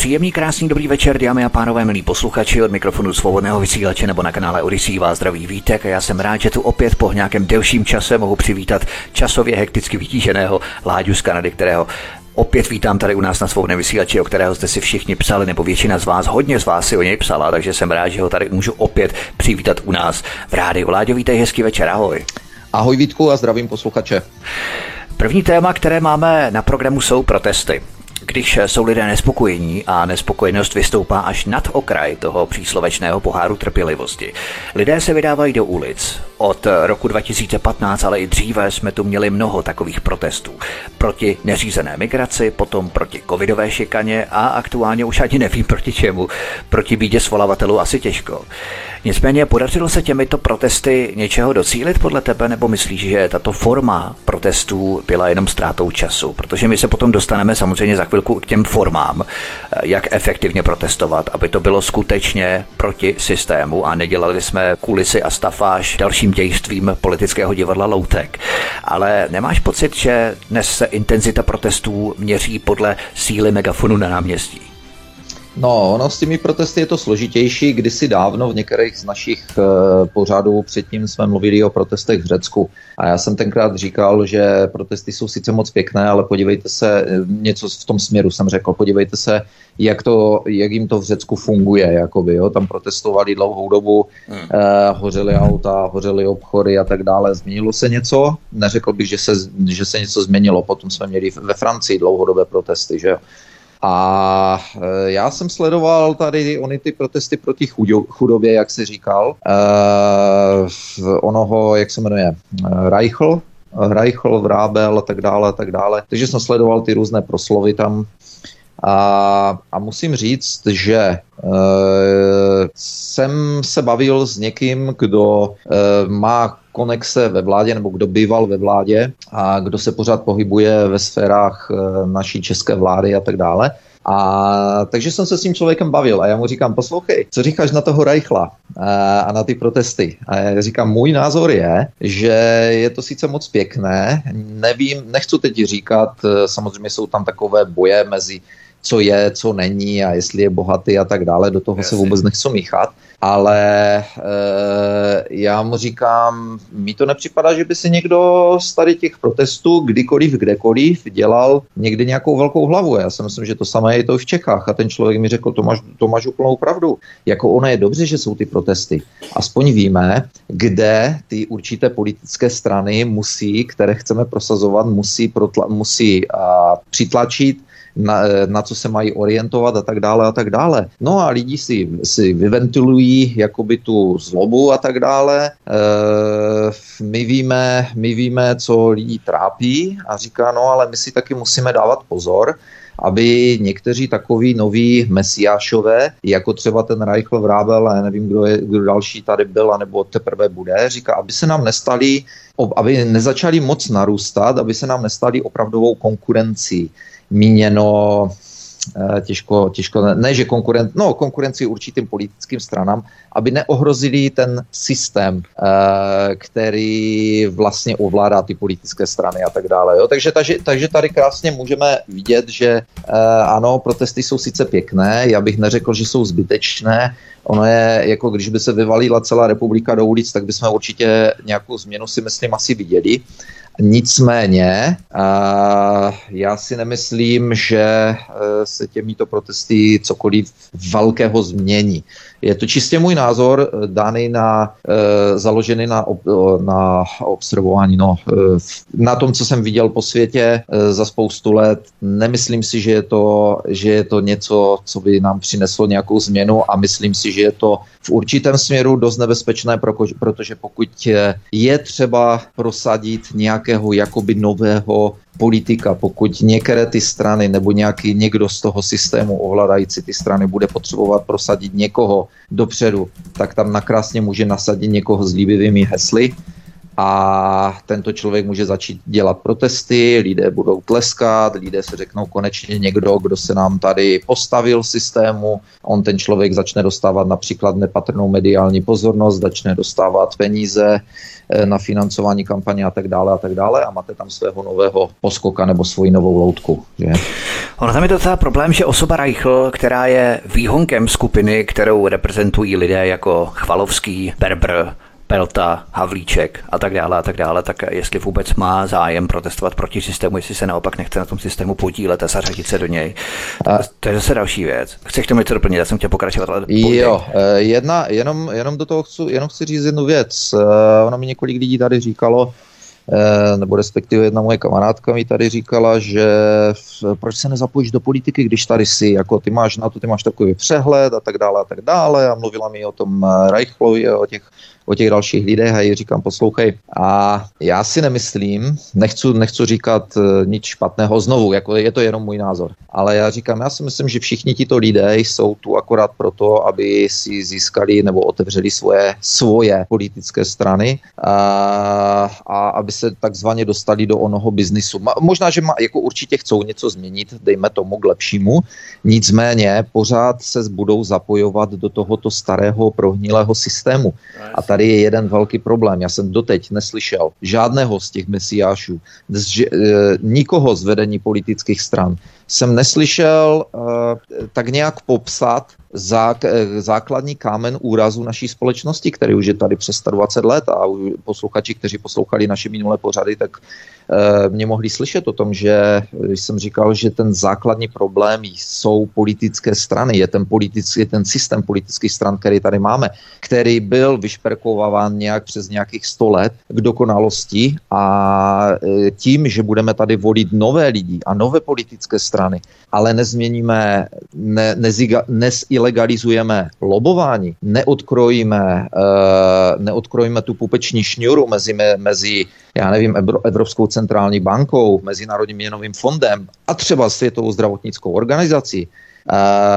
Příjemný, krásný, dobrý večer, dámy a pánové, milí posluchači od mikrofonu svobodného vysílače nebo na kanále Odisí vás zdraví vítek a já jsem rád, že tu opět po nějakém delším čase mohu přivítat časově hekticky vytíženého Láďu z Kanady, kterého Opět vítám tady u nás na svobodném vysílači, o kterého jste si všichni psali, nebo většina z vás, hodně z vás si o něj psala, takže jsem rád, že ho tady můžu opět přivítat u nás v rádiu. Láďo, vítej, hezký večer, ahoj. Ahoj Vítku a zdravím posluchače. První téma, které máme na programu, jsou protesty. Když jsou lidé nespokojení a nespokojenost vystoupá až nad okraj toho příslovečného poháru trpělivosti, lidé se vydávají do ulic. Od roku 2015, ale i dříve jsme tu měli mnoho takových protestů. Proti neřízené migraci, potom proti covidové šikaně a aktuálně už ani nevím proti čemu. Proti bídě svolavatelů asi těžko. Nicméně podařilo se těmito protesty něčeho docílit podle tebe, nebo myslíš, že tato forma protestů byla jenom ztrátou času? Protože my se potom dostaneme samozřejmě za chvilku k těm formám, jak efektivně protestovat, aby to bylo skutečně proti systému a nedělali jsme kulisy a stafáž dalším dějstvím politického divadla Loutek. Ale nemáš pocit, že dnes se intenzita protestů měří podle síly megafonu na náměstí? No, ono s těmi protesty je to složitější. Kdysi dávno v některých z našich e, pořadů předtím jsme mluvili o protestech v Řecku. A já jsem tenkrát říkal, že protesty jsou sice moc pěkné, ale podívejte se, eh, něco v tom směru jsem řekl, podívejte se, jak, to, jak jim to v Řecku funguje. Jakoby, jo? Tam protestovali dlouhou dobu, hmm. e, hořely auta, hořely obchody a tak dále. Změnilo se něco? Neřekl bych, že se, že se něco změnilo. Potom jsme měli ve Francii dlouhodobé protesty, že jo. A e, já jsem sledoval tady ony ty protesty proti chudobě, jak se říkal, e, onoho, jak se jmenuje, e, Reichl, Reichl, Vrábel a tak dále a tak dále. Takže jsem sledoval ty různé proslovy tam a, a musím říct, že e, jsem se bavil s někým, kdo e, má konexe ve vládě nebo kdo býval ve vládě a kdo se pořád pohybuje ve sférách e, naší české vlády a tak dále. A takže jsem se s tím člověkem bavil a já mu říkám, poslouchej, co říkáš na toho Reichla a, a na ty protesty? A já říkám, můj názor je, že je to sice moc pěkné, nevím, nechci teď říkat, samozřejmě jsou tam takové boje mezi co je, co není a jestli je bohatý a tak dále, do toho Jasně. se vůbec nechci míchat, ale e, já mu říkám, mi to nepřipadá, že by si někdo z tady těch protestů kdykoliv, kdekoliv dělal někdy nějakou velkou hlavu. Já si myslím, že to samé je to v Čechách a ten člověk mi řekl, to máš, to máš úplnou pravdu. Jako ono je dobře, že jsou ty protesty. Aspoň víme, kde ty určité politické strany musí, které chceme prosazovat, musí, protla, musí a, přitlačit na, na co se mají orientovat a tak dále a tak dále. No a lidi si, si vyventilují jakoby tu zlobu a tak dále. E, my, víme, my víme, co lidi trápí a říká, no ale my si taky musíme dávat pozor, aby někteří takoví noví mesiášové, jako třeba ten Reichl Vrábel, a nevím, kdo, je, kdo další tady byl, nebo teprve bude, říká, aby se nám nestali, aby nezačali moc narůstat, aby se nám nestali opravdovou konkurencí míněno eh, těžko, těžko, ne, že konkurent, no konkurenci určitým politickým stranám, aby neohrozili ten systém, eh, který vlastně ovládá ty politické strany a tak dále. Jo? Takže, takže, takže tady krásně můžeme vidět, že eh, ano, protesty jsou sice pěkné, já bych neřekl, že jsou zbytečné, ono je, jako když by se vyvalila celá republika do ulic, tak bychom určitě nějakou změnu si myslím asi viděli. Nicméně já si nemyslím, že e, se těmito protesty cokoliv velkého změní. Je to čistě můj názor, eh, daný na, e, založený na, ob, na observování, no, e, na tom, co jsem viděl po světě e, za spoustu let. Nemyslím si, že je, to, že je to něco, co by nám přineslo nějakou změnu a myslím si, že je to v určitém směru dost nebezpečné, protože pokud je třeba prosadit nějakého jakoby nového politika, pokud některé ty strany nebo nějaký někdo z toho systému ovládající ty strany bude potřebovat prosadit někoho dopředu, tak tam nakrásně může nasadit někoho s líbivými hesly a tento člověk může začít dělat protesty, lidé budou tleskat, lidé se řeknou konečně někdo, kdo se nám tady postavil systému, on ten člověk začne dostávat například nepatrnou mediální pozornost, začne dostávat peníze eh, na financování kampaně a tak dále a tak dále a máte tam svého nového poskoka nebo svoji novou loutku. Že? Ono tam je docela problém, že osoba Reichl, která je výhonkem skupiny, kterou reprezentují lidé jako Chvalovský, Berber, Pelta, Havlíček a tak dále a tak dále, tak jestli vůbec má zájem protestovat proti systému, jestli se naopak nechce na tom systému podílet a zařadit se do něj. A... To je zase další věc. Chceš tomu něco doplnit? Já jsem chtěl pokračovat, ale Jo, eh, jedna, jenom, jenom do toho chci, jenom chci říct jednu věc. Eh, ono mi několik lidí tady říkalo, eh, nebo respektive jedna moje kamarádka mi tady říkala, že proč se nezapojíš do politiky, když tady si, jako ty máš na to, ty máš takový přehled a tak dále a tak dále a mluvila mi o tom Reichlovi, o těch o těch dalších lidech a jí říkám, poslouchej, a já si nemyslím, nechci, nechci říkat uh, nic špatného znovu, jako je to jenom můj názor, ale já říkám, já si myslím, že všichni tito lidé jsou tu akorát proto, aby si získali nebo otevřeli svoje, svoje politické strany a, a aby se takzvaně dostali do onoho biznisu. Možná, že má, jako určitě chcou něco změnit, dejme tomu k lepšímu, nicméně pořád se budou zapojovat do tohoto starého prohnilého systému. A tady je jeden velký problém. Já jsem doteď neslyšel žádného z těch mesiášů, z, e, nikoho z vedení politických stran, jsem neslyšel uh, tak nějak popsat eh, základní kámen úrazu naší společnosti, který už je tady přes 120 let a posluchači, kteří poslouchali naše minulé pořady, tak uh, mě mohli slyšet o tom, že jsem říkal, že ten základní problém jsou politické strany, je ten, politický, ten systém politických stran, který tady máme, který byl vyšperkováván nějak přes nějakých 100 let k dokonalosti a tím, že budeme tady volit nové lidi a nové politické strany, strany, ale nezměníme, ne, neziga, nesilegalizujeme lobování, neodkrojíme, uh, neodkrojíme tu pupeční šňuru mezi, mezi já nevím, Evropskou centrální bankou, Mezinárodním měnovým fondem a třeba Světovou zdravotnickou organizací,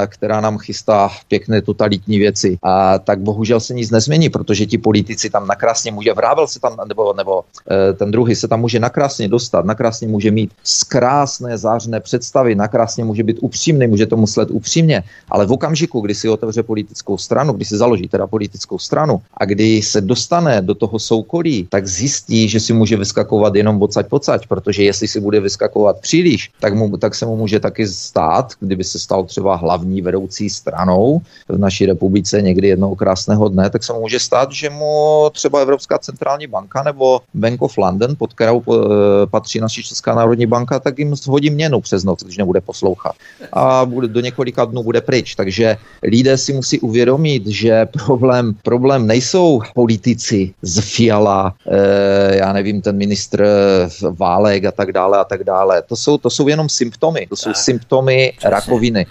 která nám chystá pěkné totalitní věci, a tak bohužel se nic nezmění, protože ti politici tam nakrásně může, vrável se tam, nebo, nebo e, ten druhý se tam může nakrásně dostat, nakrásně může mít krásné zářné představy, nakrásně může být upřímný, může to myslet upřímně, ale v okamžiku, kdy si otevře politickou stranu, kdy si založí teda politickou stranu a kdy se dostane do toho soukolí, tak zjistí, že si může vyskakovat jenom pocať pocať, protože jestli si bude vyskakovat příliš, tak, mu, tak se mu může taky stát, kdyby se stal třeba hlavní vedoucí stranou v naší republice někdy jednoho krásného dne, tak se může stát, že mu třeba Evropská centrální banka nebo Bank of London, pod kterou eh, patří naší Česká národní banka, tak jim shodí měnu přes noc, když nebude poslouchat. A bude, do několika dnů bude pryč. Takže lidé si musí uvědomit, že problém, problém nejsou politici z Fiala, eh, já nevím, ten ministr Válek a tak dále a tak dále. To jsou, to jsou jenom symptomy. To jsou symptomy rakoviny.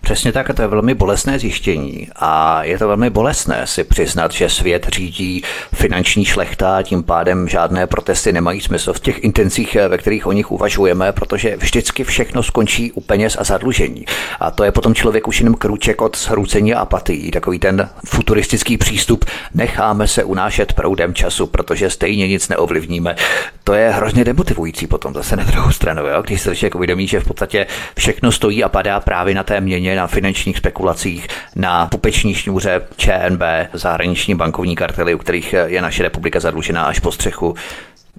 Přesně tak, a to je velmi bolestné zjištění. A je to velmi bolestné si přiznat, že svět řídí finanční šlechta a tím pádem žádné protesty nemají smysl v těch intencích, ve kterých o nich uvažujeme, protože vždycky všechno skončí u peněz a zadlužení. A to je potom člověk už jenom krůček od zhroucení a apatii. Takový ten futuristický přístup, necháme se unášet proudem času, protože stejně nic neovlivníme. To je hrozně demotivující potom zase na druhou stranu, jo? když se člověk uvědomí, že v podstatě všechno stojí a padá právě na té měně, na finančních spekulacích, na pupeční šňůře ČNB, zahraniční bankovní kartely, u kterých je naše republika zadlužená až po střechu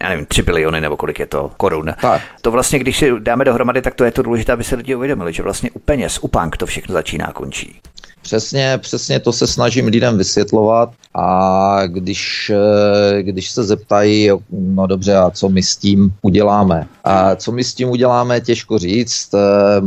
já nevím, 3 biliony nebo kolik je to korun. Tak. To vlastně, když si dáme dohromady, tak to je to důležité, aby se lidi uvědomili, že vlastně u peněz, u bank to všechno začíná končí. Přesně, přesně to se snažím lidem vysvětlovat a když, eh, když se zeptají, no dobře, a co my s tím uděláme? A co my s tím uděláme, těžko říct. Eh,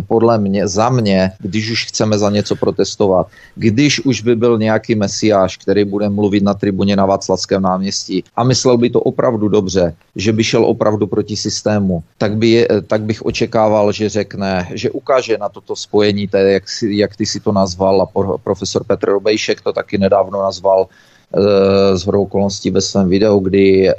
podle mě, za mě, když už chceme za něco protestovat, když už by byl nějaký mesiáš, který bude mluvit na tribuně na Václavském náměstí a myslel by to opravdu dobře, že by šel opravdu proti systému, tak, by, eh, tak bych očekával, že řekne, že ukáže na toto spojení, té, jak, jak ty si to nazval a profesor Petr Robejšek to taky nedávno nazval, z hodou okolností ve svém videu, kdy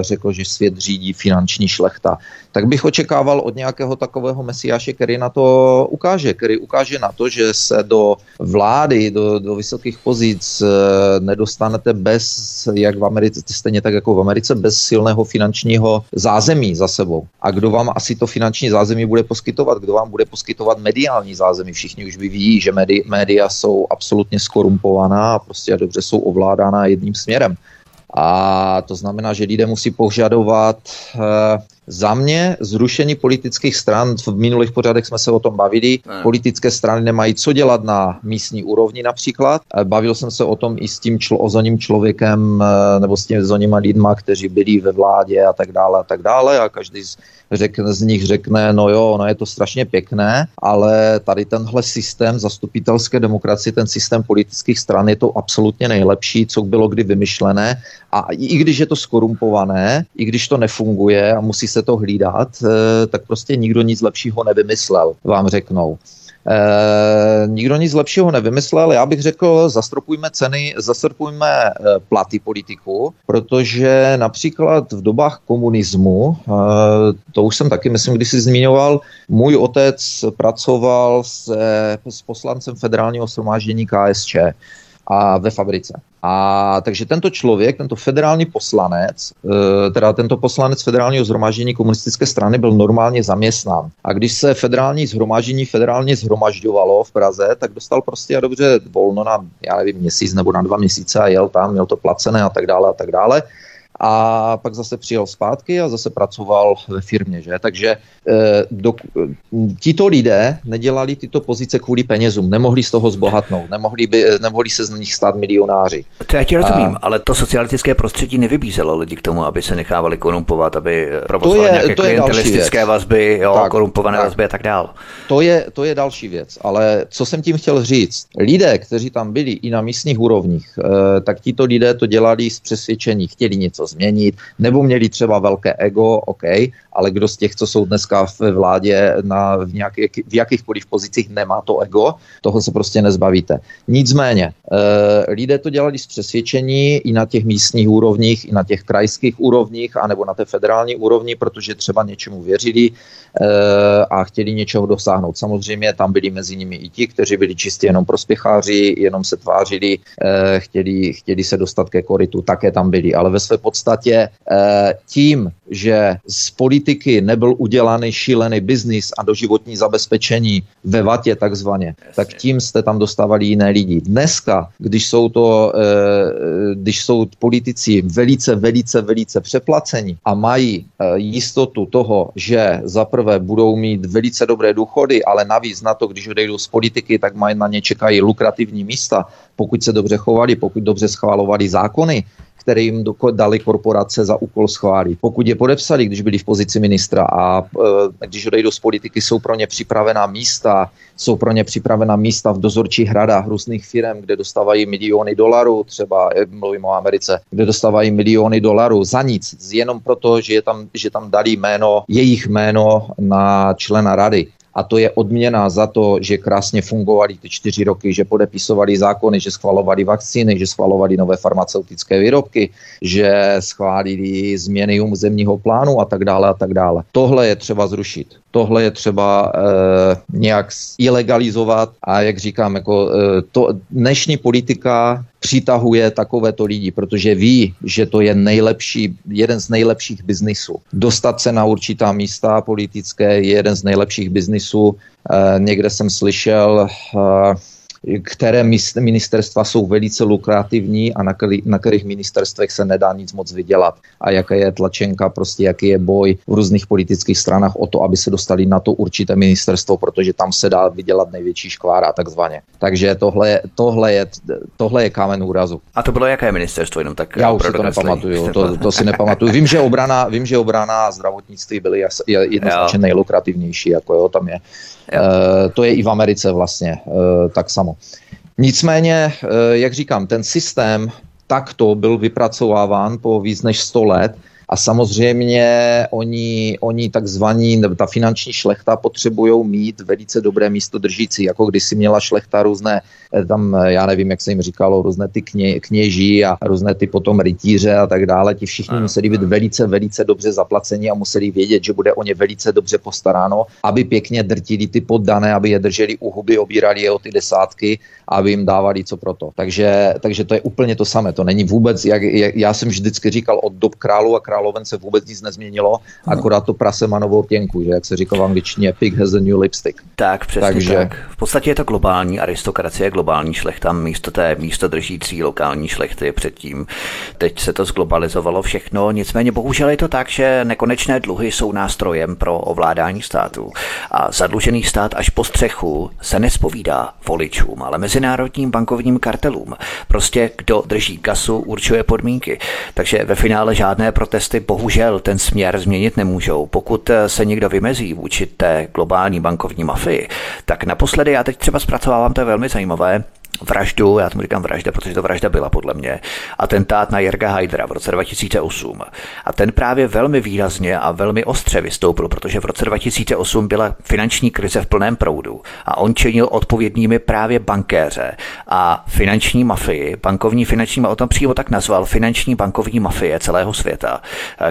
řekl, že svět řídí finanční šlechta tak bych očekával od nějakého takového mesiáše, který na to ukáže, který ukáže na to, že se do vlády, do, do vysokých pozic eh, nedostanete bez, jak v Americe, stejně tak jako v Americe, bez silného finančního zázemí za sebou. A kdo vám asi to finanční zázemí bude poskytovat? Kdo vám bude poskytovat mediální zázemí? Všichni už ví, že médi, média jsou absolutně skorumpovaná a prostě dobře jsou ovládána jedním směrem. A to znamená, že lidé musí požadovat eh, za mě zrušení politických stran, v minulých pořadech jsme se o tom bavili, ne. politické strany nemají co dělat na místní úrovni například. Eh, bavil jsem se o tom i s tím člo, ozoním člověkem eh, nebo s těmi zonima lidma, kteří byli ve vládě a tak dále a tak dále a každý z, řekne, z nich řekne, no jo, no je to strašně pěkné, ale tady tenhle systém zastupitelské demokracie, ten systém politických stran je to absolutně nejlepší, co bylo kdy vymyšlené a i když je to skorumpované, i když to nefunguje a musí se to hlídat, eh, tak prostě nikdo nic lepšího nevymyslel, vám řeknou. E, nikdo nic lepšího nevymyslel. Já bych řekl, zastropujme ceny, zastropujme e, platy politiku, protože například v dobách komunismu, e, to už jsem taky, myslím, když si zmiňoval, můj otec pracoval se, s poslancem federálního shromáždění KSČ a ve fabrice. A takže tento člověk, tento federální poslanec, eh, teda tento poslanec federálního zhromaždění komunistické strany byl normálně zaměstnán. A když se federální zhromaždění federálně zhromažďovalo v Praze, tak dostal prostě a dobře volno na, já nevím, měsíc nebo na dva měsíce a jel tam, měl to placené a tak dále a tak dále a pak zase přijel zpátky a zase pracoval ve firmě. Že? Takže e, do, tito lidé nedělali tyto pozice kvůli penězům, nemohli z toho zbohatnout, nemohli, by, nemohli se z nich stát milionáři. To já ti rozumím, a, ale to socialistické prostředí nevybízelo lidi k tomu, aby se nechávali korumpovat, aby provozovali nějaké to klientelistické vazby, jo, tak, korumpované tak, vazby a tak dál. To je, to je další věc, ale co jsem tím chtěl říct, lidé, kteří tam byli i na místních úrovních, tak tito lidé to dělali z přesvědčení, chtěli něco změnit, nebo měli třeba velké ego, OK, ale kdo z těch, co jsou dneska ve vládě na, v, nějaký, v jakýchkoliv pozicích, nemá to ego, toho se prostě nezbavíte. Nicméně, e, lidé to dělali z přesvědčení i na těch místních úrovních, i na těch krajských úrovních, anebo na té federální úrovni, protože třeba něčemu věřili e, a chtěli něčeho dosáhnout. Samozřejmě tam byli mezi nimi i ti, kteří byli čistě jenom prospěcháři, jenom se tvářili, e, chtěli, chtěli se dostat ke koritu, také tam byli, ale ve své podstatě eh, tím, že z politiky nebyl udělaný šílený biznis a doživotní zabezpečení ve vatě takzvaně, tak tím jste tam dostávali jiné lidi. Dneska, když jsou to, eh, když jsou politici velice, velice, velice přeplaceni a mají eh, jistotu toho, že zaprvé budou mít velice dobré důchody, ale navíc na to, když odejdou z politiky, tak mají na ně čekají lukrativní místa, pokud se dobře chovali, pokud dobře schválovali zákony, které jim dali korporace za úkol schválit. Pokud je podepsali, když byli v pozici ministra a e, když odejdou z politiky, jsou pro ně připravená místa, jsou pro ně připravená místa v dozorčích hradách různých firm, kde dostávají miliony dolarů, třeba e, mluvím o Americe, kde dostávají miliony dolarů za nic, jenom proto, že, je tam, že tam dali jméno, jejich jméno na člena rady a to je odměna za to, že krásně fungovali ty čtyři roky, že podepisovali zákony, že schvalovali vakcíny, že schvalovali nové farmaceutické výrobky, že schválili změny územního plánu a tak dále a tak dále. Tohle je třeba zrušit. Tohle je třeba e, nějak ilegalizovat a jak říkám, jako e, to dnešní politika přitahuje takovéto lidi, protože ví, že to je nejlepší, jeden z nejlepších biznisů. Dostat se na určitá místa politické je jeden z nejlepších biznisů. E, někde jsem slyšel, e, které ministerstva jsou velice lukrativní a na, který, na kterých ministerstvech se nedá nic moc vydělat. A jaká je tlačenka, prostě jaký je boj v různých politických stranách o to, aby se dostali na to určité ministerstvo, protože tam se dá vydělat největší škvára takzvaně. Takže tohle, tohle, je, tohle je kámen úrazu. A to bylo jaké ministerstvo? Jenom tak Já už si to nepamatuju, to, to si nepamatuju. Vím, že obrana, vím, že obrana a zdravotnictví byly jednoznačně nejlukrativnější, jako jo, tam je Eh, to je i v Americe vlastně eh, tak samo. Nicméně, eh, jak říkám, ten systém takto byl vypracováván po víc než 100 let A samozřejmě oni, oni takzvaní, ta finanční šlechta potřebují mít velice dobré místo držící, jako když si měla šlechta různé, eh, tam, eh, já nevím, jak se jim říkalo, různé ty kně, kněží a různé ty potom rytíře a tak dále, ti všichni museli být velice, velice dobře zaplaceni a museli vědět, že bude o ně velice dobře postaráno, aby pěkně drtili ty poddané, aby je drželi u huby, obírali je o ty desátky, aby jim dávali co pro to. Takže, takže to je úplně to samé. To není vůbec, jak, jak já jsem vždycky říkal, od dob králu a královen se vůbec nic nezměnilo, akorát to prase má novou těnku, že jak se říká v angličtině, pig has a new lipstick. Tak, přesně Takže... tak. V podstatě je to globální aristokracie, globální šlechta místo té místo držící lokální šlechty předtím. Teď se to zglobalizovalo všechno, nicméně bohužel je to tak, že nekonečné dluhy jsou nástrojem pro ovládání státu a zadlužený stát až po střechu se nespovídá voličům, ale mezinárodním bankovním kartelům. Prostě kdo drží kasu, určuje podmínky. Takže ve finále žádné protesty bohužel ten směr změnit nemůžou. Pokud se někdo vymezí vůči té globální bankovní mafii, tak naposledy já teď třeba zpracovávám, to je velmi zajímavé, vraždu, já tomu říkám vražda, protože to vražda byla podle mě, atentát na Jerga Hydra v roce 2008. A ten právě velmi výrazně a velmi ostře vystoupil, protože v roce 2008 byla finanční krize v plném proudu a on činil odpovědnými právě bankéře a finanční mafii, bankovní finanční, o tom přímo tak nazval, finanční bankovní mafie celého světa,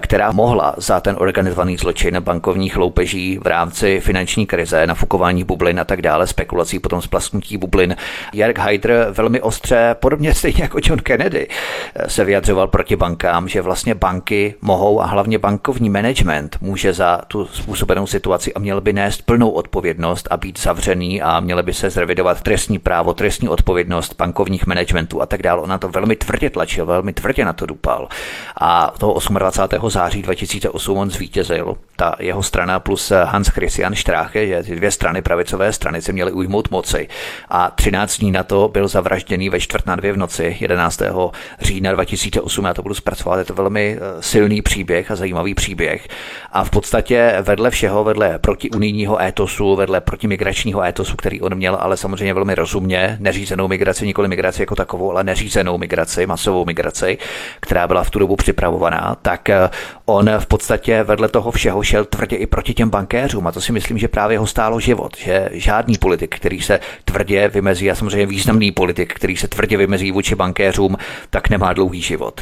která mohla za ten organizovaný zločin bankovních loupeží v rámci finanční krize, nafukování bublin a tak dále, spekulací potom splasknutí bublin, Jerg Hydra Ryder velmi ostře, podobně stejně jako John Kennedy, se vyjadřoval proti bankám, že vlastně banky mohou a hlavně bankovní management může za tu způsobenou situaci a měl by nést plnou odpovědnost a být zavřený a měly by se zrevidovat trestní právo, trestní odpovědnost bankovních managementů a tak dále. Ona to velmi tvrdě tlačil, velmi tvrdě na to dupal. A toho 28. září 2008 on zvítězil. Ta jeho strana plus Hans Christian Strache, že ty dvě strany, pravicové strany, se měly ujmout moci. A 13 dní na to byl zavražděný ve čtvrt na dvě v noci 11. října 2008. Já to budu zpracovat, je to velmi eh, silný příběh a zajímavý příběh. A v podstatě vedle všeho, vedle protiunijního étosu, vedle protimigračního étosu, který on měl, ale samozřejmě velmi rozumně, neřízenou migraci, nikoli migraci jako takovou, ale neřízenou migraci, masovou migraci, která byla v tu dobu připravovaná, tak eh, on v podstatě vedle toho všeho šel tvrdě i proti těm bankéřům. A to si myslím, že právě ho stálo život, že žádný politik, který se tvrdě vymezí a samozřejmě význam významný politik, který se tvrdě vymezí vůči bankéřům, tak nemá dlouhý život.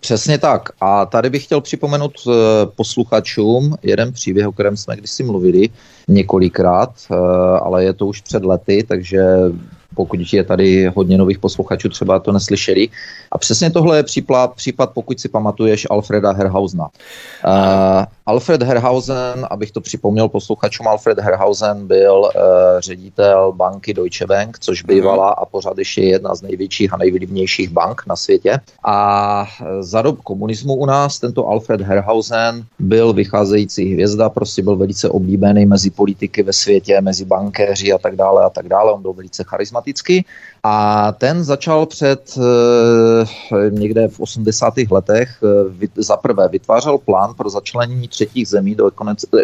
Přesně tak. A tady bych chtěl připomenout eh, posluchačům jeden příběh, o kterém jsme kdysi mluvili několikrát, eh, ale je to už před lety, takže pokud je tady hodně nových posluchačů, třeba to neslyšeli. A přesně tohle je případ, případ pokud si pamatuješ, Alfreda Herhausena. Uh, Alfred Herhausen, abych to připomněl posluchačům, Alfred Herhausen byl uh, ředitel banky Deutsche Bank, což bývala a pořád ještě jedna z největších a nejvlivnějších bank na světě. A za dob komunismu u nás tento Alfred Herhausen byl vycházející hvězda, prostě byl velice oblíbený mezi politiky ve světě, mezi bankéři a tak dále a tak dále. On byl velice charismatický a ten začal před e, někde v 80. letech e, za prvé vytvářel plán pro začlenění třetích zemí do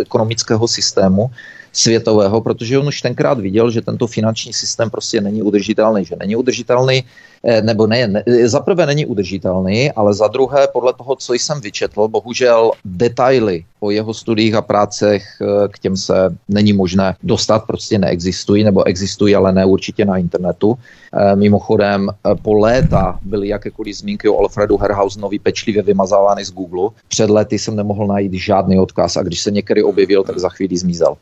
ekonomického systému světového, protože on už tenkrát viděl, že tento finanční systém prostě není udržitelný, že není udržitelný, eh, nebo ne, ne za prvé není udržitelný, ale za druhé, podle toho, co jsem vyčetl, bohužel detaily o jeho studiích a prácech eh, k těm se není možné dostat, prostě neexistují, nebo existují, ale ne určitě na internetu. Eh, mimochodem, po léta byly jakékoliv zmínky o Alfredu Herhausenovi pečlivě vymazávány z Google. Před lety jsem nemohl najít žádný odkaz a když se někdy objevil, tak za chvíli zmizel.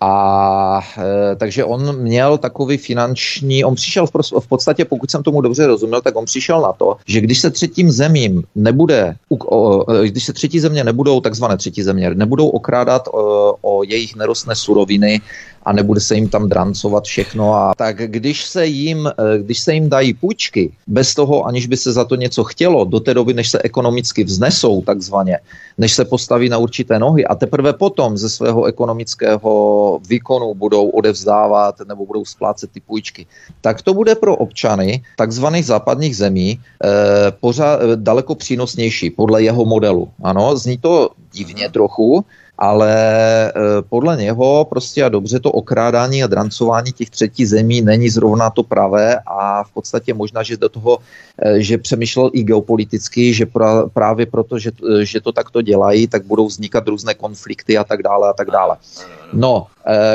A e, takže on měl takový finanční, on přišel v, v podstatě, pokud jsem tomu dobře rozuměl, tak on přišel na to, že když se třetím zemím nebude, o, když se třetí země nebudou, takzvané třetí země, nebudou okrádat o, o jejich nerostné suroviny a nebude se jim tam drancovat všechno. A tak když se jim, eh, když se jim dají půjčky, bez toho, aniž by se za to něco chtělo, do té doby, než se ekonomicky vznesou takzvaně, než se postaví na určité nohy a teprve potom ze svého ekonomického výkonu budou odevzdávat nebo budou splácet ty půjčky, tak to bude pro občany takzvaných západních zemí eh, pořád, daleko přínosnější podle jeho modelu. Ano, zní to divně trochu, ale e, podle něho prostě a dobře to okrádání a drancování těch třetí zemí není zrovna to pravé a v podstatě možná, že do toho, e, že přemýšlel i geopoliticky, že pra, právě proto, že, že to takto dělají, tak budou vznikat různé konflikty a tak dále a tak dále. No,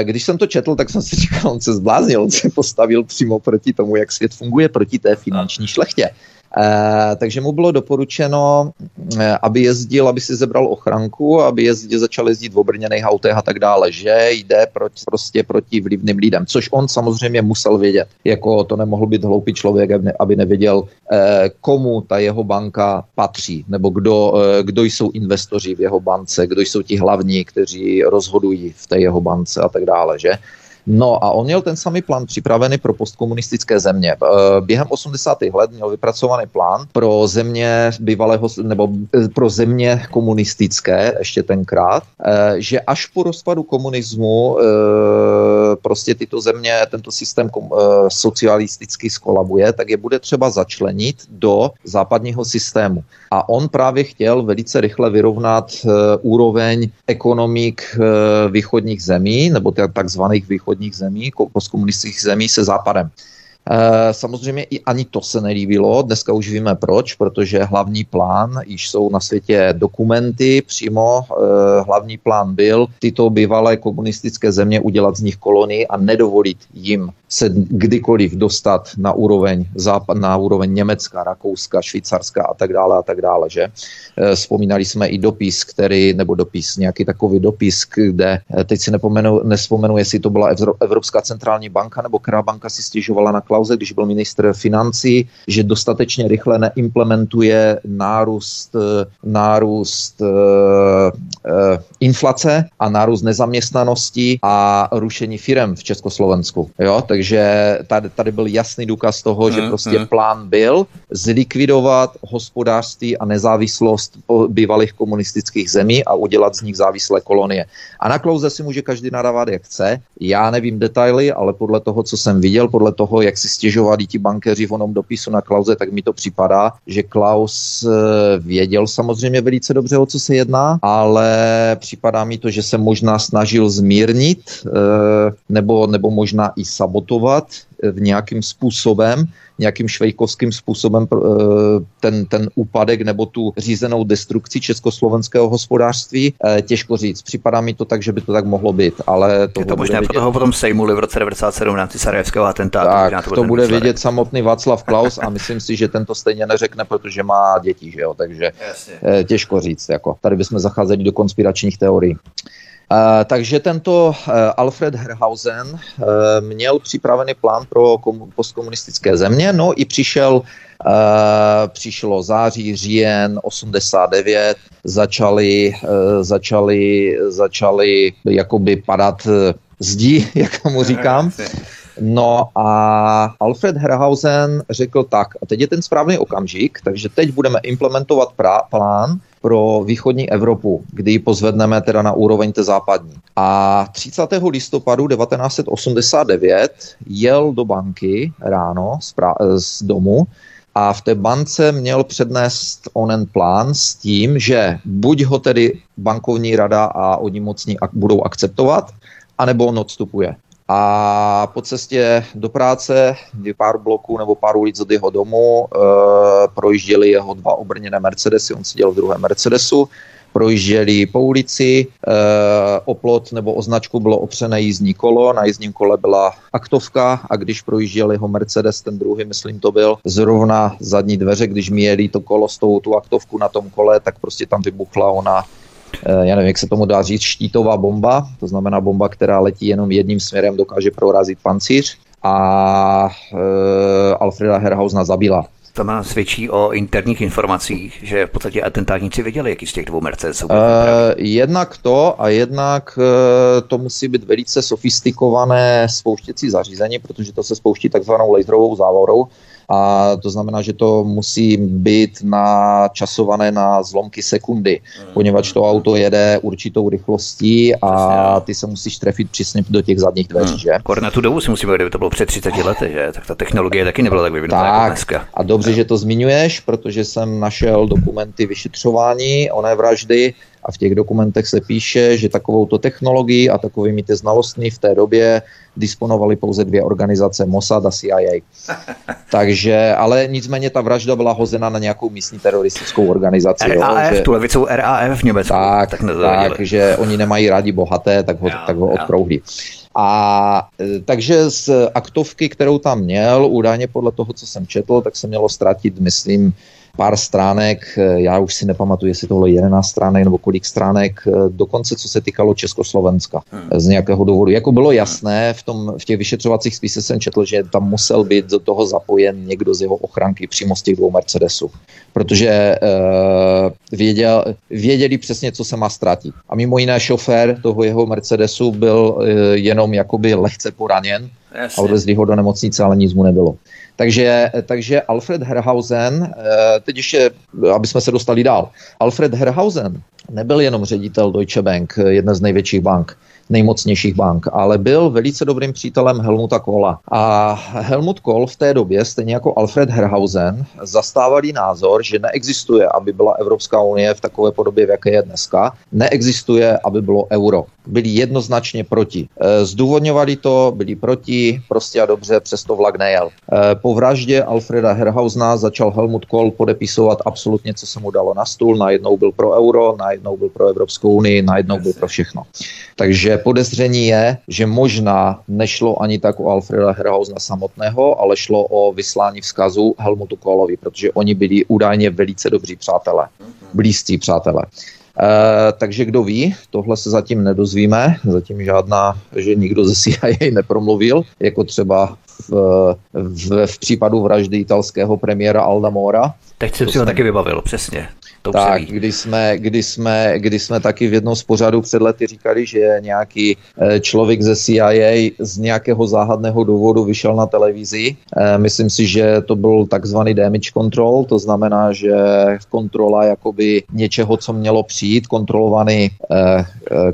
když jsem to četl, tak jsem si říkal, on se zbláznil, on se postavil přímo proti tomu, jak svět funguje, proti té finanční šlechtě. E, takže mu bylo doporučeno, e, aby jezdil, aby si zebral ochranku, aby jezdil, začal jezdit v obrněných autech a tak dále, že jde proti, prostě proti vlivným lidem, což on samozřejmě musel vědět. Jako to nemohl být hloupý člověk, aby nevěděl, e, komu ta jeho banka patří, nebo kdo, kdo jsou investoři v jeho bance, kdo jsou ti hlavní, kteří rozhodují v té jeho bance a tak dále, že? No a on měl ten samý plán připravený pro postkomunistické země. Eh, během 80. let měl vypracovaný plán pro země bývalého, nebo eh, pro země komunistické ještě tenkrát, eh, že až po rozpadu komunismu prostě tyto země, tento systém socialisticky skolabuje, tak je bude třeba začlenit do západního systému. A on právě chtěl velice rychle vyrovnat úroveň ekonomik východních zemí, nebo takzvaných východních východních zemí, postkomunistických zemí se západem. Eh, samozřejmě i ani to se nelíbilo. Dneska už víme proč, protože hlavní plán, již jsou na světě dokumenty přímo, eh, hlavní plán byl tyto bývalé komunistické země udělat z nich kolonii a nedovolit jim se kdykoliv dostat na úroveň, západ, na úroveň Německa, Rakouska, Švýcarska a tak dále a tak dále, že? Eh, vzpomínali jsme i dopis, který, nebo dopis, nějaký takový dopis, kde, teď si nepomenu, nespomenu, jestli to byla Evropská centrální banka, nebo která banka si stěžovala na Klauze, když byl ministr financí, že dostatečně rychle neimplementuje nárůst, nárůst uh, uh, inflace a nárůst nezaměstnanosti a rušení firem v Československu. Jo? Takže tady, tady byl jasný důkaz toho, že prostě plán byl zlikvidovat hospodářství a nezávislost bývalých komunistických zemí a udělat z nich závislé kolonie. A na Klauze si může každý nadávat, jak chce. Já nevím detaily, ale podle toho, co jsem viděl, podle toho, jak si stěžovali ti bankéři v onom dopisu na Klauze, tak mi to připadá, že Klaus eh, věděl samozřejmě velice dobře, o co se jedná, ale připadá mi to, že se možná snažil zmírnit eh, nebo, nebo možná i sabotovat nějakým způsobem, nějakým švejkovským způsobem eh, ten, ten úpadek nebo tu řízenou destrukci československého hospodářství. Eh, těžko říct. Připadá mi to tak, že by to tak mohlo být, ale to Je to možné, proto ho potom sejmuli v roce 1997 v rámci Sarajevského atentátu. Tak, to, to bude vědět samotný Václav Klaus a myslím si, že tento stejně neřekne, protože má děti, že jo, takže Jasně. Eh, těžko říct. Jako. Tady bychom zacházeli do konspiračních teorií. Takže tento uh, Alfred Herhausen uh, měl připravený plán pro komu- postkomunistické země, no i přišel Uh, přišlo září, říjen 89, začaly, začaly, začaly jakoby padat zdi, jak tomu říkám. No a Alfred Herhausen řekl tak, a teď je ten správný okamžik, takže teď budeme implementovat pra- plán pro východní Evropu, kdy ji pozvedneme teda na úroveň té západní. A 30. listopadu 1989 jel do banky ráno z, pra- z domu a v té bance měl přednést onen plán s tím, že buď ho tedy bankovní rada a oni mocní ak- budou akceptovat, anebo on odstupuje. A po cestě do práce, pár bloků nebo pár ulic od jeho domu, e, projížděli jeho dva obrněné Mercedesy, on seděl v druhém Mercedesu, projížděli po ulici, e, oplot nebo označku bylo opřené jízdní kolo, na jízdním kole byla aktovka a když projížděl jeho Mercedes, ten druhý, myslím to byl, zrovna zadní dveře, když měli to kolo s tou tu aktovku na tom kole, tak prostě tam vybuchla ona já nevím, jak se tomu dá říct, štítová bomba, to znamená bomba, která letí jenom jedním směrem, dokáže prorazit pancíř a e, Alfreda Herhausna zabila. To má svědčí o interních informacích, že v podstatě atentátníci věděli, jaký z těch dvou Mercedesů uh, Jednak to a jednak uh, to musí být velice sofistikované spouštěcí zařízení, protože to se spouští takzvanou laserovou závorou, a to znamená, že to musí být načasované na zlomky sekundy, poněvadž to auto jede určitou rychlostí a ty se musíš trefit přesně do těch zadních dveří, hmm. že? Kor na tu dobu si musíme kdyby to bylo před 30 lety, že? Tak ta technologie taky nebyla tak vyvinutá tak, jako dneska. A dobře, že to zmiňuješ, protože jsem našel dokumenty vyšetřování oné vraždy a v těch dokumentech se píše, že takovouto technologii a takovými ty znalostmi v té době disponovali pouze dvě organizace, Mossad a CIA. Takže, ale nicméně ta vražda byla hozena na nějakou místní teroristickou organizaci. RAF, jo, že, tu levicou RAF v Německu. Tak, tak, tak že oni nemají rádi bohaté, tak ho, tak ho odprouhlí. A e, takže z aktovky, kterou tam měl, údajně podle toho, co jsem četl, tak se mělo ztratit, myslím, pár stránek, eh, já už si nepamatuju, jestli to bylo 11 stránek nebo kolik stránek, eh, dokonce co se týkalo Československa hmm. z nějakého důvodu. Jako bylo jasné, v, tom, v těch vyšetřovacích spisech jsem četl, že tam musel být do toho zapojen někdo z jeho ochranky přímo z těch dvou Mercedesů, protože uh, věděl, věděli přesně, co se má ztratit. A mimo jiné šofér toho jeho Mercedesu byl uh, jenom jakoby lehce poraněn Jasně. a odvezli ho do nemocnice, ale nic mu nebylo. Takže, takže Alfred Herhausen, eh, teď ještě, aby jsme se dostali dál, Alfred Herhausen nebyl jenom ředitel Deutsche Bank, jedné z největších bank nejmocnějších bank, ale byl velice dobrým přítelem Helmuta Kohla. A Helmut Kohl v té době, stejně jako Alfred Herhausen, zastávali názor, že neexistuje, aby byla Evropská unie v takové podobě, v jaké je dneska, neexistuje, aby bylo euro. Byli jednoznačně proti. E, zdůvodňovali to, byli proti, prostě a dobře, přesto vlak nejel. E, po vraždě Alfreda Herhausena začal Helmut Kohl podepisovat absolutně, co se mu dalo na stůl. Najednou byl pro euro, najednou byl pro Evropskou unii, najednou byl pro všechno. Takže podezření je, že možná nešlo ani tak o Alfreda Herhausna samotného, ale šlo o vyslání vzkazu Helmutu Kohlovi, protože oni byli údajně velice dobří přátelé, blízcí přátelé. E, takže kdo ví, tohle se zatím nedozvíme, zatím žádná, že nikdo ze CIA nepromluvil, jako třeba v, v, v případu vraždy italského premiéra Aldamora. Teď jsem si ho taky vybavil, přesně tak, kdy jsme, kdy, jsme, kdy jsme taky v jednom z pořadů před lety říkali, že nějaký eh, člověk ze CIA z nějakého záhadného důvodu vyšel na televizi. Eh, myslím si, že to byl takzvaný damage control, to znamená, že kontrola jakoby něčeho, co mělo přijít, kontrolovaný eh,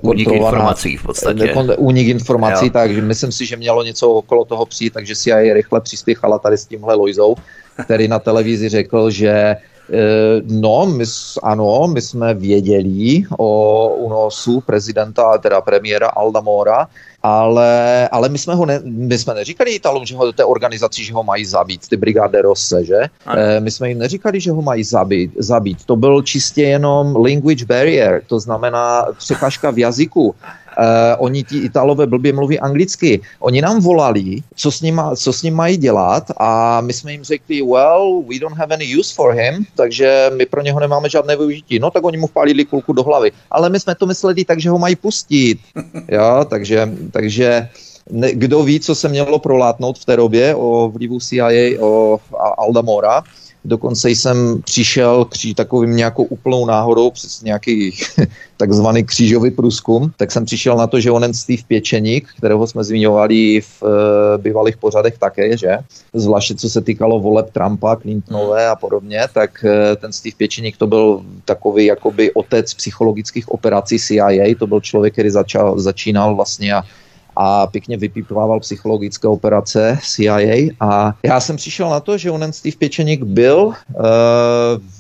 únik informací v podstatě. Únik informací, jo. takže myslím si, že mělo něco okolo toho přijít, takže CIA rychle přispěchala tady s tímhle Lojzou, který na televizi řekl, že no, my, ano, my jsme věděli o unosu prezidenta, teda premiéra Aldamora, ale, ale my jsme ho ne, my jsme neříkali Italům, že ho do té organizaci, že ho mají zabít, ty brigáde Rosse, že? E, my jsme jim neříkali, že ho mají zabít, zabít. To byl čistě jenom language barrier, to znamená překážka v jazyku. Uh, oni ti Italové blbě mluví anglicky. Oni nám volali, co s, ním, co s ním mají dělat a my jsme jim řekli, well, we don't have any use for him, takže my pro něho nemáme žádné využití. No tak oni mu vpálili kulku do hlavy. Ale my jsme to mysleli tak, že ho mají pustit. Jo, takže, takže ne, kdo ví, co se mělo prolátnout v té době o vlivu CIA, o Aldamora, Dokonce jsem přišel kří, takovým nějakou úplnou náhodou přes nějaký takzvaný křížový průzkum, tak jsem přišel na to, že onen Steve Pěčeník, kterého jsme zmiňovali v e, bývalých pořadech také, že? Zvláště co se týkalo voleb Trumpa, Clintonové a podobně, tak e, ten Steve Pěčeník to byl takový jakoby otec psychologických operací CIA, to byl člověk, který začal, začínal vlastně a a pěkně vypípával psychologické operace CIA a. Já jsem přišel na to, že onen Steve Pěčeník byl uh,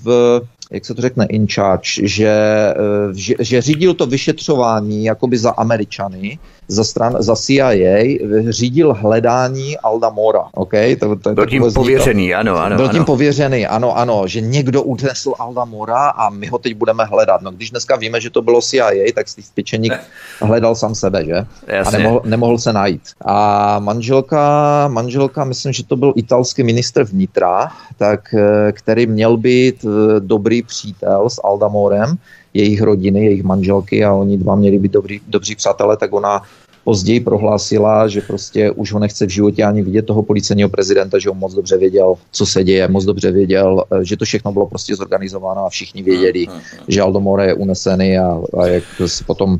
v jak se to řekne, in charge, že, eh, že, že řídil to vyšetřování jakoby za Američany, za, stran, za CIA, řídil hledání Alda Mora. Okay? To, to, byl tím pověřený, ano, ano. Byl tím pověřený, ano, ano, že někdo unesl Alda Mora a my ho teď budeme hledat. No když dneska víme, že to bylo CIA, tak Steve Pečeník hledal sám sebe, že? Jasně. A nemohl, nemohl se najít. A manželka, manželka, myslím, že to byl italský ministr vnitra, tak, eh, který měl být eh, dobrý přítel s Aldamorem, jejich rodiny, jejich manželky a oni dva měli být dobrý, dobří přátelé, tak ona později prohlásila, že prostě už ho nechce v životě ani vidět toho policejního prezidenta, že on moc dobře věděl, co se děje, moc dobře věděl, eh, že to všechno bylo prostě zorganizováno a všichni věděli, že Aldomore je unesený a, a jak potom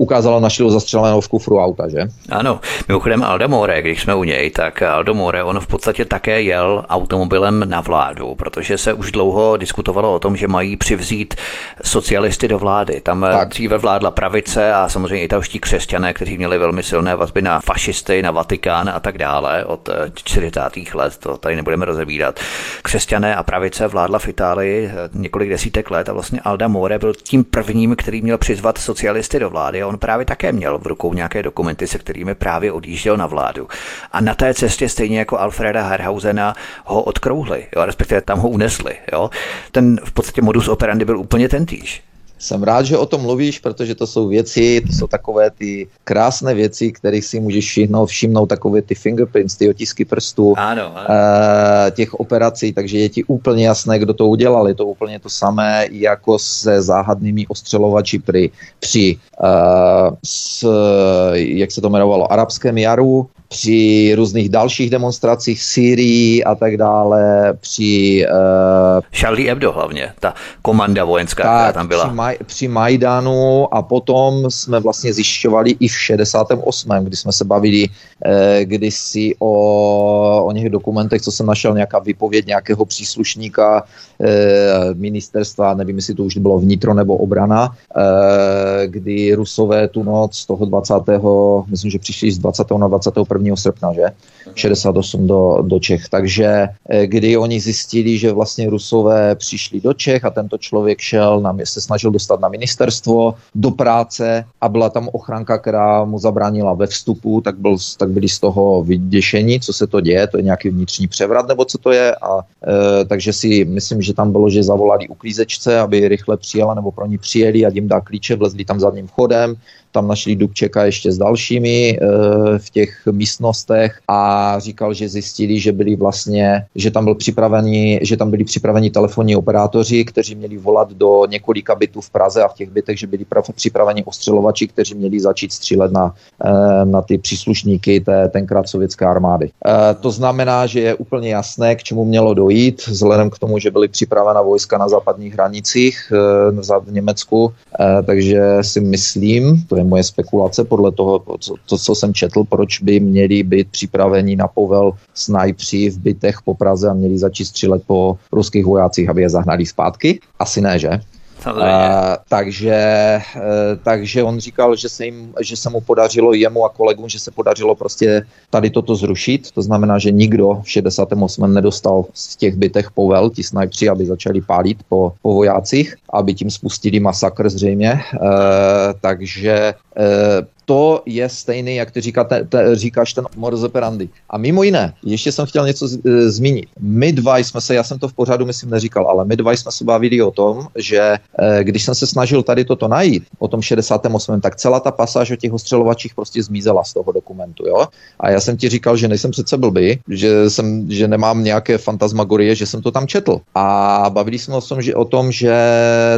ukázalo, našli ho zastřelenou v kufru auta, že? Ano, mimochodem Aldo More, když jsme u něj, tak Aldo More, on v podstatě také jel automobilem na vládu, protože se už dlouho diskutovalo o tom, že mají přivzít socialisty do vlády. Tam tak. dříve vládla pravice a samozřejmě italští křesťané, kteří měli velmi silné vazby na fašisty, na Vatikán a tak dále od 40. let, to tady nebudeme rozebírat. Křesťané a pravice vládla v Itálii eh, několik desítek let a vlastně Alda More byl tím prvním, který měl přizvat socialisty do vlády on právě také měl v rukou nějaké dokumenty, se kterými právě odjížděl na vládu. A na té cestě stejně jako Alfreda Herhausena ho odkrouhli, jo, respektive tam ho unesli. Jo. Ten v podstatě modus operandi byl úplně tentýž. Jsem rád, že o tom mluvíš, protože to jsou věci, to jsou takové ty krásné věci, kterých si můžeš všimnout, všimnout takové ty fingerprints, ty otisky prstů ano, ano. E, těch operací, takže je ti úplně jasné, kdo to udělal. Je to úplně to samé jako se záhadnými ostřelovači při, při e, s, jak se to jmenovalo, arabském jaru, při různých dalších demonstracích v Syrii a tak dále, při... Uh, Charlie Hebdo hlavně, ta komanda vojenská, tak, která tam byla. Při, Maj, při Majdanu a potom jsme vlastně zjišťovali i v 68., kdy jsme se bavili eh, kdysi o, o něch dokumentech, co jsem našel, nějaká vypověď nějakého příslušníka eh, ministerstva, nevím, jestli to už bylo vnitro nebo obrana, eh, kdy Rusové tu noc toho 20. myslím, že přišli z 20. na 21 1. srpna, že? 68 do, do Čech. Takže eh, kdy oni zjistili, že vlastně Rusové přišli do Čech a tento člověk šel, na, se snažil dostat na ministerstvo, do práce a byla tam ochranka, která mu zabránila ve vstupu, tak, byl, tak byli z toho vyděšení, co se to děje, to je nějaký vnitřní převrat nebo co to je. A, e, takže si myslím, že tam bylo, že zavolali uklízečce, aby rychle přijela nebo pro ní přijeli a jim dá klíče, vlezli tam zadním vchodem, tam našli Dubčeka ještě s dalšími e, v těch místnostech a říkal, že zjistili, že byli vlastně, že tam byl připraveni, že tam byli připraveni telefonní operátoři, kteří měli volat do několika bytů v Praze a v těch bytech, že byli připraveni ostřelovači, kteří měli začít střílet na, e, na ty příslušníky té tenkrát sovětské armády. E, to znamená, že je úplně jasné, k čemu mělo dojít, vzhledem k tomu, že byly připravena vojska na západních hranicích v Německu, takže si myslím, to je moje spekulace podle toho, co, to, co jsem četl, proč by měli být připraveni na povel snajpři v bytech po Praze a měli začít střílet po ruských vojácích, aby je zahnali zpátky? Asi ne, že? Uh, takže, uh, takže on říkal, že se, jim, že se mu podařilo jemu a kolegům, že se podařilo prostě tady toto zrušit. To znamená, že nikdo v 68. nedostal z těch bytech povel, ti snajpři, aby začali pálit po, po vojácích, aby tím spustili masakr zřejmě. Uh, takže to je stejný, jak ty říká, te, te, říkáš, ten morze operandi. A mimo jiné, ještě jsem chtěl něco z, e, zmínit. My dva jsme se, já jsem to v pořadu myslím neříkal, ale my dva jsme se bavili o tom, že e, když jsem se snažil tady toto najít, o tom 68., tak celá ta pasáž o těch ostřelovačích prostě zmizela z toho dokumentu, jo? A já jsem ti říkal, že nejsem přece blbý, že, jsem, že nemám nějaké fantasmagorie, že jsem to tam četl. A bavili jsme o tom, že, o tom, že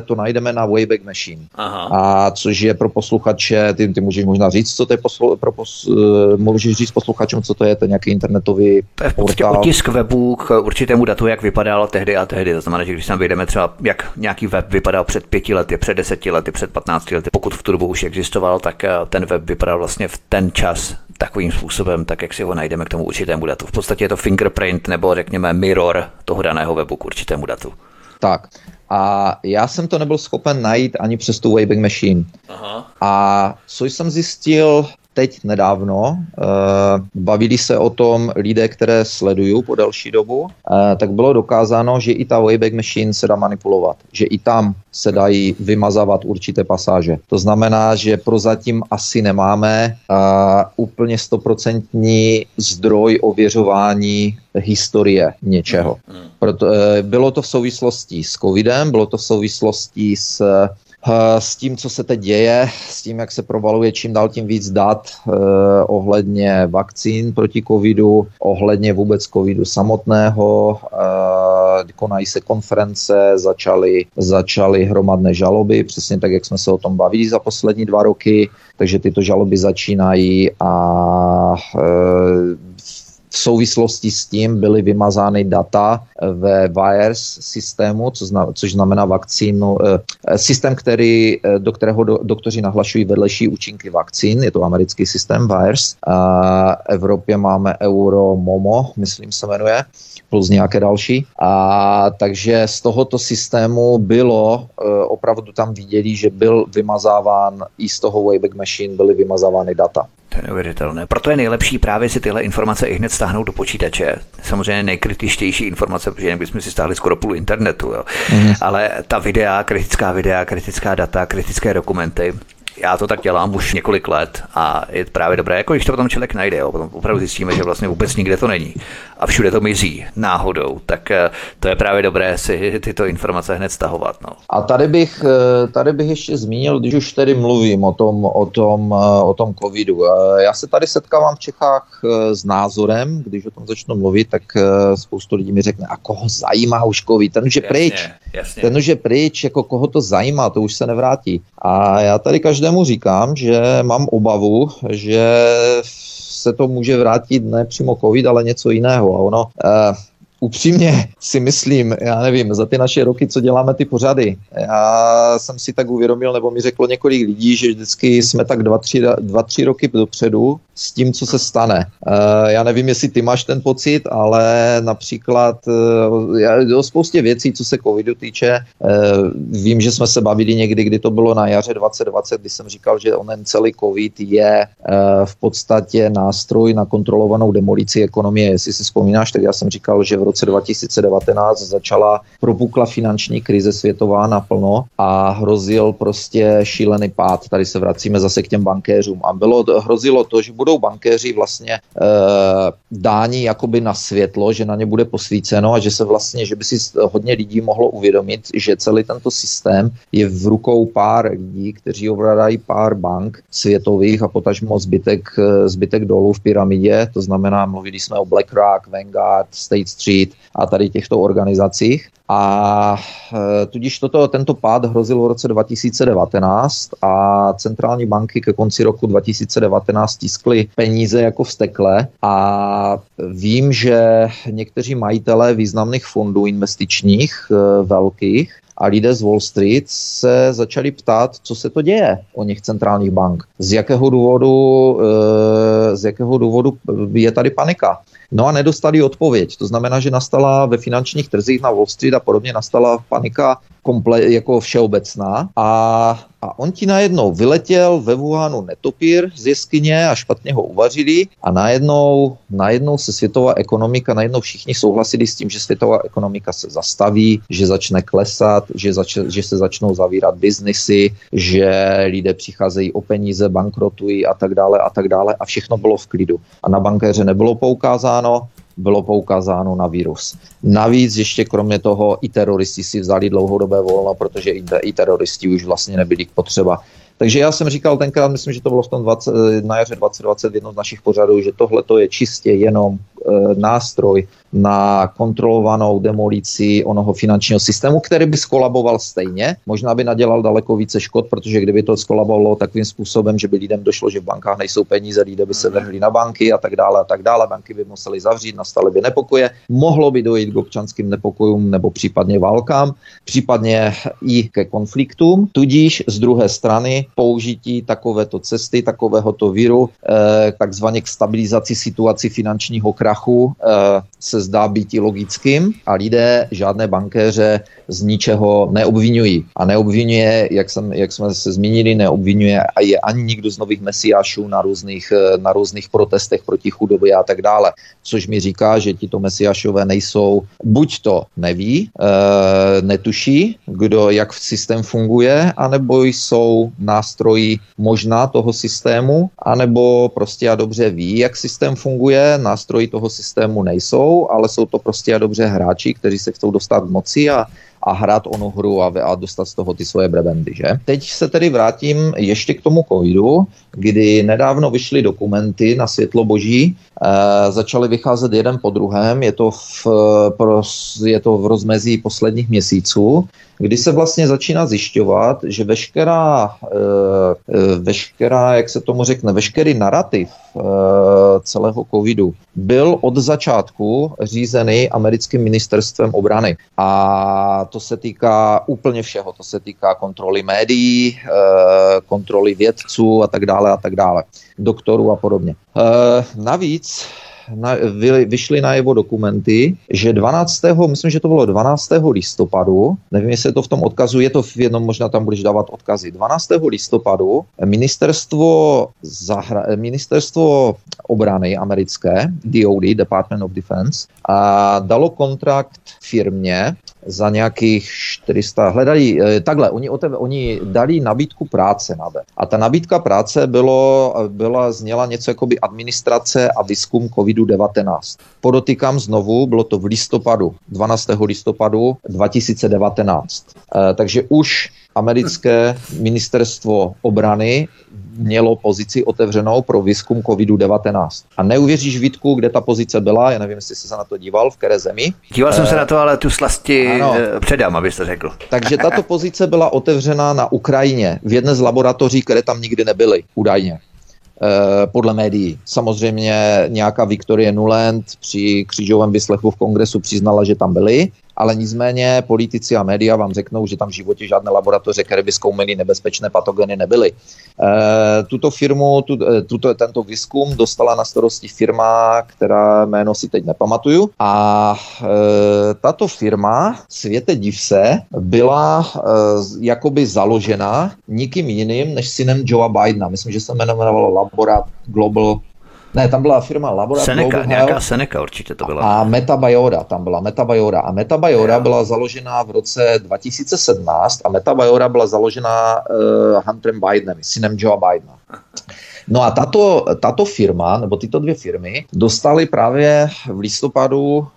to najdeme na Wayback Machine. Aha. A což je pro posluchače, ty, ty můžeš možná možná říct, co to je poslu, pro pos, uh, můžeš říct posluchačům, co to je, ten nějaký internetový To je v podstatě portál. otisk webu k určitému datu, jak vypadal tehdy a tehdy. To znamená, že když tam vyjdeme třeba, jak nějaký web vypadal před pěti lety, před deseti lety, před patnácti lety, pokud v tu dobu už existoval, tak eh, ten web vypadal vlastně v ten čas takovým způsobem, tak jak si ho najdeme k tomu určitému datu. V podstatě je to fingerprint nebo řekněme mirror toho daného webu k určitému datu. Tak. A já jsem to nebyl schopen najít ani přes tu Wayback Machine. Aha. A co jsem zjistil teď nedávno, uh, bavili se o tom lidé, které sledují po delší dobu, uh, tak bylo dokázáno, že i ta Wayback Machine se dá manipulovat, že i tam se dají vymazávat určité pasáže. To znamená, že prozatím asi nemáme uh, úplně stoprocentní zdroj ověřování historie něčeho. Hmm. Proto, bylo to v souvislosti s covidem, bylo to v souvislosti s Eh, s tím, co se teď děje, s tím, jak se provaluje čím dál tím víc dat eh, ohledně vakcín proti covidu, ohledně vůbec covidu samotného, eh, konají se konference, začaly, začaly hromadné žaloby, přesně tak, jak jsme se o tom bavili za poslední dva roky, takže tyto žaloby začínají a v souvislosti s tím byly vymazány data ve VIRES systému, co zna, což znamená vakcínu, systém, který, do kterého do, doktoři nahlašují vedlejší účinky vakcín, je to americký systém VIRES. A v Evropě máme Euro Momo, myslím se jmenuje, plus nějaké další. A takže z tohoto systému bylo opravdu tam viděli, že byl vymazáván i z toho Wayback Machine byly vymazávány data. To je neuvěřitelné. Proto je nejlepší právě si tyhle informace i hned stáhnout do počítače. Samozřejmě nejkritičtější informace, protože jinak bychom si stáhli skoro půl internetu. Jo. Mm. Ale ta videa, kritická videa, kritická data, kritické dokumenty, já to tak dělám už několik let a je právě dobré, jako když to potom člověk najde, jo, potom opravdu zjistíme, že vlastně vůbec nikde to není a všude to mizí náhodou, tak eh, to je právě dobré si tyto informace hned stahovat. No. A tady bych, eh, tady bych ještě zmínil, když už tedy mluvím o tom, o tom, eh, o tom covidu. Já se tady setkávám v Čechách s názorem, když o tom začnu mluvit, tak spoustu lidí mi řekne, a koho zajímá už covid, ten už je pryč. Jasně. Ten už je pryč, jako koho to zajímá, to už se nevrátí. A já tady každému říkám, že mám obavu, že se to může vrátit ne přímo covid, ale něco jiného. A ono, uh, upřímně si myslím, já nevím, za ty naše roky, co děláme ty pořady, já jsem si tak uvědomil, nebo mi řeklo několik lidí, že vždycky jsme tak dva, tři, dva, tři roky dopředu s tím, co se stane. Eh, já nevím, jestli ty máš ten pocit, ale například eh, o spoustě věcí, co se covidu týče, eh, vím, že jsme se bavili někdy, kdy to bylo na jaře 2020, kdy jsem říkal, že onen celý covid je v podstatě nástroj na kontrolovanou demolici ekonomie. Jestli si vzpomínáš, tak já jsem říkal, že v roce 2019 začala propukla finanční krize světová naplno a hrozil prostě šílený pád. Tady se vracíme zase k těm bankéřům. A bylo, hrozilo to, že budou bankéři vlastně e, dáni jakoby na světlo, že na ně bude posvíceno a že se vlastně, že by si hodně lidí mohlo uvědomit, že celý tento systém je v rukou pár lidí, kteří ovládají pár bank světových a potažmo zbytek, zbytek dolů v pyramidě, to znamená, mluvili jsme o BlackRock, Vanguard, State Street a tady těchto organizacích. A e, tudíž toto, tento pád hrozil v roce 2019 a centrální banky ke konci roku 2019 tiskly peníze jako vstekle a vím, že někteří majitelé významných fondů investičních e, velkých a lidé z Wall Street se začali ptát, co se to děje o nich centrálních bank. Z jakého důvodu, e, z jakého důvodu je tady panika. No a nedostali odpověď. To znamená, že nastala ve finančních trzích na Wall Street a podobně nastala panika komple- jako všeobecná. A, a on ti najednou vyletěl ve Wuhanu netopír z jeskyně a špatně ho uvařili. A najednou, najednou se světová ekonomika, najednou všichni souhlasili s tím, že světová ekonomika se zastaví, že začne klesat, že, zač- že se začnou zavírat biznisy, že lidé přicházejí o peníze, bankrotují a tak dále a tak dále. A všechno bylo v klidu. A na bankéře nebylo poukázáno, bylo poukázáno na vírus. Navíc ještě kromě toho i teroristi si vzali dlouhodobé volno, protože i teroristi už vlastně nebyli potřeba. Takže já jsem říkal tenkrát, myslím, že to bylo v tom 20, na jaře 2021 z našich pořadů, že tohle to je čistě jenom nástroj na kontrolovanou demolici onoho finančního systému, který by skolaboval stejně. Možná by nadělal daleko více škod, protože kdyby to skolabovalo takovým způsobem, že by lidem došlo, že v bankách nejsou peníze, lidé by se vrhli na banky a tak dále a tak dále, banky by museli zavřít, nastaly by nepokoje, mohlo by dojít k občanským nepokojům nebo případně válkám, případně i ke konfliktům. Tudíž z druhé strany použití takovéto cesty, takovéhoto víru, eh, takzvaně k stabilizaci situaci finančního krachu eh, se zdá být i logickým a lidé žádné bankéře z ničeho neobvinují. A neobvinuje, jak, jsem, jak jsme se zmínili, neobvinuje a je ani nikdo z nových mesiášů na různých, na různých protestech proti chudobě a tak dále. Což mi říká, že tito mesiášové nejsou, buď to neví, e, netuší, kdo, jak systém funguje, anebo jsou nástroji možná toho systému, anebo prostě a dobře ví, jak systém funguje, nástroji toho systému nejsou, ale jsou to prostě a dobře hráči, kteří se chcou dostat moci a a hrát onu hru a, a dostat z toho ty svoje brebendy. Že? Teď se tedy vrátím ještě k tomu covidu, kdy nedávno vyšly dokumenty na světlo boží, e, začaly vycházet jeden po druhém, je to, v, pro, je to v rozmezí posledních měsíců, kdy se vlastně začíná zjišťovat, že veškerá, veškerá, jak se tomu řekne, veškerý narrativ celého covidu byl od začátku řízený americkým ministerstvem obrany. A to se týká úplně všeho. To se týká kontroly médií, kontroly vědců a tak dále a tak dále. Doktorů a podobně. Navíc na, vy, vyšly na jeho dokumenty, že 12. myslím, že to bylo 12. listopadu, nevím, jestli to v tom odkazu, je to v jednom, možná tam budeš dávat odkazy, 12. listopadu ministerstvo, zahra, ministerstvo obrany americké, DOD, Department of Defense, a dalo kontrakt firmě, za nějakých 400, hledají, eh, takhle, oni, oteve, oni dali nabídku práce na web. A ta nabídka práce bylo, byla, zněla něco jako by administrace a výzkum COVID-19. Podotýkám znovu, bylo to v listopadu, 12. listopadu 2019. E, takže už americké ministerstvo obrany mělo pozici otevřenou pro výzkum COVID-19. A neuvěříš, Vítku, kde ta pozice byla, já nevím, jestli jsi se na to díval, v které zemi. Díval jsem se na to, ale tu slasti ano. Eh, předám, abyste řekl. Takže tato pozice byla otevřena na Ukrajině, v jedné z laboratoří, které tam nikdy nebyly, údajně eh, podle médií. Samozřejmě nějaká Victoria Nuland při křížovém vyslechu v kongresu přiznala, že tam byli, ale nicméně politici a média vám řeknou, že tam v životě žádné laboratoře, které by zkoumaly nebezpečné patogeny, nebyly. E, tuto firmu, tu, eh, tuto, tento výzkum dostala na starosti firma, která jméno si teď nepamatuju. A e, tato firma, světe div se, byla e, jakoby založena nikým jiným než synem Joea Bidena. Myslím, že se jmenovalo Laborat Global ne, tam byla firma Laboratory Seneca, Global nějaká Health, Seneca určitě to byla. A Metabiora, tam byla Metabiora. A Metabiora byla založena v roce 2017 a Metabiora byla založena uh, Hunterem Bidenem, synem Joea Bidena. No a tato, tato firma, nebo tyto dvě firmy, dostaly právě v listopadu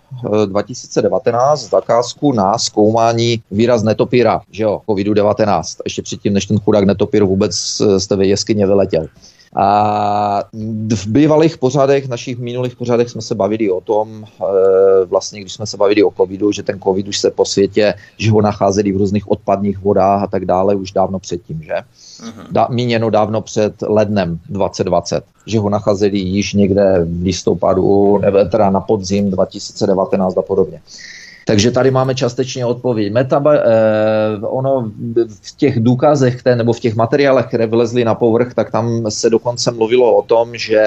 2019 eh, zakázku na zkoumání výraz netopíra, že jo, COVID-19, ještě předtím, než ten chudák netopír vůbec eh, z té jeskyně vyletěl. A v bývalých pořadech, našich minulých pořadech jsme se bavili o tom, eh, vlastně když jsme se bavili o covidu, že ten covid už se po světě, že ho nacházeli v různých odpadních vodách a tak dále už dávno předtím, že? Uh-huh. Da, míněno dávno před lednem 2020, že ho nacházeli již někde v listopadu, nebo teda na podzim 2019 a podobně. Takže tady máme částečně odpověď. Meta, eh, ono v těch důkazech, které, nebo v těch materiálech, které vlezly na povrch, tak tam se dokonce mluvilo o tom, že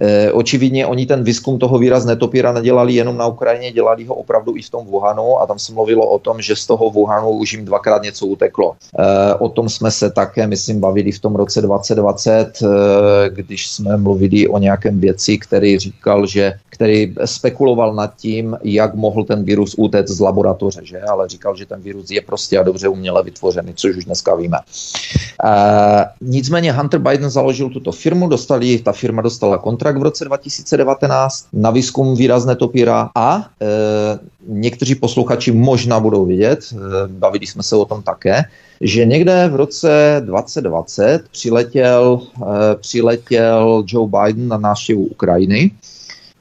eh, očividně oni ten výzkum toho výraz netopíra nedělali jenom na Ukrajině, dělali ho opravdu i v tom Wuhanu a tam se mluvilo o tom, že z toho Wuhanu už jim dvakrát něco uteklo. Eh, o tom jsme se také, myslím, bavili v tom roce 2020, eh, když jsme mluvili o nějakém věci, který říkal, že který spekuloval nad tím, jak mohl ten virus utéct z laboratoře, že? ale říkal, že ten virus je prostě a dobře uměle vytvořený, což už dneska víme. E, nicméně Hunter Biden založil tuto firmu, dostali, ta firma dostala kontrakt v roce 2019 na výzkum výrazné topíra a e, někteří posluchači možná budou vědět, e, bavili jsme se o tom také, že někde v roce 2020 přiletěl, e, přiletěl Joe Biden na návštěvu Ukrajiny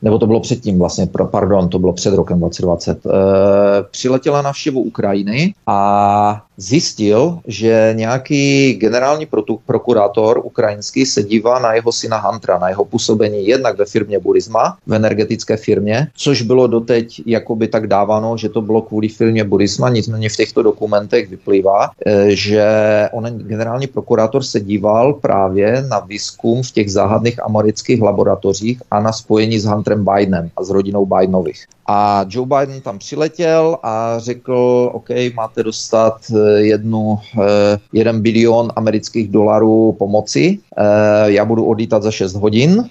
nebo to bylo předtím vlastně, pardon, to bylo před rokem 2020, e, eh, přiletěla na všivu Ukrajiny a zjistil, že nějaký generální prokurátor ukrajinský se dívá na jeho syna Huntera, na jeho působení jednak ve firmě Burisma, v energetické firmě, což bylo doteď jakoby tak dáváno, že to bylo kvůli firmě Burisma, nicméně v těchto dokumentech vyplývá, eh, že on generální prokurátor se díval právě na výzkum v těch záhadných amerických laboratořích a na spojení s Hunterem Bidenem a s rodinou Bidenových. A Joe Biden tam přiletěl a řekl, OK, máte dostat eh, jednu, eh, jeden bilion amerických dolarů pomoci. Eh, já budu odlítat za 6 hodin.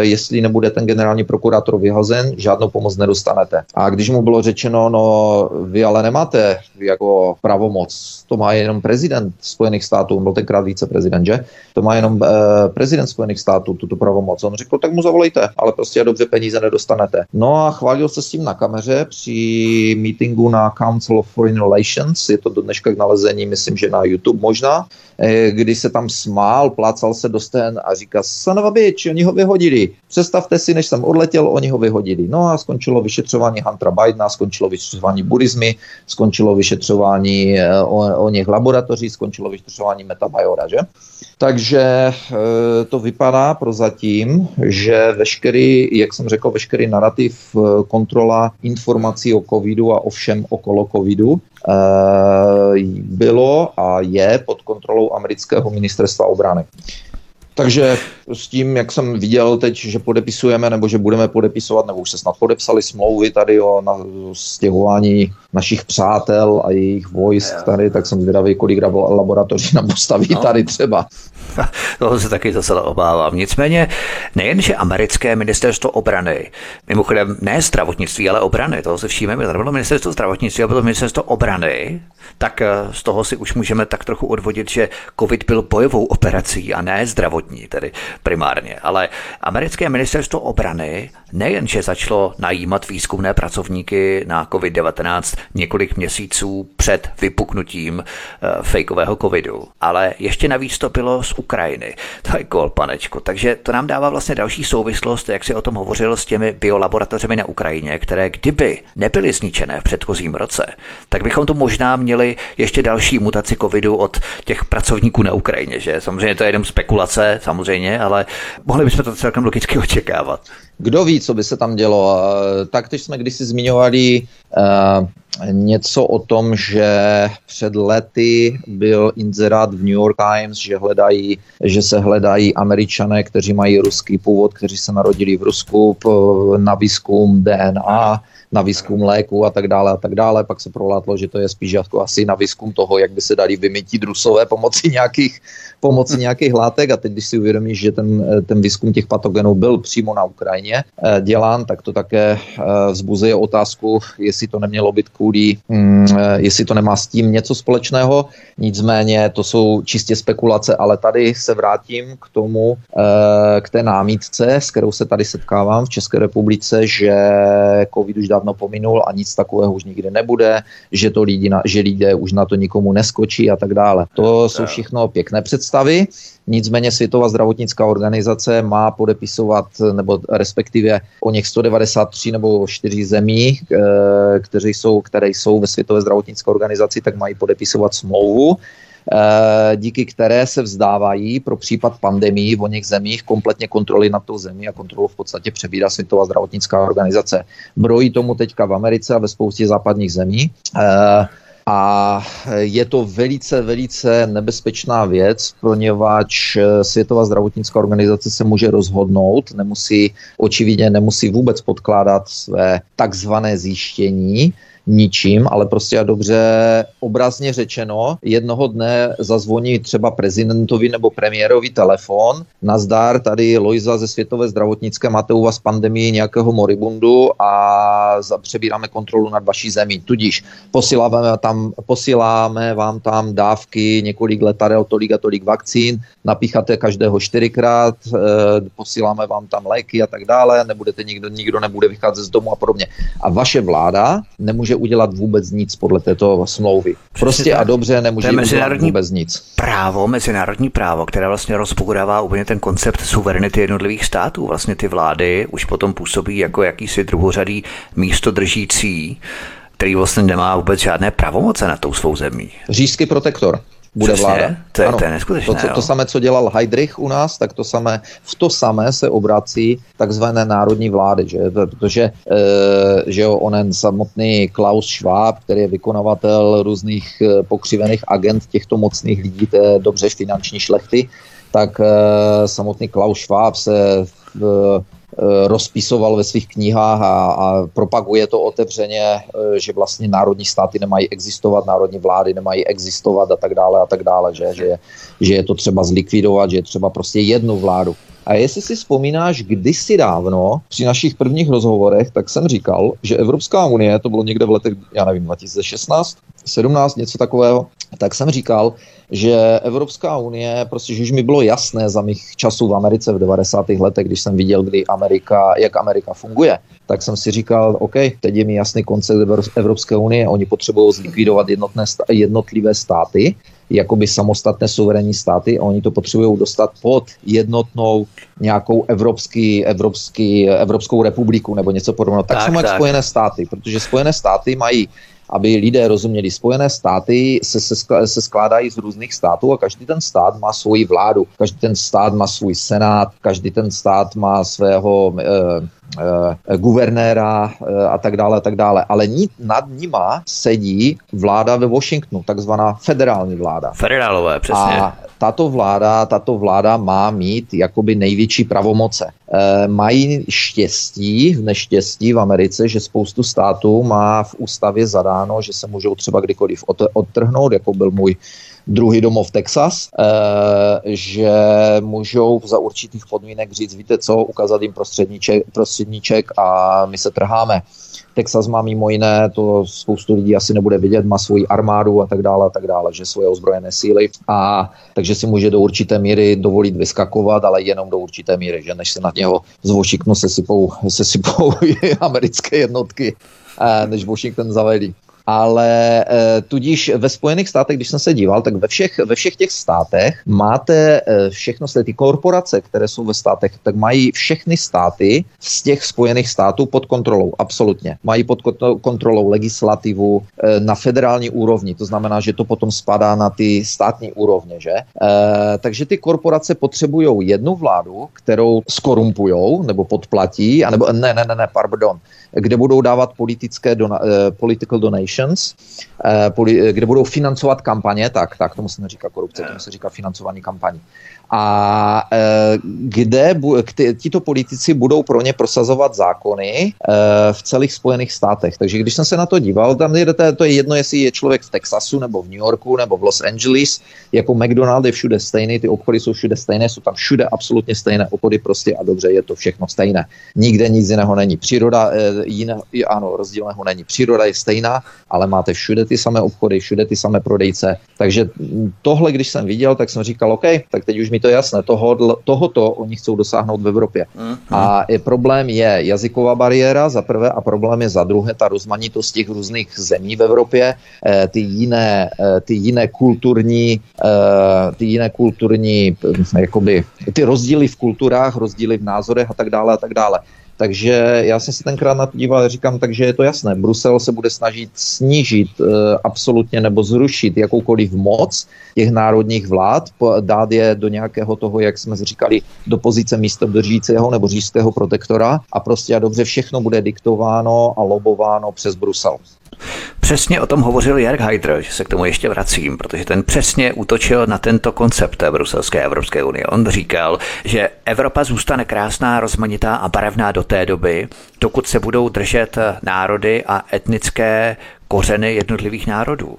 Jestli nebude ten generální prokurátor vyhozen, žádnou pomoc nedostanete. A když mu bylo řečeno, no vy ale nemáte jako pravomoc, to má jenom prezident Spojených států, on byl tenkrát viceprezident, že? To má jenom prezident Spojených států tuto pravomoc. On řekl, tak mu zavolejte, ale prostě dobře peníze nedostanete. No a chválil se s tím na kameře při meetingu na Council of Foreign Relations, je to do dneška k nalezení, myslím, že na YouTube možná, kdy se tam smál, plácal se do stén a říká, sanova bič, oni ho vyhodili. Představte si, než jsem odletěl, oni ho vyhodili. No a skončilo vyšetřování Huntera Bidena, skončilo vyšetřování buddhismy, skončilo vyšetřování eh, o, o něch laboratoří, skončilo vyšetřování Metabajora, že? Takže e, to vypadá prozatím, že veškerý, jak jsem řekl, veškerý narrativ kontrola informací o covidu a o všem okolo covidu bylo a je pod kontrolou amerického ministerstva obrany. Takže s tím, jak jsem viděl teď, že podepisujeme nebo že budeme podepisovat, nebo už se snad podepsali smlouvy tady o na, stěhování našich přátel a jejich vojsk tady, tak jsem zvědavý, kolik laboratoří nám postaví no. tady třeba. Toho se taky docela obávám. Nicméně nejenže americké ministerstvo obrany, mimochodem ne zdravotnictví, ale obrany, toho se všímeme, to bylo ministerstvo zdravotnictví a bylo ministerstvo obrany, tak eh, z toho si už můžeme tak trochu odvodit, že COVID byl bojovou operací a ne zdravotní, tedy primárně. Ale americké ministerstvo obrany nejenže začalo najímat výzkumné pracovníky na COVID-19 několik měsíců před vypuknutím uh, fejkového covidu, ale ještě navíc to bylo z Ukrajiny. To je kol, panečko. Takže to nám dává vlastně další souvislost, jak si o tom hovořil s těmi biolaboratořemi na Ukrajině, které kdyby nebyly zničené v předchozím roce, tak bychom to možná měli ještě další mutaci covidu od těch pracovníků na Ukrajině, že? Samozřejmě to je jenom spekulace, samozřejmě, ale mohli bychom to celkem logicky očekávat. Kdo ví, co by se tam dělo. Taktež jsme kdysi zmiňovali uh, něco o tom, že před lety byl inzerát v New York Times, že, hledají, že se hledají američané, kteří mají ruský původ, kteří se narodili v Rusku na výzkum DNA na výzkum léku a tak dále a tak dále. Pak se prolátlo, že to je spíš jako asi na výzkum toho, jak by se dali vymytit rusové pomocí nějakých, pomocí nějakých látek. A teď, když si uvědomíš, že ten, ten výzkum těch patogenů byl přímo na Ukrajině eh, dělán, tak to také eh, vzbuzuje otázku, jestli to nemělo být kvůli, mm, eh, jestli to nemá s tím něco společného. Nicméně to jsou čistě spekulace, ale tady se vrátím k tomu, k té námítce, s kterou se tady setkávám v České republice, že COVID už dávno pominul a nic takového už nikdy nebude, že to lidi na, že lidé už na to nikomu neskočí a tak dále. To jsou všechno pěkné představy. Nicméně Světová zdravotnická organizace má podepisovat, nebo respektive o něch 193 nebo 4 zemí, eh, které jsou, které jsou ve Světové zdravotnické organizaci, tak mají podepisovat smlouvu, díky které se vzdávají pro případ pandemii v oněch zemích kompletně kontroly nad tou zemí a kontrolu v podstatě přebírá Světová zdravotnická organizace. Brojí tomu teďka v Americe a ve spoustě západních zemí. Eh, a je to velice, velice nebezpečná věc, poněvadž eh, Světová zdravotnická organizace se může rozhodnout, nemusí, očividně nemusí vůbec podkládat své takzvané zjištění, ničím, ale prostě a dobře obrazně řečeno, jednoho dne zazvoní třeba prezidentovi nebo premiérovi telefon, nazdar, tady Lojza ze Světové zdravotnické, máte u vás pandemii nějakého moribundu a přebíráme kontrolu nad vaší zemí. Tudíž posíláme, tam, posíláme vám tam dávky, několik letadel, tolik a tolik vakcín, napícháte každého čtyřikrát, e, posíláme vám tam léky a tak dále, nebudete nikdo, nikdo nebude vycházet z domu a podobně. A vaše vláda nemůže udělat vůbec nic podle této smlouvy. Prostě a dobře nemůže udělat vůbec nic. Právo, mezinárodní právo, které vlastně rozbourává úplně ten koncept suverenity jednotlivých států. Vlastně ty vlády už potom působí jako jakýsi druhořadý místo držící který vlastně nemá vůbec žádné pravomoce na tou svou zemí. Říšský protektor bude Přesně, vláda. To je, ano, to je neskutečné. To, co, to samé, co dělal Heidrich u nás, tak to samé, v to samé se obrací takzvané národní vlády, že? protože e, že jo, onen samotný Klaus Schwab, který je vykonavatel různých e, pokřivených agent těchto mocných lidí, té dobře finanční šlechty, tak e, samotný Klaus Schwab se v, Eh, rozpisoval ve svých knihách a, a propaguje to otevřeně, eh, že vlastně národní státy nemají existovat, národní vlády nemají existovat a tak dále a tak dále, že, že, že je to třeba zlikvidovat, že je třeba prostě jednu vládu. A jestli si vzpomínáš kdysi dávno, při našich prvních rozhovorech, tak jsem říkal, že Evropská unie, to bylo někde v letech, já nevím, 2016, 17, něco takového, tak jsem říkal, že Evropská unie, prostě, že už mi bylo jasné za mých časů v Americe v 90. letech, když jsem viděl, kdy Amerika, jak Amerika funguje, tak jsem si říkal, OK, teď je mi jasný koncept Evropské unie, oni potřebují zlikvidovat jednotné, jednotlivé státy, jakoby samostatné suverénní státy a oni to potřebují dostat pod jednotnou nějakou evropský, evropský, Evropskou republiku nebo něco podobného. Tak, tak jsou jak Spojené státy, protože Spojené státy mají aby lidé rozuměli. Spojené státy se, se, se skládají z různých států a každý ten stát má svoji vládu, každý ten stát má svůj senát, každý ten stát má svého eh, eh, guvernéra eh, a tak dále, a tak dále. Ale ní, nad nima sedí vláda ve Washingtonu, takzvaná federální vláda. Federálové, přesně. A tato vláda, tato vláda má mít jakoby největší pravomoce. E, mají štěstí, v neštěstí v Americe, že spoustu států má v ústavě zadáno, že se můžou třeba kdykoliv odtrhnout, jako byl můj druhý domov Texas, e, že můžou za určitých podmínek říct, víte co, ukázat jim prostředníček, prostředníček a my se trháme. Texas má mimo jiné, to spoustu lidí asi nebude vidět, má svoji armádu a tak dále a tak dále, že svoje ozbrojené síly a takže si může do určité míry dovolit vyskakovat, ale jenom do určité míry, že než se na něho z Washingtonu sesypou, sesypou americké jednotky, eh, než Washington zavedí ale e, tudíž ve Spojených státech, když jsem se díval, tak ve všech, ve všech těch státech máte e, všechno, ty korporace, které jsou ve státech, tak mají všechny státy z těch Spojených států pod kontrolou, absolutně. Mají pod kontrolou legislativu e, na federální úrovni, to znamená, že to potom spadá na ty státní úrovně, že? E, takže ty korporace potřebují jednu vládu, kterou skorumpujou nebo podplatí, anebo ne, ne, ne, ne, pardon, kde budou dávat politické dona, uh, political donations, uh, poli, kde budou financovat kampaně, tak, tak tomu se neříká korupce, tomu se říká financování kampaní a e, kde tito politici budou pro ně prosazovat zákony e, v celých Spojených státech. Takže když jsem se na to díval, tam je, to je jedno, jestli je člověk v Texasu nebo v New Yorku nebo v Los Angeles, jako McDonald je všude stejný, ty obchody jsou všude stejné, jsou tam všude absolutně stejné obchody prostě a dobře, je to všechno stejné. Nikde nic jiného není. Příroda, e, jiné, ano, rozdílného není. Příroda je stejná, ale máte všude ty samé obchody, všude ty samé prodejce. Takže tohle, když jsem viděl, tak jsem říkal, OK, tak teď už mi to jasné, toho, tohoto oni chcou dosáhnout v Evropě. Mm-hmm. A je, problém je jazyková bariéra za prvé a problém je za druhé ta rozmanitost těch různých zemí v Evropě, eh, ty jiné, eh, ty jiné kulturní, eh, ty jiné kulturní, jakoby, ty rozdíly v kulturách, rozdíly v názorech a tak dále a tak dále. Takže já jsem si tenkrát na a říkám, takže je to jasné. Brusel se bude snažit snížit e, absolutně nebo zrušit jakoukoliv moc těch národních vlád, dát je do nějakého toho, jak jsme říkali, do pozice místo držícího nebo říšského protektora a prostě a dobře všechno bude diktováno a lobováno přes Brusel. Přesně o tom hovořil Jörg Heidr, že se k tomu ještě vracím, protože ten přesně útočil na tento koncept té bruselské Evropské unie. On říkal, že Evropa zůstane krásná, rozmanitá a barevná do té doby, dokud se budou držet národy a etnické kořeny jednotlivých národů.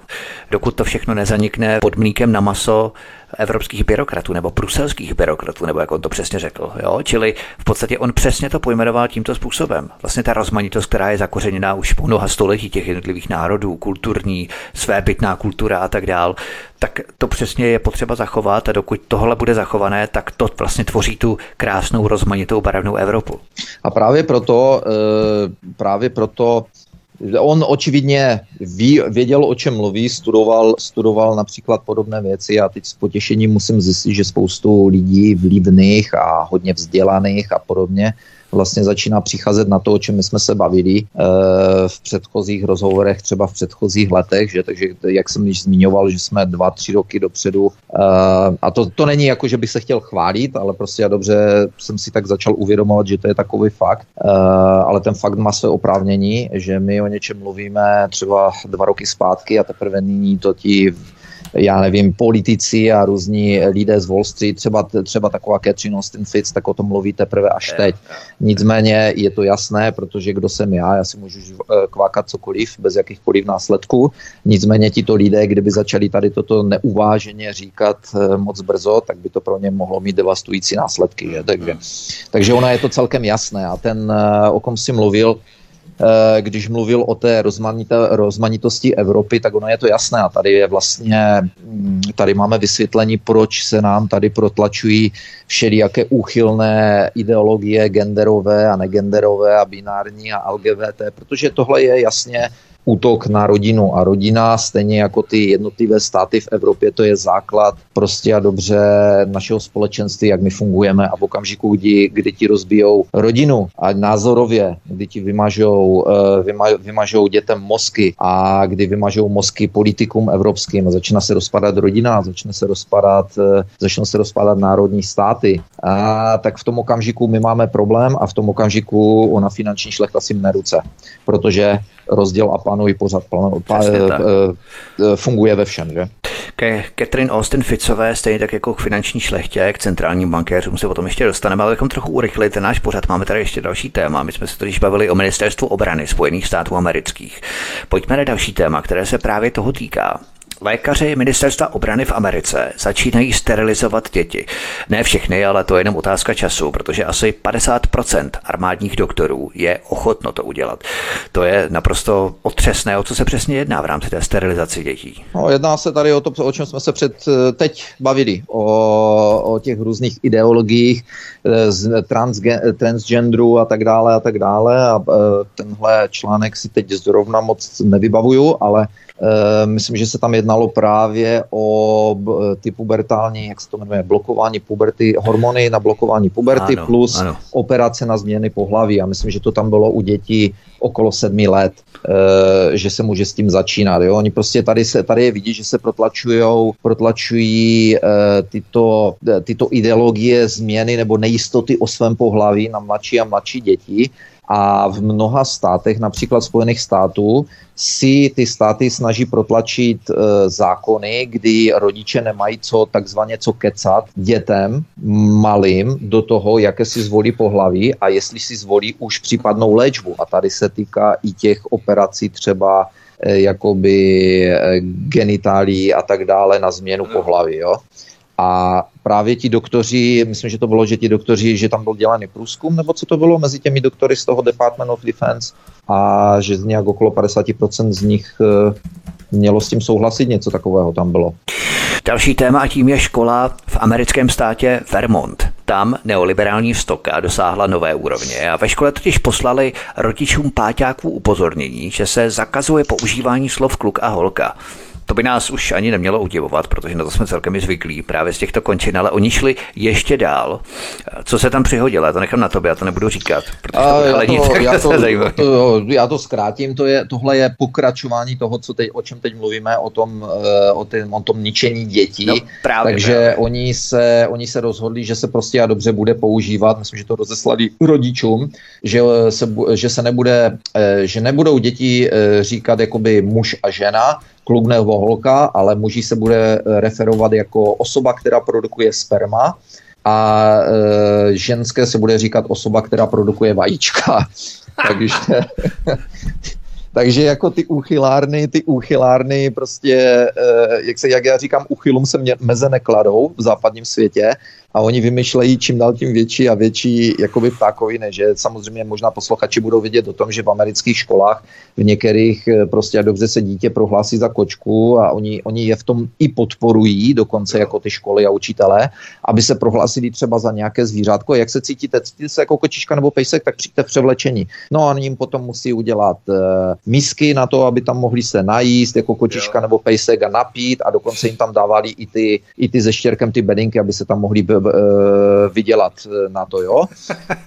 Dokud to všechno nezanikne pod mlíkem na maso evropských byrokratů nebo bruselských byrokratů, nebo jak on to přesně řekl. Jo? Čili v podstatě on přesně to pojmenoval tímto způsobem. Vlastně ta rozmanitost, která je zakořeněná už po mnoha století těch jednotlivých národů, kulturní, svébytná kultura a tak dál, tak to přesně je potřeba zachovat a dokud tohle bude zachované, tak to vlastně tvoří tu krásnou, rozmanitou, barevnou Evropu. A právě proto, eh, právě proto On očividně ví, věděl, o čem mluví, studoval, studoval například podobné věci a teď s potěšením musím zjistit, že spoustu lidí vlivných a hodně vzdělaných a podobně vlastně začíná přicházet na to, o čem my jsme se bavili eh, v předchozích rozhovorech, třeba v předchozích letech, že? Takže jak jsem již zmiňoval, že jsme dva, tři roky dopředu eh, a to, to není jako, že bych se chtěl chválit, ale prostě já dobře jsem si tak začal uvědomovat, že to je takový fakt, eh, ale ten fakt má své oprávnění, že my o něčem mluvíme třeba dva roky zpátky a teprve nyní to ti já nevím, politici a různí lidé z Wall Street, třeba, třeba taková Catherine Austin Fitz, tak o tom mluví teprve až teď. Nicméně je to jasné, protože kdo jsem já, já si můžu eh, kvákat cokoliv, bez jakýchkoliv následků. Nicméně tito lidé, kdyby začali tady toto neuváženě říkat eh, moc brzo, tak by to pro ně mohlo mít devastující následky. Že? Takže, takže ona je to celkem jasné. A ten, eh, o kom si mluvil, když mluvil o té rozmanitosti Evropy, tak ono je to jasné a tady je vlastně, mm, tady máme vysvětlení, proč se nám tady protlačují všelijaké úchylné ideologie genderové a negenderové a binární a LGBT, protože tohle je jasně útok na rodinu a rodina, stejně jako ty jednotlivé státy v Evropě, to je základ prostě a dobře našeho společenství, jak my fungujeme a v okamžiku, kdy, kdy ti rozbijou rodinu a názorově, kdy ti vymažou, eh, vyma, vymažou dětem mozky a kdy vymažou mozky politikům evropským. Začíná se rozpadat rodina, začne se rozpadat, eh, začne se rozpadat národní státy, a tak v tom okamžiku my máme problém a v tom okamžiku ona finanční šlechta si mne ruce, protože rozděl a panuj pořád pa, eh, eh, funguje ve všem. Že? Ke Catherine Austin Ficové, stejně tak jako k finanční šlechtě, k centrálním bankéřům se o tom ještě dostaneme, ale bychom trochu urychlili ten náš pořad. Máme tady ještě další téma. My jsme se totiž bavili o ministerstvu obrany Spojených států amerických. Pojďme na další téma, které se právě toho týká. Lékaři ministerstva obrany v Americe začínají sterilizovat děti. Ne všechny, ale to je jenom otázka času, protože asi 50% armádních doktorů je ochotno to udělat. To je naprosto otřesné, o co se přesně jedná v rámci té sterilizace dětí. No, jedná se tady o to, o čem jsme se před eh, teď bavili, o, o těch různých ideologiích eh, z transge, transgenderu a tak dále a tak dále. A eh, tenhle článek si teď zrovna moc nevybavuju, ale Eh, myslím, že se tam jednalo právě o ty pubertální, jak se to jmenuje, blokování puberty, hormony na blokování puberty ano, plus ano. operace na změny pohlaví. A myslím, že to tam bylo u dětí okolo sedmi let, eh, že se může s tím začínat. Jo? Oni prostě tady, se, tady je vidí, že se protlačujou, protlačují eh, tyto, tyto ideologie změny nebo nejistoty o svém pohlaví na mladší a mladší děti a v mnoha státech, například Spojených států, si ty státy snaží protlačit e, zákony, kdy rodiče nemají co takzvaně co kecat dětem malým do toho, jaké si zvolí pohlaví a jestli si zvolí už případnou léčbu. A tady se týká i těch operací třeba e, jakoby e, genitálí a tak dále na změnu pohlaví. Jo? A právě ti doktoři, myslím, že to bylo, že ti doktoři, že tam byl dělaný průzkum, nebo co to bylo mezi těmi doktory z toho Department of Defense a že nějak okolo 50% z nich eh, mělo s tím souhlasit, něco takového tam bylo. Další téma tím je škola v americkém státě Vermont. Tam neoliberální stoka dosáhla nové úrovně a ve škole totiž poslali rodičům páťáků upozornění, že se zakazuje používání slov kluk a holka. To by nás už ani nemělo udivovat, protože na to jsme celkem zvyklí právě z těchto končin, ale oni šli ještě dál. Co se tam přihodilo, já to nechám na tobě, já to nebudu říkat, protože to já, to, já, to, to, já to zkrátím, to je, tohle je pokračování toho, co teď, o čem teď mluvíme, o tom, eh, o, tém, o tom ničení dětí. No, právě, Takže právě. Oni, se, oni se rozhodli, že se prostě a dobře bude používat, myslím, že to rozeslali rodičům, že se, že se nebude, eh, že nebudou děti eh, říkat jakoby muž a žena, kluk nebo holka, ale muži se bude eh, referovat jako osoba, která produkuje sperma a e, ženské se bude říkat osoba, která produkuje vajíčka. Takže takže jako ty úchylárny, ty úchylárny prostě, eh, jak, se, jak já říkám, úchylům se mě meze nekladou v západním světě a oni vymýšlejí čím dál tím větší a větší jakoby ptákoviny, že samozřejmě možná posluchači budou vidět o tom, že v amerických školách v některých eh, prostě a dobře se dítě prohlásí za kočku a oni, oni je v tom i podporují, dokonce jako ty školy a učitelé, aby se prohlásili třeba za nějaké zvířátko. Jak se cítíte? Cítíte se jako kočička nebo pejsek, tak přijďte v převlečení. No a oni jim potom musí udělat uh, misky na to, aby tam mohli se najíst jako kočička jo. nebo pejsek a napít a dokonce jim tam dávali i ty, i ty ze štěrkem ty bedinky, aby se tam mohli vydělat eh, na to, jo.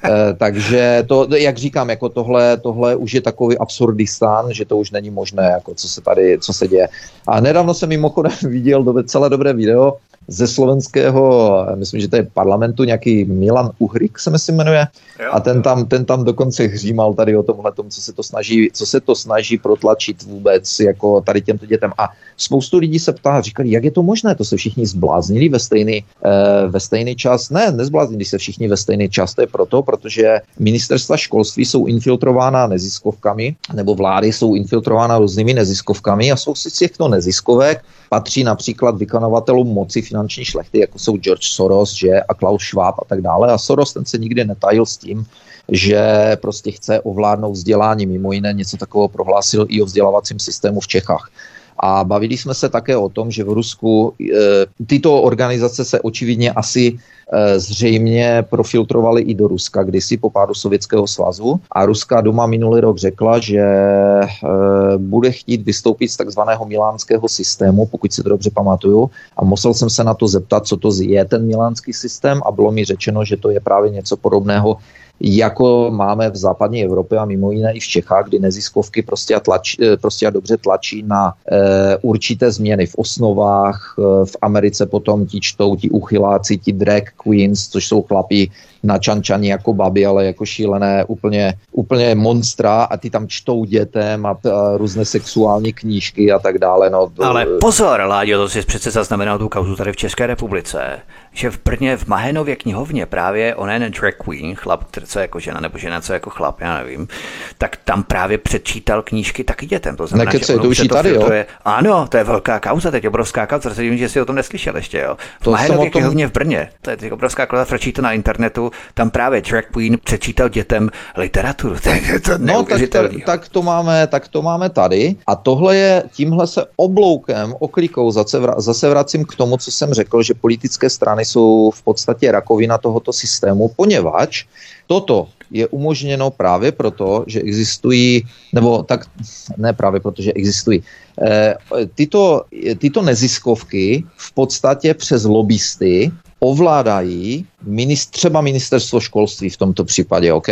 e, takže to, jak říkám, jako tohle, tohle už je takový absurdistán, že to už není možné, jako co se tady, co se děje. A nedávno jsem mimochodem viděl do, celé dobré video, ze slovenského, myslím, že to je parlamentu, nějaký Milan Uhrik se myslím jmenuje, a ten tam, ten tam dokonce hřímal tady o tomhle tom, co se to snaží, co se to snaží protlačit vůbec jako tady těmto dětem. A spoustu lidí se ptá, říkali, jak je to možné, to se všichni zbláznili ve stejný, eh, ve stejný čas. Ne, nezbláznili se všichni ve stejný čas, to je proto, protože ministerstva školství jsou infiltrována neziskovkami, nebo vlády jsou infiltrována různými neziskovkami a jsou si těchto neziskovek patří například vykonavatelům moci finanční šlechty, jako jsou George Soros že, a Klaus Schwab a tak dále. A Soros ten se nikdy netajil s tím, že prostě chce ovládnout vzdělání. Mimo jiné něco takového prohlásil i o vzdělávacím systému v Čechách. A bavili jsme se také o tom, že v Rusku e, tyto organizace se očividně asi zřejmě profiltrovaly i do Ruska kdysi po pádu Sovětského svazu. A Ruská duma minulý rok řekla, že e, bude chtít vystoupit z takzvaného milánského systému, pokud si to dobře pamatuju. A musel jsem se na to zeptat, co to je ten milánský systém a bylo mi řečeno, že to je právě něco podobného jako máme v západní Evropě a mimo jiné i v Čechách, kdy neziskovky prostě a, tlač, eh, prostě a dobře tlačí na e, určité změny v osnovách. E, v Americe potom ti čtou ti uchyláci, ti drag queens, což jsou chlapí na čančani jako baby, ale jako šílené úplně, úplně monstra a ty tam čtou dětem a, a různé sexuální knížky a tak dále. No, to... Ale pozor, Láďo, to si přece zaznamenal tu kauzu tady v České republice, že v Brně v Mahenově knihovně právě onen drag queen, chlap, co jako žena, nebo žena, co jako chlap, já nevím, tak tam právě předčítal knížky taky dětem. To znamená, Nekece, že to už to tady, jo? Je, ano, to je velká kauza, teď obrovská kauza, vím, že jsi o tom neslyšel ještě, jo. V to Mahenově tom... knihovně v Brně, to je teď obrovská kauza, to na internetu, tam právě drag queen předčítal dětem literaturu. To je to no, tak to, tak, to máme, tak to máme tady. A tohle je, tímhle se obloukem, oklikou zase, zase vracím k tomu, co jsem řekl, že politické strany jsou v podstatě rakovina tohoto systému, poněvadž toto je umožněno právě proto, že existují, nebo tak ne právě proto, že existují. E, tyto, tyto neziskovky v podstatě přes lobbysty ovládají minist, třeba ministerstvo školství v tomto případě, OK?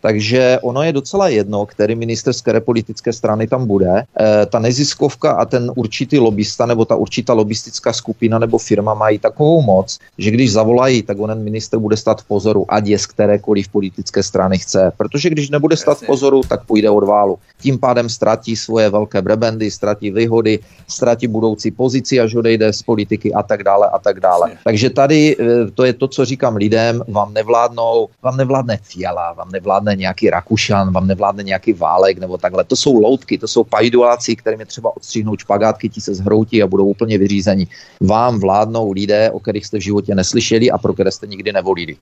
Takže ono je docela jedno, který minister z které politické strany tam bude. E, ta neziskovka a ten určitý lobista nebo ta určitá lobistická skupina nebo firma mají takovou moc, že když zavolají, tak onen minister bude stát v pozoru, ať je z kterékoliv politické strany chce. Protože když nebude stát v pozoru, tak půjde od válu. Tím pádem ztratí svoje velké brebendy, ztratí výhody, ztratí budoucí pozici, až odejde z politiky a tak dále a tak dále. Takže tady e, to je to, co říkám lidem, vám nevládnou, vám nevládne Fiala, vám nevládne nějaký Rakušan, vám nevládne nějaký Válek nebo takhle. To jsou loutky, to jsou pajduláci, kterým je třeba odstřihnout špagátky, ti se zhroutí a budou úplně vyřízení. Vám vládnou lidé, o kterých jste v životě neslyšeli a pro které jste nikdy nevolili.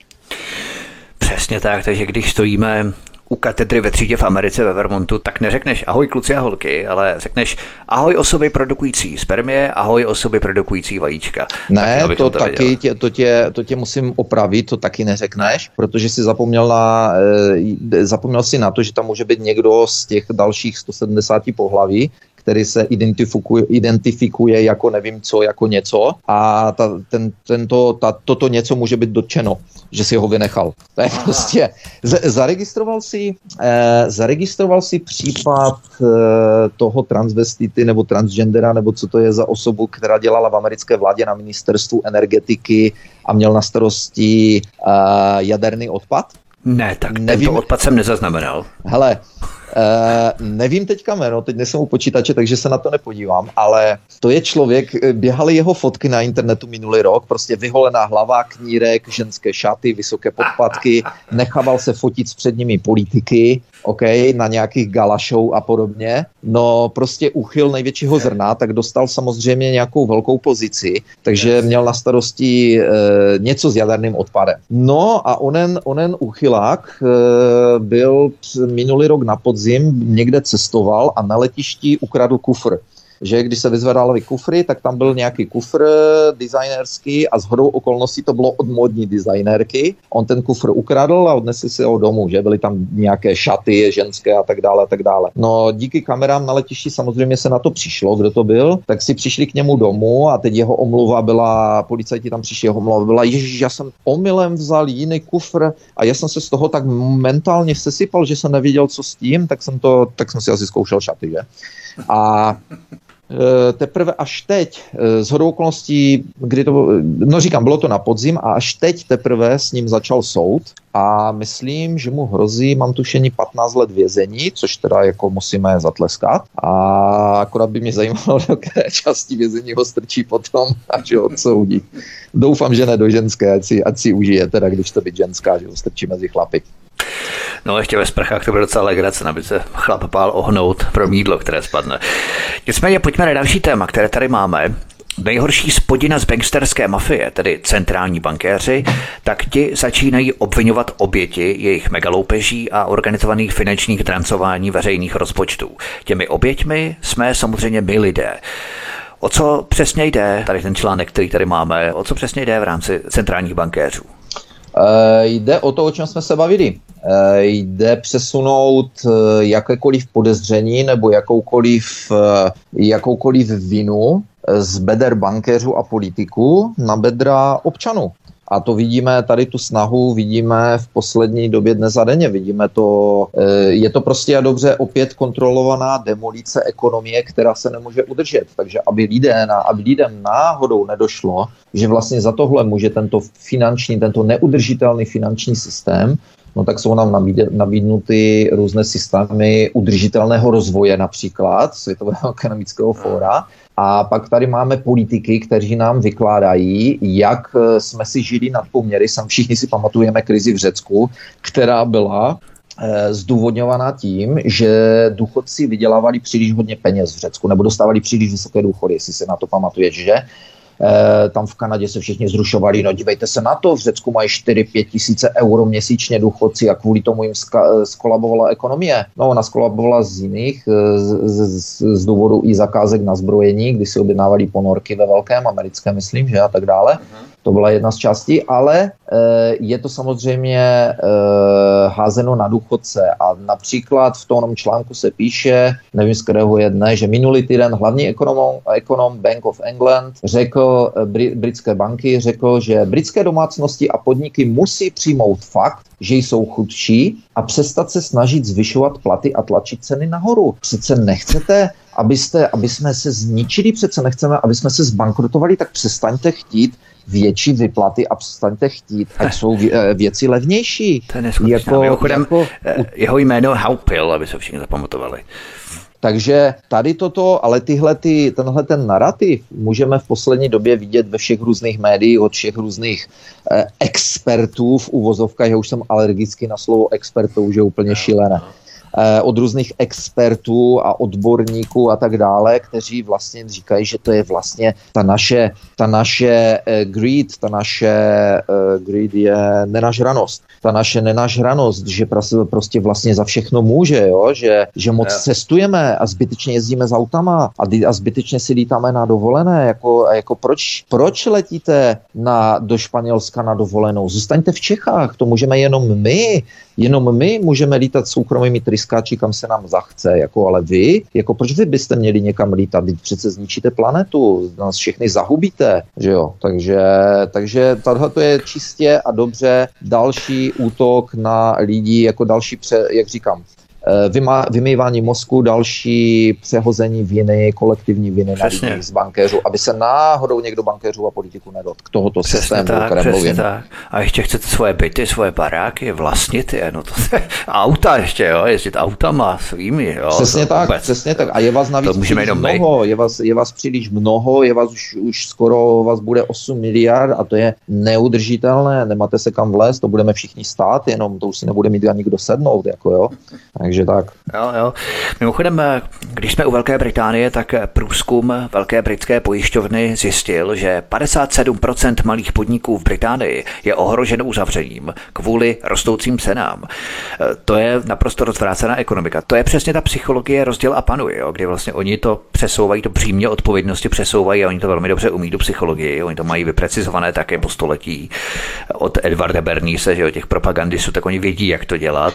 Přesně tak, takže když stojíme u katedry ve třídě v Americe ve Vermontu, tak neřekneš ahoj kluci a holky, ale řekneš ahoj osoby produkující spermie, ahoj osoby produkující vajíčka. Ne, taky, to, to taky tě, to, tě, to tě musím opravit, to taky neřekneš, protože si zapomněl, na, e, zapomněl si na to, že tam může být někdo z těch dalších 170 pohlaví, který se identifikuje, identifikuje jako nevím co, jako něco a ta, ten, tento, ta, toto něco může být dotčeno, že si ho vynechal. To je prostě, z, zaregistroval si, eh, zaregistroval si případ eh, toho transvestity nebo transgendera, nebo co to je za osobu, která dělala v americké vládě na ministerstvu energetiky a měl na starosti eh, jaderný odpad? Ne, tak Nevím. tento odpad jsem nezaznamenal. Hele, Uh, nevím teďka jméno, teď nejsem u počítače, takže se na to nepodívám, ale to je člověk, eh, běhaly jeho fotky na internetu minulý rok, prostě vyholená hlava, knírek, ženské šaty, vysoké podpatky, nechával se fotit s předními politiky, OK, na nějakých gala show a podobně. No prostě uchyl největšího zrna, tak dostal samozřejmě nějakou velkou pozici, takže měl na starosti e, něco s jaderným odpadem. No a onen, onen uchylák e, byl minulý rok na podzim, někde cestoval a na letišti ukradl kufr že když se vyzvedaly kufry, tak tam byl nějaký kufr designerský a hodou okolností to bylo od modní designérky. On ten kufr ukradl a odnesl si ho domů, že byly tam nějaké šaty ženské a tak dále a tak dále. No díky kamerám na letišti samozřejmě se na to přišlo, kdo to byl, tak si přišli k němu domů a teď jeho omluva byla, policajti tam přišli, jeho omluva byla, ježiš, já jsem omylem vzal jiný kufr a já jsem se z toho tak mentálně sesypal, že jsem nevěděl, co s tím, tak jsem to, tak jsem si asi zkoušel šaty, že? A Eh, teprve až teď, eh, z hodou okolností, kdy to, no říkám, bylo to na podzim a až teď teprve s ním začal soud a myslím, že mu hrozí, mám tušení 15 let vězení, což teda jako musíme zatleskat a akorát by mě zajímalo, do které části vězení ho strčí potom, až ho odsoudí. Doufám, že ne do ženské, ať si, ať si užije, teda když to být ženská, že ho strčí mezi chlapy. No ještě ve sprchách to bude docela legrace, aby se chlap pál ohnout pro mídlo, které spadne. Nicméně pojďme na další téma, které tady máme. nejhorší spodina z banksterské mafie, tedy centrální bankéři, tak ti začínají obvinovat oběti jejich megaloupeží a organizovaných finančních drancování veřejných rozpočtů. Těmi oběťmi jsme samozřejmě my lidé. O co přesně jde, tady ten článek, který tady máme, o co přesně jde v rámci centrálních bankéřů? E, jde o to, o čem jsme se bavili. E, jde přesunout e, jakékoliv podezření nebo jakoukoliv, jakoukoliv vinu z beder bankéřů a politiků na bedra občanů. A to vidíme, tady tu snahu vidíme v poslední době dnes a denně. Vidíme to, eh, je to prostě a dobře opět kontrolovaná demolice ekonomie, která se nemůže udržet. Takže aby, lidé, aby lidem náhodou nedošlo, že vlastně za tohle může tento finanční, tento neudržitelný finanční systém, no tak jsou nám nabídnuty různé systémy udržitelného rozvoje například Světového ekonomického fóra, a pak tady máme politiky, kteří nám vykládají, jak eh, jsme si žili nad poměry. Sam všichni si pamatujeme krizi v Řecku, která byla eh, zdůvodňovaná tím, že důchodci vydělávali příliš hodně peněz v Řecku, nebo dostávali příliš vysoké důchody, jestli se na to pamatuješ, že? E, tam v Kanadě se všichni zrušovali, no dívejte se na to, v Řecku mají 4-5 tisíce euro měsíčně důchodci a kvůli tomu jim ska, skolabovala ekonomie. No ona skolabovala z jiných, z, z, z důvodu i zakázek na zbrojení, kdy si objednávali ponorky ve velkém, americké myslím, že a tak dále. Uh-huh. To byla jedna z částí, ale eh, je to samozřejmě eh, házeno na důchodce a například v tom článku se píše, nevím z kterého je dne, že minulý týden hlavní ekonom, ekonom Bank of England řekl, eh, britské banky řekl, že britské domácnosti a podniky musí přijmout fakt, že jsou chudší a přestat se snažit zvyšovat platy a tlačit ceny nahoru. Přece nechcete, abyste, aby jsme se zničili, přece nechceme, aby jsme se zbankrotovali, tak přestaňte chtít větší vyplaty a přestaňte chtít, ať jsou eh, věci levnější. To je Jako, Mimochodem, jako, eh, jeho jméno Haupil, aby se všichni zapamatovali. Takže tady toto, ale tyhle, ty, tenhle ten narrativ můžeme v poslední době vidět ve všech různých médiích, od všech různých eh, expertů v uvozovkách. Já už jsem alergický na slovo expertů, už je úplně šílené. Eh, od různých expertů a odborníků a tak dále, kteří vlastně říkají, že to je vlastně ta naše, ta naše eh, greed, ta naše eh, greed je nenažranost. Ta naše nenažranost, že prostě vlastně za všechno může, jo? Že, že moc yeah. cestujeme a zbytečně jezdíme z autama a, a zbytečně si lítáme na dovolené. Jako, jako proč, proč letíte na, do Španělska na dovolenou? Zůstaňte v Čechách, to můžeme jenom my. Jenom my můžeme lítat soukromými tryskáči, kam se nám zachce, jako ale vy, jako proč vy byste měli někam lítat, Vy přece zničíte planetu, nás všechny zahubíte, že jo, takže, takže tohle to je čistě a dobře další útok na lidi, jako další, pře, jak říkám, vymývání mozku, další přehození viny, kolektivní viny přesně. na z bankéřů, aby se náhodou někdo bankéřů a politiků nedotk tohoto přesně systému, tak, kterém Tak. A ještě chcete svoje byty, svoje baráky vlastnit, je, no to je, auta ještě, jo, jezdit autama svými, jo. Přesně tak, vůbec, přesně tak. A je vás navíc to příliš mnoho, je vás, je vás příliš mnoho, je vás už, už skoro vás bude 8 miliard a to je neudržitelné, nemáte se kam vlézt, to budeme všichni stát, jenom to už si nebude mít ani kdo sednout, jako jo. Takže takže tak. Jo, jo. Mimochodem, když jsme u Velké Británie, tak průzkum Velké britské pojišťovny zjistil, že 57% malých podniků v Británii je ohroženo uzavřením kvůli rostoucím cenám. To je naprosto rozvrácená ekonomika. To je přesně ta psychologie rozděl a panuje, jo, kdy vlastně oni to přesouvají, to přímě odpovědnosti přesouvají a oni to velmi dobře umí do psychologii. Oni to mají vyprecizované také po století od Edvarda Bernise, že jo, těch propagandistů, tak oni vědí, jak to dělat.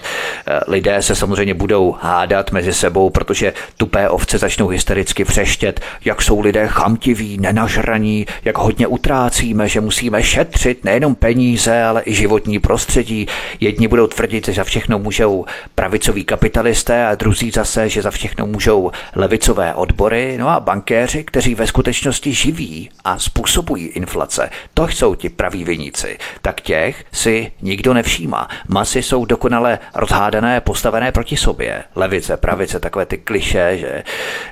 Lidé se samozřejmě samozřejmě budou hádat mezi sebou, protože tupé ovce začnou hystericky přeštět, jak jsou lidé chamtiví, nenažraní, jak hodně utrácíme, že musíme šetřit nejenom peníze, ale i životní prostředí. Jedni budou tvrdit, že za všechno můžou pravicoví kapitalisté a druzí zase, že za všechno můžou levicové odbory, no a bankéři, kteří ve skutečnosti živí a způsobují inflace. To jsou ti praví viníci. Tak těch si nikdo nevšímá. Masy jsou dokonale rozhádané, postavené proti sobě. Levice, pravice, takové ty kliše, že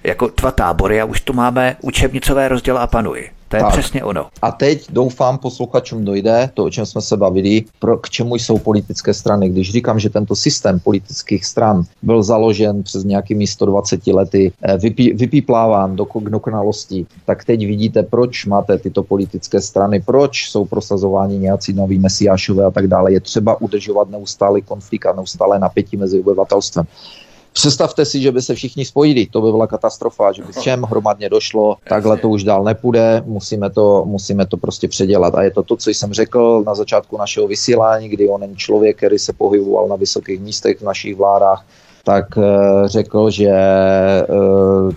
jako dva tábory a už tu máme učebnicové rozděl a panuj. To je tak. přesně ono. A teď doufám posluchačům dojde to, o čem jsme se bavili, pro, k čemu jsou politické strany. Když říkám, že tento systém politických stran byl založen přes nějakými 120 lety, eh, vypí, vypípláván do dokonalosti, tak teď vidíte, proč máte tyto politické strany, proč jsou prosazováni nějací noví mesiášové a tak dále. Je třeba udržovat neustálý konflikt a neustále napětí mezi obyvatelstvem. Představte si, že by se všichni spojili, to by byla katastrofa, že by všem hromadně došlo, takhle to už dál nepůjde, musíme to, musíme to prostě předělat. A je to to, co jsem řekl na začátku našeho vysílání, kdy onen člověk, který se pohyboval na vysokých místech v našich vládách, tak eh, řekl, že eh,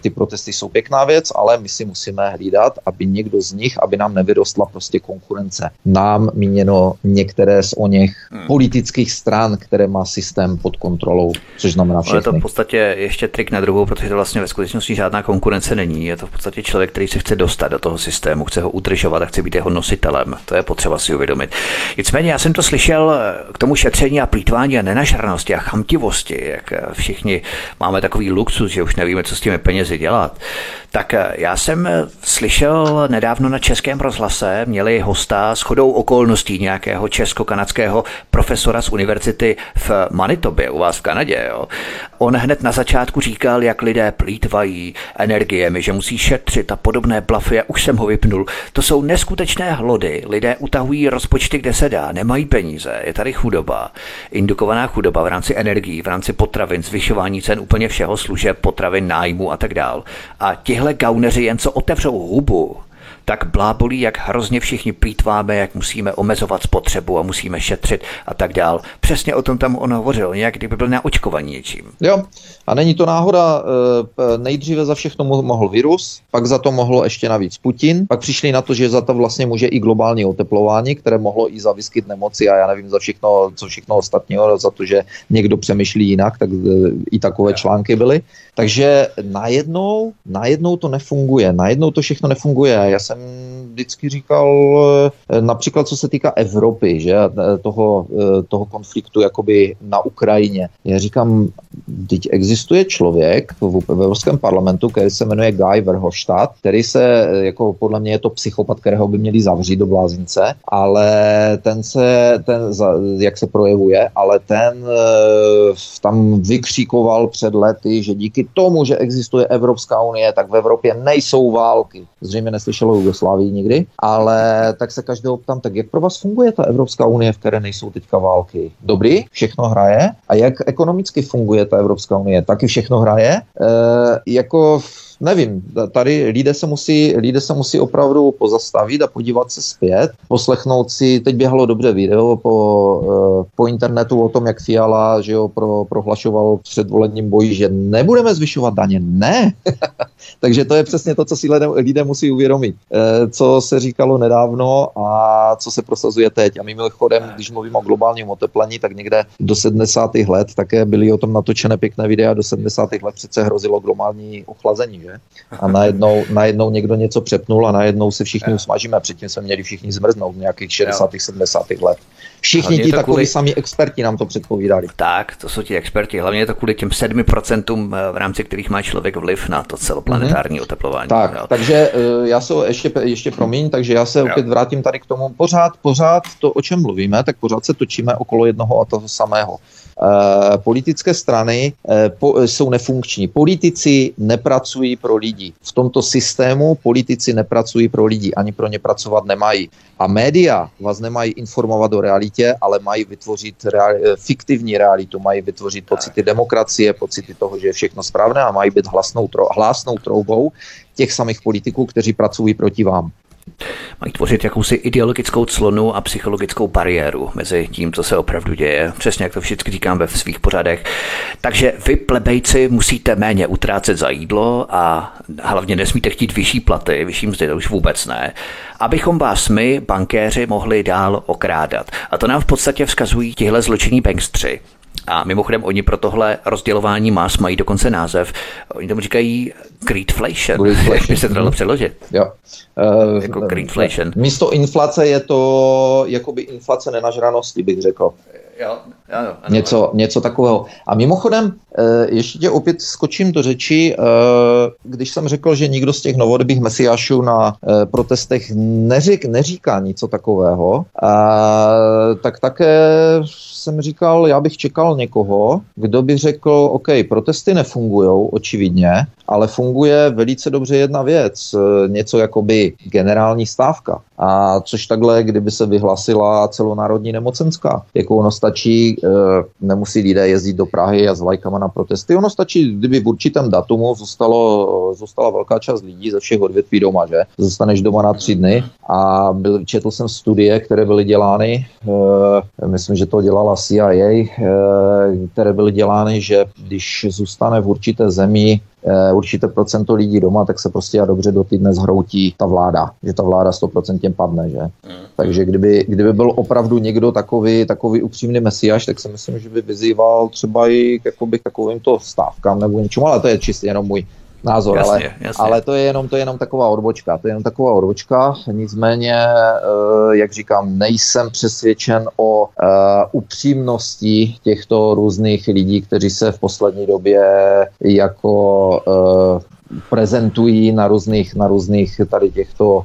ty protesty jsou pěkná věc, ale my si musíme hlídat, aby někdo z nich, aby nám nevyrostla prostě konkurence. Nám míněno některé z o něch hmm. politických stran, které má systém pod kontrolou, což znamená všechny. Ale to v podstatě ještě trik na druhou, protože to vlastně ve skutečnosti žádná konkurence není. Je to v podstatě člověk, který se chce dostat do toho systému, chce ho udržovat a chce být jeho nositelem. To je potřeba si uvědomit. Nicméně já jsem to slyšel k tomu šetření a plítvání a nenažranosti a chamtivosti, jak všichni máme takový luxus, že už nevíme, co s těmi penězi dělat. Tak eh, já jsem eh, slyšel nedávno na Českém rozhlase, měli hosta s chodou okolností nějakého česko-kanadského profesora z univerzity v Manitobě u vás v Kanadě. Jo. On hned na začátku říkal, jak lidé plítvají energiemi, že musí šetřit a podobné blafy a už jsem ho vypnul. To jsou neskutečné hlody. Lidé utahují rozpočty, kde se dá, nemají peníze, je tady chudoba, indukovaná chudoba v rámci energií, v rámci potravin, zvyšování cen úplně všeho, služeb, potravin, nájmu a tak dál. A tihle gauneři jen co otevřou hubu, tak blábolí, jak hrozně všichni plítváme, jak musíme omezovat spotřebu a musíme šetřit a tak dál. Přesně o tom tam on hovořil, nějak kdyby byl naočkovaný něčím. Jo, a není to náhoda, eh, nejdříve za všechno mohl virus, pak za to mohlo ještě navíc Putin, pak přišli na to, že za to vlastně může i globální oteplování, které mohlo i za vyskyt nemoci a já nevím za všechno, co všechno ostatního, za to, že někdo přemýšlí jinak, tak eh, i takové články byly. Takže najednou, najednou to nefunguje, najednou to všechno nefunguje. Já jsem vždycky říkal, eh, například co se týká Evropy, že toho, toho konfliktu jakoby na Ukrajině. Já říkám, teď existuje člověk v, v Evropském parlamentu, který se jmenuje Guy Verhofstadt, který se, jako podle mě je to psychopat, kterého by měli zavřít do blázince, ale ten se, ten, jak se projevuje, ale ten eh, tam vykříkoval před lety, že díky tomu, že existuje Evropská unie, tak v Evropě nejsou války. Zřejmě neslyšelo Jugoslávii nikdy, ale tak se každého ptám, tak jak pro vás funguje ta Evropská unie, v které nejsou teďka války? Dobrý, všechno hraje. A jak ekonomicky funguje ta Evropská unie? Taky všechno hraje. E, jako nevím, tady lidé se, musí, lidé se musí opravdu pozastavit a podívat se zpět, poslechnout si, teď běhalo dobře video po, eh, po internetu o tom, jak Fiala že jo, pro, prohlašoval v předvolebním boji, že nebudeme zvyšovat daně. Ne! Takže to je přesně to, co si lidé, lidé musí uvědomit. E, co se říkalo nedávno a co se prosazuje teď. A mimochodem, když mluvím o globálním oteplení, tak někde do 70. let také byly o tom natočené pěkné videa. Do 70. let přece hrozilo globální ochlazení. Že? A najednou, najednou někdo něco přepnul a najednou se všichni usmažíme. Předtím jsme měli všichni zmrznout v nějakých 60. 70. let. Všichni ti takový kvůli... sami experti nám to předpovídali. Tak, to jsou ti experti. Hlavně je to kvůli těm 7% eh, v rámci kterých má člověk vliv na to celoplanetární mm-hmm. oteplování. Tak, jo. takže eh, já se ještě, ještě promiň, takže já se jo. opět vrátím tady k tomu. Pořád, pořád to, o čem mluvíme, tak pořád se točíme okolo jednoho a toho samého. Eh, politické strany eh, jsou nefunkční. Politici nepracují pro lidi. V tomto systému politici nepracují pro lidi, ani pro ně pracovat nemají. A média vás nemají informovat o realitě, ale mají vytvořit reali- eh, fiktivní realitu, mají vytvořit pocity demokracie, pocity toho, že je všechno správné a mají být hlasnou, tro- hlasnou troubou těch samých politiků, kteří pracují proti vám. Mají tvořit jakousi ideologickou clonu a psychologickou bariéru mezi tím, co se opravdu děje. Přesně jak to vždycky říkám ve svých pořadech. Takže vy, plebejci, musíte méně utrácet za jídlo a hlavně nesmíte chtít vyšší platy, vyšší mzdy, to už vůbec ne, abychom vás my, bankéři, mohli dál okrádat. A to nám v podstatě vzkazují tihle zločinní bankstři. A mimochodem oni pro tohle rozdělování mas mají dokonce název. Oni tomu říkají greedflation. Jak by se to dalo přeložit? Jo. Uh, jako greedflation. Místo inflace je to jakoby inflace nenažranosti, bych řekl. Jo, ano, něco, něco takového. A mimochodem, ještě tě opět skočím do řeči. Když jsem řekl, že nikdo z těch novodobých mesiášů na protestech neřík, neříká něco takového, tak také jsem říkal, já bych čekal někoho, kdo by řekl, OK, protesty nefungují, očividně, ale funguje velice dobře jedna věc, něco jako by generální stávka. A což takhle, kdyby se vyhlasila celonárodní nemocenská, jako ono stačí, e, nemusí lidé jezdit do Prahy a s vlajkama na protesty, ono stačí, kdyby v určitém datumu zůstalo, zůstala velká část lidí ze všech odvětví doma, že? Zostaneš doma na tři dny a byl, četl jsem studie, které byly dělány, e, myslím, že to dělala CIA, e, které byly dělány, že když zůstane v určité zemi určité procento lidí doma, tak se prostě a dobře do týdne zhroutí ta vláda, že ta vláda 100% padne, že? Mm. Takže kdyby, kdyby byl opravdu někdo takový, takový upřímný mesiáš, tak si myslím, že by vyzýval třeba i jakoby, k takovýmto stávkám nebo něčemu, ale to je čistě jenom můj názor, jasně, ale, jasně. ale to je jenom to je jenom taková odbočka. To je jenom taková odbočka. Nicméně, eh, jak říkám, nejsem přesvědčen o eh, upřímnosti těchto různých lidí, kteří se v poslední době jako eh, prezentují na různých, na různých tady těchto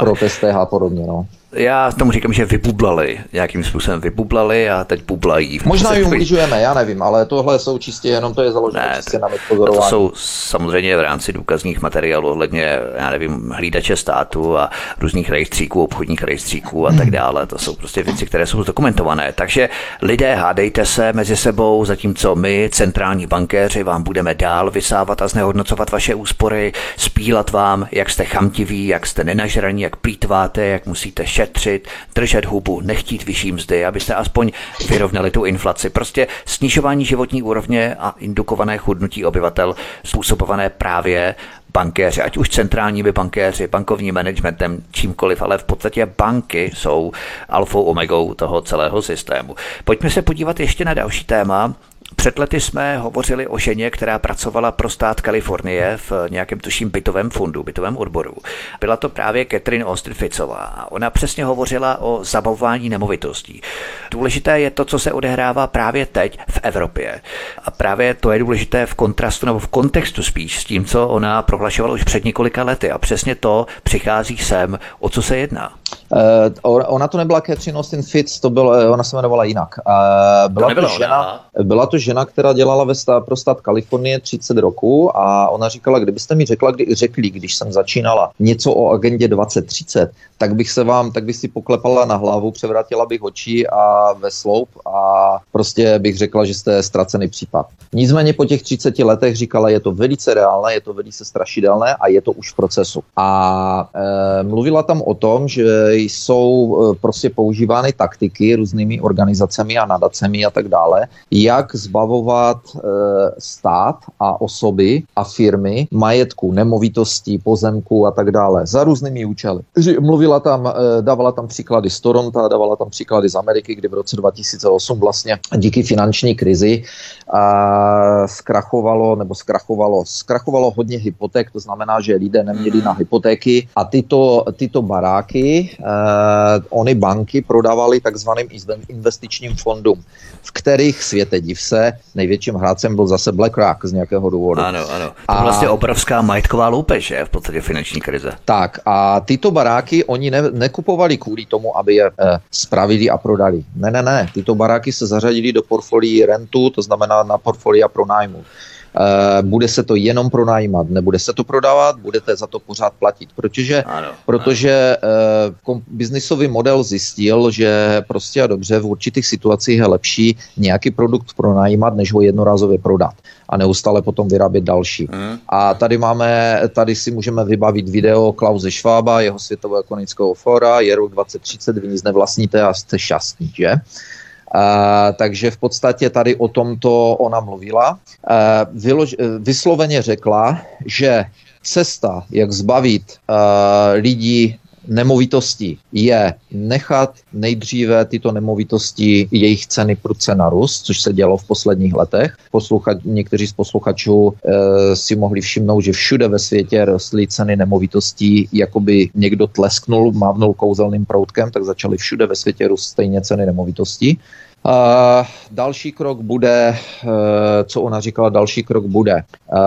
protestech a podobně. No já tomu říkám, že vybublali, nějakým způsobem vybublali a teď bublají. Možná jim ubližujeme, já nevím, ale tohle jsou čistě jenom, to je založené ne, čistě na pozorování. To jsou samozřejmě v rámci důkazních materiálů ohledně, já nevím, hlídače státu a různých rejstříků, obchodních rejstříků a tak dále. To jsou prostě věci, které jsou zdokumentované. Takže lidé, hádejte se mezi sebou, zatímco my, centrální bankéři, vám budeme dál vysávat a znehodnocovat vaše úspory, spílat vám, jak jste chamtiví, jak jste nenažraní, jak plítváte, jak musíte šet šetřit, držet hubu, nechtít vyšší mzdy, abyste aspoň vyrovnali tu inflaci. Prostě snižování životní úrovně a indukované chudnutí obyvatel způsobované právě bankéři, ať už centrálními bankéři, bankovním managementem, čímkoliv, ale v podstatě banky jsou alfou omegou toho celého systému. Pojďme se podívat ještě na další téma, před lety jsme hovořili o ženě, která pracovala pro stát Kalifornie v nějakém tuším bytovém fondu, bytovém odboru. Byla to právě Catherine a ona přesně hovořila o zabavování nemovitostí. Důležité je to, co se odehrává právě teď v Evropě. A právě to je důležité v kontrastu nebo v kontextu spíš s tím, co ona prohlašovala už před několika lety. A přesně to přichází sem, o co se jedná. Uh, ona to nebyla Catherine Austin Fitz, to byl, ona se jmenovala jinak. Uh, byla to, to žena, byla to žena, která dělala ve stát, pro stát Kalifornie 30 roků a ona říkala, kdybyste mi řekla, kdy, řekli, když jsem začínala něco o agendě 2030, tak bych se vám, tak bych si poklepala na hlavu, převrátila bych oči a ve sloup a prostě bych řekla, že jste ztracený případ. Nicméně po těch 30 letech říkala, je to velice reálné, je to velice strašidelné a je to už v procesu. A e, mluvila tam o tom, že jsou e, prostě používány taktiky různými organizacemi a nadacemi a tak dále, jak zbavovat e, stát a osoby a firmy majetku, nemovitostí, pozemků a tak dále za různými účely. Mluvila tam, e, dávala tam příklady z Toronto, dávala tam příklady z Ameriky, kdy v roce 2008 vlastně díky finanční krizi a zkrachovalo, nebo zkrachovalo, zkrachovalo hodně hypoték, to znamená, že lidé neměli na hypotéky a tyto, tyto baráky, eh, ony banky prodávaly takzvaným investičním fondům, v kterých světe div se, největším hráčem byl zase BlackRock z nějakého důvodu. Ano, ano. To a, vlastně obrovská majetková loupež, je v podstatě finanční krize. Tak a tyto baráky oni ne, nekupovali kvůli tomu, aby je eh, spravili a prodali. Ne, ne, ne. Tyto baráky se zařadili do portfolií rentu, to znamená na portfolia pronájmu. Eh, bude se to jenom pronajímat, nebude se to prodávat, budete za to pořád platit, protože, ano, protože ano. biznisový model zjistil, že prostě a dobře v určitých situacích je lepší nějaký produkt pronajímat, než ho jednorázově prodat a neustále potom vyrábět další. Hmm. A tady máme, tady si můžeme vybavit video Klause Schwaba, jeho světového ekonomického fora, je rok 2030, vy nic nevlastníte a jste šťastní, že? Takže v podstatě tady o tomto ona mluvila. Vylož, vysloveně řekla, že cesta, jak zbavit uh, lidí nemovitostí je nechat nejdříve tyto nemovitosti, jejich ceny prudce narůst, což se dělo v posledních letech. Poslucha, někteří z posluchačů e, si mohli všimnout, že všude ve světě rostly ceny nemovitostí, jako by někdo tlesknul, mávnul kouzelným proutkem, tak začaly všude ve světě růst stejně ceny nemovitostí. Uh, další krok bude, uh, co ona říkala, další krok bude uh,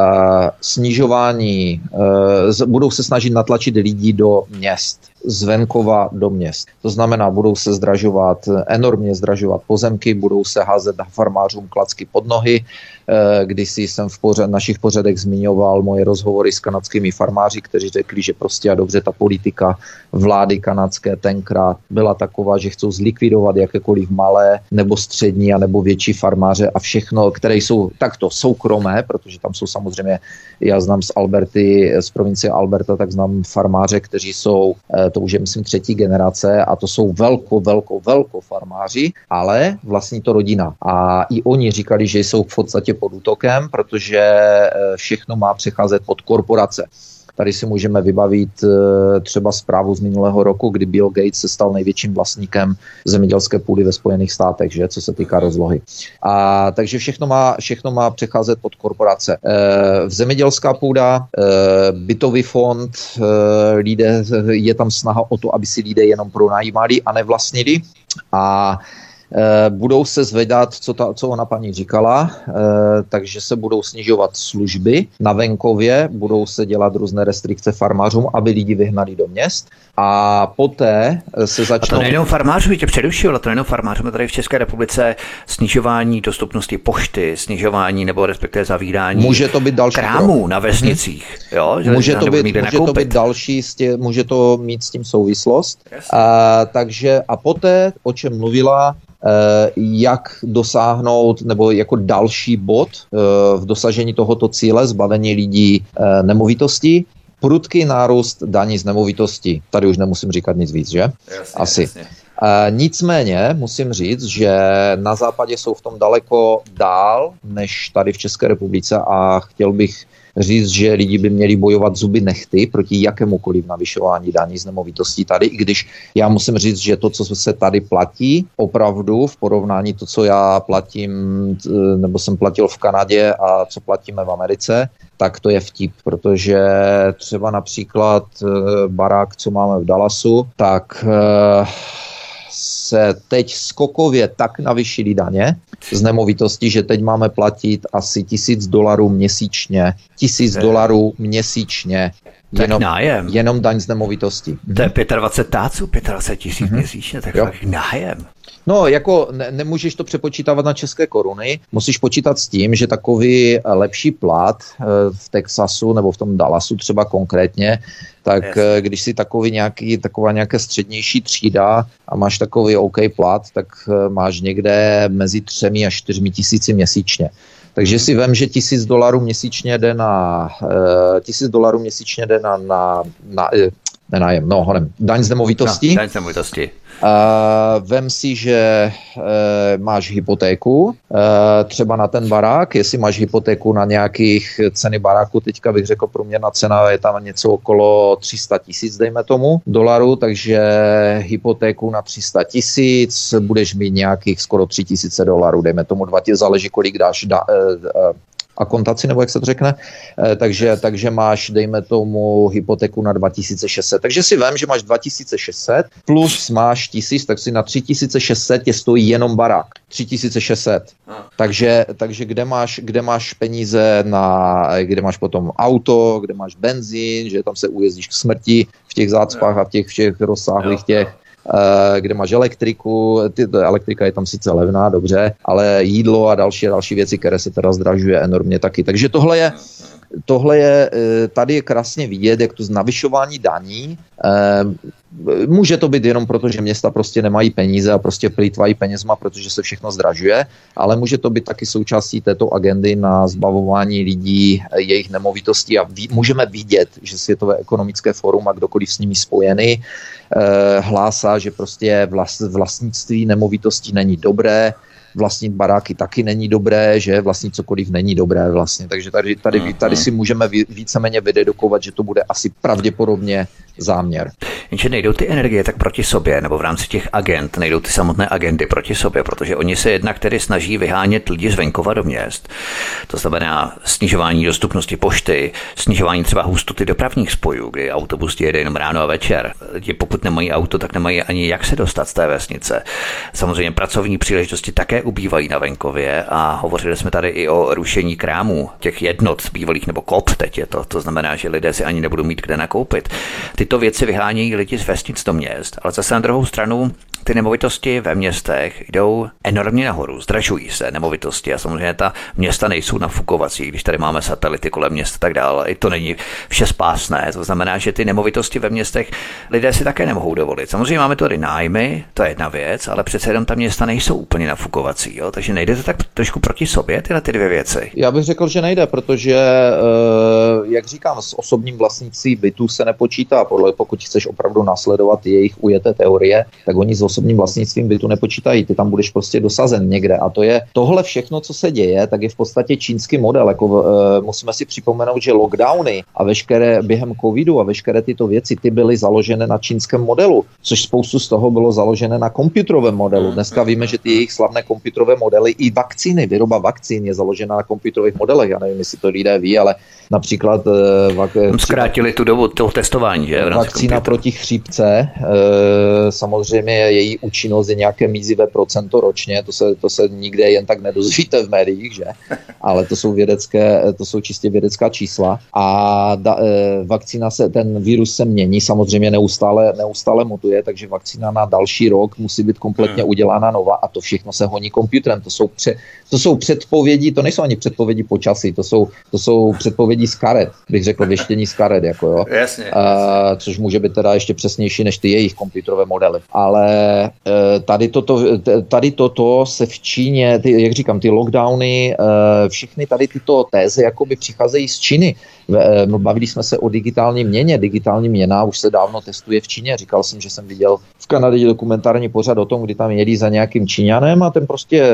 snižování, uh, budou se snažit natlačit lidi do měst z venkova do měst. To znamená, budou se zdražovat, enormně zdražovat pozemky, budou se házet farmářům klacky pod nohy. Eh, když jsem v pořad, našich pořadech zmiňoval moje rozhovory s kanadskými farmáři, kteří řekli, že prostě a dobře ta politika vlády kanadské tenkrát byla taková, že chcou zlikvidovat jakékoliv malé nebo střední a nebo větší farmáře a všechno, které jsou takto soukromé, protože tam jsou samozřejmě, já znám z Alberty, z provincie Alberta, tak znám farmáře, kteří jsou eh, to už je myslím třetí generace a to jsou velko, velko, velko farmáři, ale vlastní to rodina. A i oni říkali, že jsou v podstatě pod útokem, protože eh, všechno má přecházet pod korporace. Tady si můžeme vybavit eh, třeba zprávu z minulého roku, kdy Bill Gates se stal největším vlastníkem zemědělské půdy ve Spojených státech, že, co se týká rozlohy. A takže všechno má, všechno má přecházet pod korporace. E, zemědělská půda, e, bytový fond, e, lidé, je tam snaha o to, aby si lidé jenom pronajímali a nevlastnili. A budou se zvedat, co, ta, co ona paní říkala, eh, takže se budou snižovat služby na venkově, budou se dělat různé restrikce farmářům, aby lidi vyhnali do měst a poté se začnou... A to nejenom farmářů, tě přerušil, ale to nejenom farmářům, tady v České republice snižování dostupnosti pošty, snižování nebo respektive zavírání může to být další krámů krok. na vesnicích. Mm-hmm. Jo, že může, to být, může to být další, stě, může to mít s tím souvislost. A, takže a poté, o čem mluvila, Eh, jak dosáhnout, nebo jako další bod eh, v dosažení tohoto cíle, zbavení lidí eh, nemovitostí, prudký nárůst daní z nemovitosti. Tady už nemusím říkat nic víc, že? Jasně, Asi. Jasně. Nicméně musím říct, že na západě jsou v tom daleko dál než tady v České republice a chtěl bych říct, že lidi by měli bojovat zuby nechty proti jakémukoliv navyšování daní z nemovitostí tady, i když já musím říct, že to, co se tady platí, opravdu v porovnání to, co já platím, nebo jsem platil v Kanadě a co platíme v Americe, tak to je vtip, protože třeba například eh, barák, co máme v Dallasu, tak eh, se teď skokově tak navyšili daně z nemovitosti, že teď máme platit asi tisíc dolarů měsíčně. Tisíc dolarů měsíčně. Jenom, nájem. jenom daň z nemovitosti. To je 25 táců, 25 tisíc mm-hmm. měsíčně, tak jo. nájem. No, jako ne, nemůžeš to přepočítávat na české koruny, musíš počítat s tím, že takový lepší plat eh, v Texasu nebo v tom Dallasu třeba konkrétně, tak yes. Eh, když si takový nějaký, taková nějaká střednější třída a máš takový OK plat, tak eh, máš někde mezi třemi a čtyřmi tisíci měsíčně. Takže si vem, že tisíc dolarů měsíčně jde na, tisíc dolarů měsíčně jde na, na, na nenájem, no honem, daň z nemovitosti. No, daň z nemovitosti. Vem si, že uh, máš hypotéku, uh, třeba na ten barák, jestli máš hypotéku na nějakých ceny baráku, teďka bych řekl průměrná cena je tam něco okolo 300 tisíc, dejme tomu, dolarů, takže hypotéku na 300 tisíc, budeš mít nějakých skoro 3 tisíce dolarů, dejme tomu, dva záleží, kolik dáš da, uh, akontaci, nebo jak se to řekne. Eh, takže, takže máš, dejme tomu, hypotéku na 2600. Takže si vím, že máš 2600 plus máš 1000, tak si na 3600 tě stojí jenom barák. 3600. Takže, takže kde, máš, kde máš peníze na, kde máš potom auto, kde máš benzín, že tam se ujezdíš k smrti v těch zácpách a v těch všech rozsáhlých těch Eh, kde máš elektriku, ty, elektrika je tam sice levná, dobře, ale jídlo a další další věci, které se teda zdražuje enormně taky. Takže tohle je, tohle je, eh, tady je krásně vidět, jak to z navyšování daní, eh, může to být jenom proto, že města prostě nemají peníze a prostě plýtvají penězma, protože se všechno zdražuje, ale může to být taky součástí této agendy na zbavování lidí jejich nemovitostí a ví, můžeme vidět, že Světové ekonomické fórum a kdokoliv s nimi spojený eh, hlásá, že prostě vlast, vlastnictví nemovitostí není dobré, vlastnit baráky taky není dobré, že vlastnit cokoliv není dobré vlastně. Takže tady, tady, tady si můžeme víceméně vydedukovat, že to bude asi pravděpodobně záměr. Jenže nejdou ty energie tak proti sobě, nebo v rámci těch agent, nejdou ty samotné agendy proti sobě, protože oni se jednak tedy snaží vyhánět lidi z venkova do měst. To znamená snižování dostupnosti pošty, snižování třeba hustoty dopravních spojů, kdy autobus jede jenom ráno a večer. Lidi pokud nemají auto, tak nemají ani jak se dostat z té vesnice. Samozřejmě pracovní příležitosti také ubývají na venkově a hovořili jsme tady i o rušení krámů, těch jednot bývalých nebo kop, teď je to. To znamená, že lidé si ani nebudou mít kde nakoupit. Tyto věci vyhánějí lidi z vesnic do měst, ale zase na druhou stranu ty nemovitosti ve městech jdou enormně nahoru, zdražují se nemovitosti a samozřejmě ta města nejsou nafukovací, když tady máme satelity kolem měst a tak dále. I to není vše spásné, to znamená, že ty nemovitosti ve městech lidé si také nemohou dovolit. Samozřejmě máme tady nájmy, to je jedna věc, ale přece jenom ta města nejsou úplně nafukovací, jo? takže nejde to tak trošku proti sobě, tyhle ty dvě věci. Já bych řekl, že nejde, protože, eh, jak říkám, s osobním vlastnictví bytů se nepočítá, podle pokud chceš opravdu nasledovat jejich ujeté teorie, tak oni z osobním vlastnictvím bytu nepočítají, ty tam budeš prostě dosazen někde. A to je tohle všechno, co se děje, tak je v podstatě čínský model. Jako, uh, musíme si připomenout, že lockdowny a veškeré během covidu a veškeré tyto věci, ty byly založené na čínském modelu, což spoustu z toho bylo založené na počítačovém modelu. Dneska víme, že ty jejich slavné počítačové modely i vakcíny, výroba vakcín je založena na počítačových modelech. Já nevím, jestli to lidé ví, ale například... Uh, vak- Zkrátili tu dobu toho testování, že? Vakcína proti chřipce, uh, samozřejmě je její účinnost je nějaké mízivé procento ročně, to se, to se nikde jen tak nedozvíte v médiích, že? Ale to jsou vědecké, to jsou čistě vědecká čísla a da, vakcína se, ten virus se mění, samozřejmě neustále, neustále mutuje, takže vakcína na další rok musí být kompletně hmm. udělána nová a to všechno se honí počítačem. To jsou, pře, to jsou předpovědi, to nejsou ani předpovědi počasí, to jsou, to jsou předpovědi z karet, bych řekl věštění z karet, jako jo. Jasně, jasně. A, což může být teda ještě přesnější než ty jejich počítačové modely. Ale Eh, tady toto, tady toto se v Číně, ty, jak říkám, ty lockdowny, eh, všechny tady tyto tézy jakoby přicházejí z Číny. Eh, bavili jsme se o digitální měně. Digitální měna už se dávno testuje v Číně. Říkal jsem, že jsem viděl v Kanadě dokumentární pořad o tom, kdy tam jedí za nějakým Číňanem a ten prostě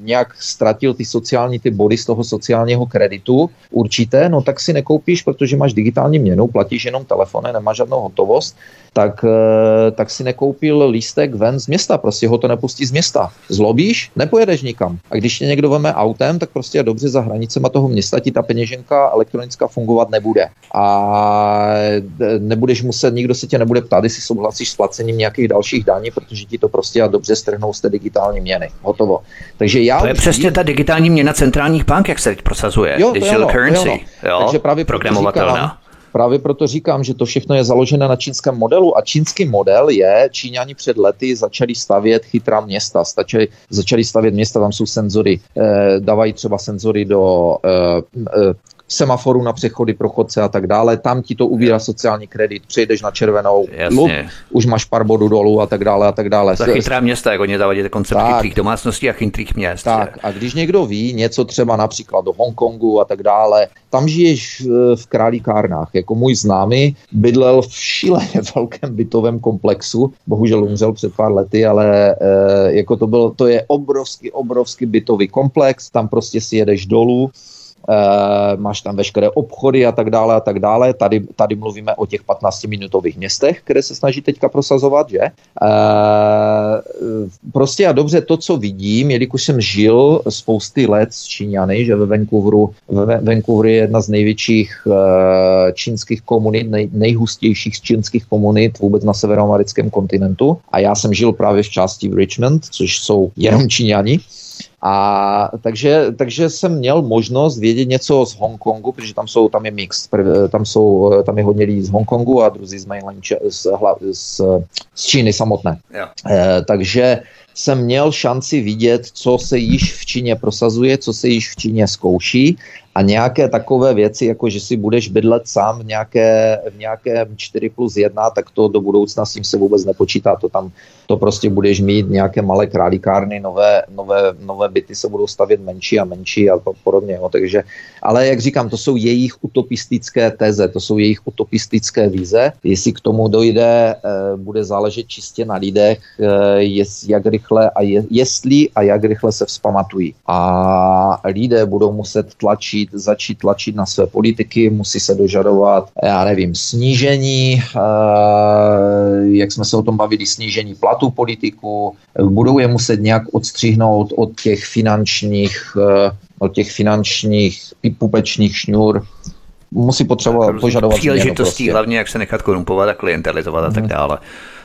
nějak ztratil ty sociální ty body z toho sociálního kreditu určité, no tak si nekoupíš, protože máš digitální měnu, platíš jenom telefonem, nemáš žádnou hotovost, tak, eh, tak si nekoupil lístek ven z města, prostě ho to nepustí z města. Zlobíš, nepojedeš nikam. A když tě někdo veme autem, tak prostě dobře za hranicema toho města ti ta peněženka elektronická fungovat nebude. A eh, nebudeš muset, nikdo se tě nebude ptát, jestli souhlasíš s placením nějakých dalších daní, protože ti to prostě a dobře strhnou z té digitální měny. Hotovo. Takže já to je přesně ta digitální měna centrálních bank, jak se teď prosazuje. Jo, Digital ano, currency. Jo, jo. Takže právě programovatelná. Říkám, Právě proto říkám, že to všechno je založené na čínském modelu a čínský model je, Číňani před lety začali stavět chytrá města, začali, začali stavět města, tam jsou senzory, eh, dávají třeba senzory do eh, eh, semaforu na přechody pro chodce a tak dále, tam ti to ubírá sociální kredit, přejdeš na červenou, lup, už máš pár bodů dolů a tak dále a tak dále. Za chytrá města, jak oni zavadí koncept tak, chytrých domácností a chytrých měst. Tak a když někdo ví něco třeba například do Hongkongu a tak dále, tam žiješ v králíkárnách. Jako můj známý bydlel v šíleně velkém bytovém komplexu, bohužel umřel před pár lety, ale e, jako to, byl, to je obrovský, obrovský bytový komplex, tam prostě si jedeš dolů, e, máš tam veškeré obchody a tak dále a tak dále. Tady, tady mluvíme o těch 15-minutových městech, které se snaží teďka prosazovat, že? E, prostě a dobře to, co vidím, jelikož jsem žil spousty let s Číňany, že ve Vancouveru, ve Vancouveru je jedna z největších e, čínských komunit, nej, nejhustějších čínských komunit vůbec na severoamerickém kontinentu a já jsem žil právě v části v Richmond, což jsou jenom Číňani. A takže, takže jsem měl možnost vědět něco z Hongkongu, protože tam jsou, tam je mix, tam jsou, tam je hodně lidí z Hongkongu a druzí z, mainland, z, z, z Číny samotné. Yeah. E, takže jsem měl šanci vidět, co se již v Číně prosazuje, co se již v Číně zkouší a nějaké takové věci, jako že si budeš bydlet sám v, nějaké, v nějakém 4 plus 1, tak to do budoucna s tím se vůbec nepočítá. To tam to prostě budeš mít nějaké malé králíkárny, nové, nové, nové byty se budou stavět menší a menší a podobně. Jo. Takže, ale jak říkám, to jsou jejich utopistické teze, to jsou jejich utopistické vize. Jestli k tomu dojde, eh, bude záležet čistě na lidech, eh, jest, jak rychle a je, jestli a jak rychle se vzpamatují. A lidé budou muset tlačit začít, začít tlačit na své politiky, musí se dožadovat, já nevím, snížení, jak jsme se o tom bavili, snížení platu politiků, budou je muset nějak odstřihnout od těch finančních, od těch finančních pupečních šňůr, musí potřebovat požadovat příležitostí, prostě. hlavně jak se nechat korumpovat a klientelizovat a tak mhm. dále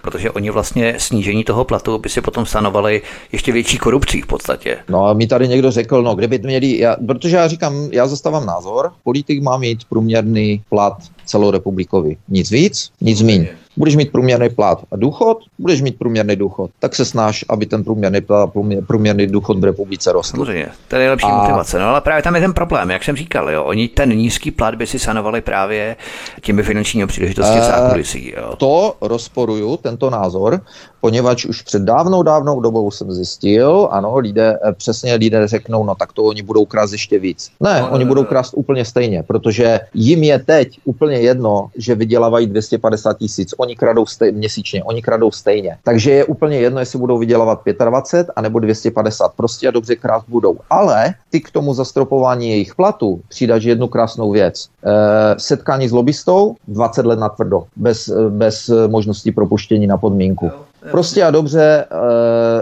protože oni vlastně snížení toho platu by si potom stanovali ještě větší korupcí v podstatě. No a mi tady někdo řekl, no kdyby měli, já, protože já říkám, já zastávám názor, politik má mít průměrný plat celorepublikový. Nic víc, nic míň. Budeš mít průměrný plat a důchod, budeš mít průměrný důchod. Tak se snaž, aby ten průměrný plat, průměrný důchod v republice rostl. Samozřejmě, to je nejlepší a... motivace. No ale právě tam je ten problém, jak jsem říkal, jo. Oni ten nízký plat by si sanovali právě těmi finančními příležitosti v zákulisí. To rozporuju, tento názor, poněvadž už před dávnou, dávnou dobou jsem zjistil, ano, lidé, eh, přesně lidé řeknou, no tak to oni budou krást ještě víc. Ne, no, oni budou krást úplně stejně, protože jim je teď úplně jedno, že vydělávají 250 tisíc, oni kradou stej, měsíčně, oni kradou stejně. Takže je úplně jedno, jestli budou vydělávat 25 anebo 250, prostě a dobře krást budou. Ale ty k tomu zastropování jejich platu přidáš jednu krásnou věc. E, setkání s lobbystou 20 let na tvrdo, bez, bez možnosti propuštění na podmínku. Prostě a dobře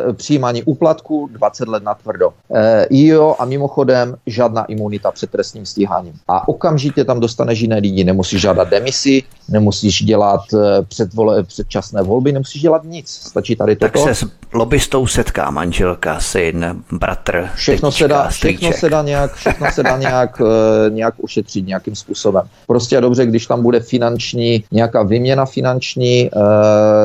e, přijímání úplatku 20 let na tvrdo. E, jo a mimochodem žádná imunita před trestním stíháním. A okamžitě tam dostaneš jiné lidi. Nemusíš žádat demisi, nemusíš dělat eh, předvole, předčasné volby, nemusíš dělat nic. Stačí tady toto. Tak se s lobbystou setká manželka, syn, bratr, všechno se dá, všechno se dá nějak, všechno se dá nějak, nějak ušetřit nějakým způsobem. Prostě a dobře, když tam bude finanční, nějaká výměna finanční,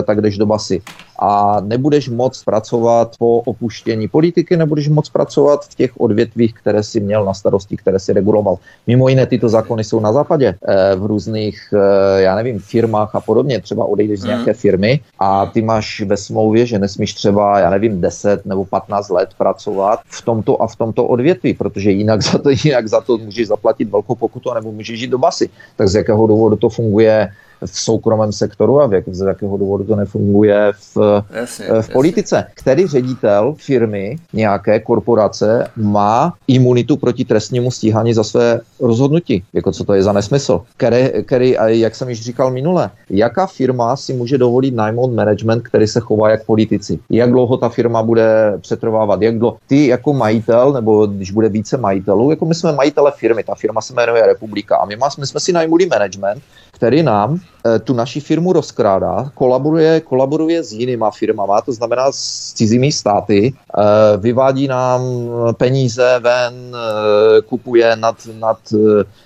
tak jdeš do basy a nebudeš moc pracovat po opuštění politiky, nebudeš moc pracovat v těch odvětvích, které si měl na starosti, které si reguloval. Mimo jiné tyto zákony jsou na západě, eh, v různých, eh, já nevím, firmách a podobně. Třeba odejdeš z mhm. nějaké firmy a ty máš ve smlouvě, že nesmíš třeba, já nevím, 10 nebo 15 let pracovat v tomto a v tomto odvětví, protože jinak za to, jinak za to můžeš zaplatit velkou pokutu nebo můžeš jít do basy. Tak z jakého důvodu to funguje v soukromém sektoru a v jak, z jakého důvodu to nefunguje v, jasně, v politice. Jasně. Který ředitel firmy, nějaké korporace má imunitu proti trestnímu stíhání za své rozhodnutí? Jako co to je za nesmysl? Který, který jak jsem již říkal minule, jaká firma si může dovolit najmout management, který se chová jak politici? Jak dlouho ta firma bude přetrvávat? Jak dlouho? Ty jako majitel, nebo když bude více majitelů, jako my jsme majitele firmy, ta firma se jmenuje Republika a my, má, my jsme si najmuli management, který nám e, tu naši firmu rozkrádá, kolaboruje, kolaboruje s jinýma firmama, to znamená s cizími státy, e, vyvádí nám peníze ven, e, kupuje nad, nad,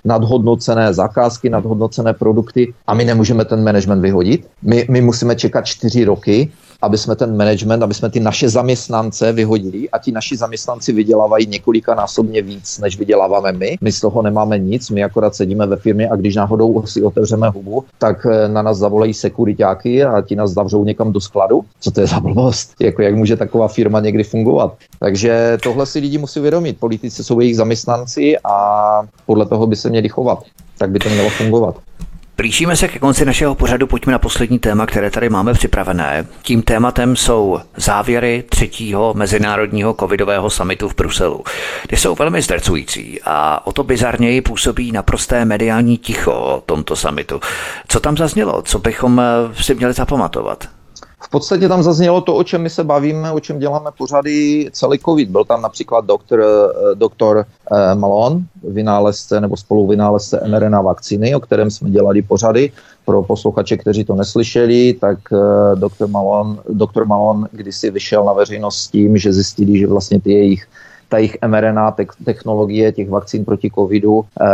nadhodnocené zakázky, nadhodnocené produkty a my nemůžeme ten management vyhodit. My, my musíme čekat čtyři roky, aby jsme ten management, aby jsme ty naše zaměstnance vyhodili a ti naši zaměstnanci vydělávají několika násobně víc, než vyděláváme my. My z toho nemáme nic, my akorát sedíme ve firmě a když náhodou si otevřeme hubu, tak eh, na nás zavolají sekuritáky a ti nás zavřou někam do skladu. Co to je za blbost? Jako jak může taková firma někdy fungovat? Takže tohle si lidi musí uvědomit. Politici jsou jejich zaměstnanci a podle toho by se měli chovat. Tak by to mělo fungovat. Blížíme se ke konci našeho pořadu, pojďme na poslední téma, které tady máme připravené. Tím tématem jsou závěry třetího mezinárodního covidového samitu v Bruselu. Ty jsou velmi zdrcující a o to bizarněji působí naprosté mediální ticho o tomto samitu. Co tam zaznělo? Co bychom si měli zapamatovat? V podstatě tam zaznělo to, o čem my se bavíme, o čem děláme pořady celý COVID. Byl tam například doktor, eh, doktor eh, Malon, vynálezce nebo spoluvynálezce mRNA vakcíny, o kterém jsme dělali pořady. Pro posluchače, kteří to neslyšeli, tak eh, doktor Malon, doktor Malon kdysi vyšel na veřejnost s tím, že zjistili, že vlastně ty jejich ta jejich mRNA technologie těch vakcín proti covidu e,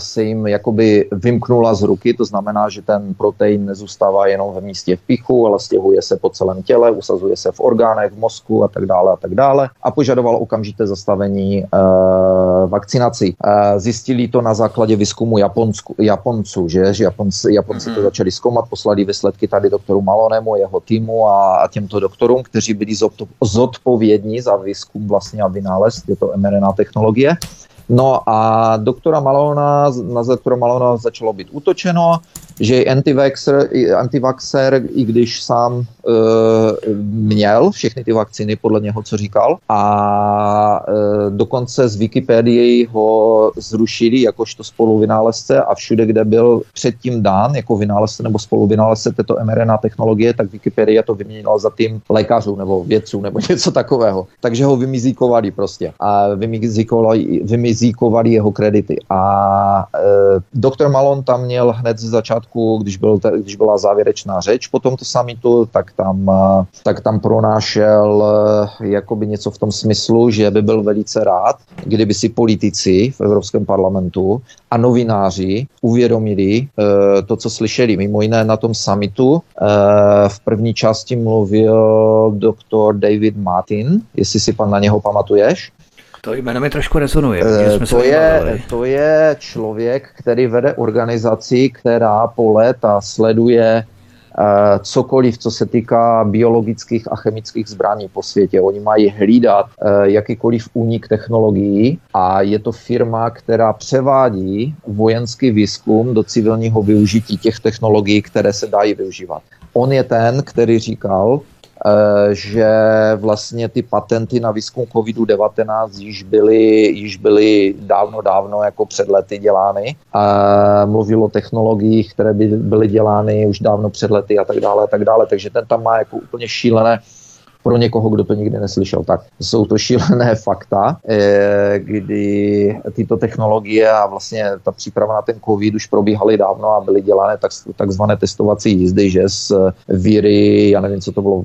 se jim jakoby vymknula z ruky, to znamená, že ten protein nezůstává jenom v místě v pichu, ale stěhuje se po celém těle, usazuje se v orgánech, v mozku a tak dále a tak dále a požadoval okamžité zastavení e, vakcinací. E, zjistili to na základě výzkumu Japonsku, Japonců, že, že Japonci, Japonci to mhm. začali zkoumat, poslali výsledky tady doktoru Malonemu, jeho týmu a, a těmto doktorům, kteří byli zodpovědní za výzkum vlastně a vynález, je to mRNA technologie. No a doktora Malona, na doktora Malona začalo být útočeno, že je antivaxer, antivaxer, i když sám e, měl všechny ty vakcíny podle něho, co říkal. A e, dokonce z Wikipedii ho zrušili jakožto spoluvynálezce a všude, kde byl předtím dán jako vynálezce nebo spoluvynálezce této mRNA technologie, tak Wikipedia to vyměnila za tým lékařů nebo vědců nebo něco takového. Takže ho vymizíkovali prostě a vymizíkovali, vymizíkovali jeho kredity. A e, doktor Malon tam měl hned ze začátku, když, byl, když byla závěrečná řeč po tomto samitu, tak tam, e, tak tam pronášel e, jakoby něco v tom smyslu, že by byl velice rád, kdyby si politici v Evropském parlamentu a novináři uvědomili e, to, co slyšeli. Mimo jiné na tom samitu e, v první části mluvil doktor David Martin, jestli si pan na něho pamatuješ. To jméno mi trošku rezonuje. Jsme to, je, to je člověk, který vede organizaci, která po léta sleduje Eh, cokoliv, co se týká biologických a chemických zbraní po světě. Oni mají hlídat eh, jakýkoliv únik technologií a je to firma, která převádí vojenský výzkum do civilního využití těch technologií, které se dají využívat. On je ten, který říkal, že vlastně ty patenty na výzkum COVID-19 již byly, již byly dávno, dávno jako před lety dělány. Mluvil o technologiích, které by byly dělány už dávno před lety a tak dále a tak dále. Takže ten tam má jako úplně šílené pro někoho, kdo to nikdy neslyšel. Tak jsou to šílené fakta, eh, kdy tyto technologie a vlastně ta příprava na ten COVID už probíhaly dávno a byly dělané tak, takzvané testovací jízdy, že z víry, já nevím, co to bylo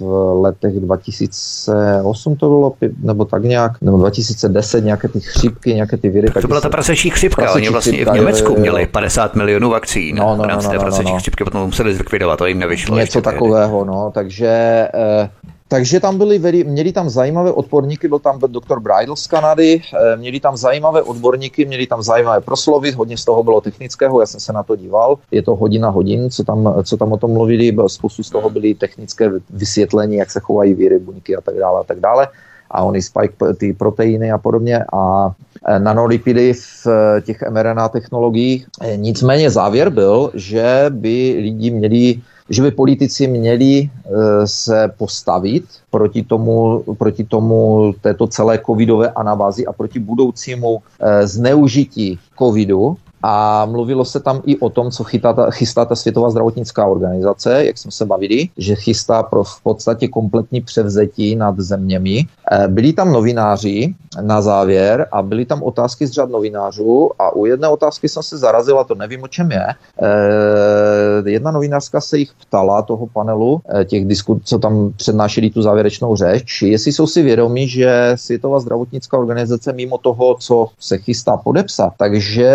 v letech 2008 to bylo, nebo tak nějak, nebo 2010, nějaké ty chřipky, nějaké ty viry. To byla ta prasečí chřipka, oni vlastně chřipka, v Německu je, měli 50 milionů vakcín no, no, v rámci no, no, té prasečí no, no. chřipky, potom museli zlikvidovat, to jim nevyšlo. Něco takového, no, takže eh, takže tam byli, měli tam zajímavé odborníky, byl tam doktor Bridle z Kanady, eh, měli tam zajímavé odborníky, měli tam zajímavé proslovy, hodně z toho bylo technického, já jsem se na to díval, je to hodina hodin, co tam, co tam o tom mluvili, spoustu z toho byly technické vysvětlení, jak se chovají víry, buňky a tak dále a tak dále. A oni spike ty proteiny a podobně. A eh, nanolipidy v eh, těch mRNA technologiích. Nicméně závěr byl, že by lidi měli že by politici měli eh, se postavit proti tomu, proti tomu této celé covidové anabázi a proti budoucímu eh, zneužití covidu a mluvilo se tam i o tom, co chytá ta, chystá ta Světová zdravotnická organizace, jak jsme se bavili, že chystá pro v podstatě kompletní převzetí nad zeměmi. Eh, byli tam novináři na závěr a byly tam otázky z řad novinářů a u jedné otázky jsem se zarazila, to nevím, o čem je. Eh, jedna novinářka se jich ptala toho panelu, eh, těch diskut, co tam přednášeli tu závěrečnou řeč, jestli jsou si vědomí, že Světová zdravotnická organizace mimo toho, co se chystá podepsat, takže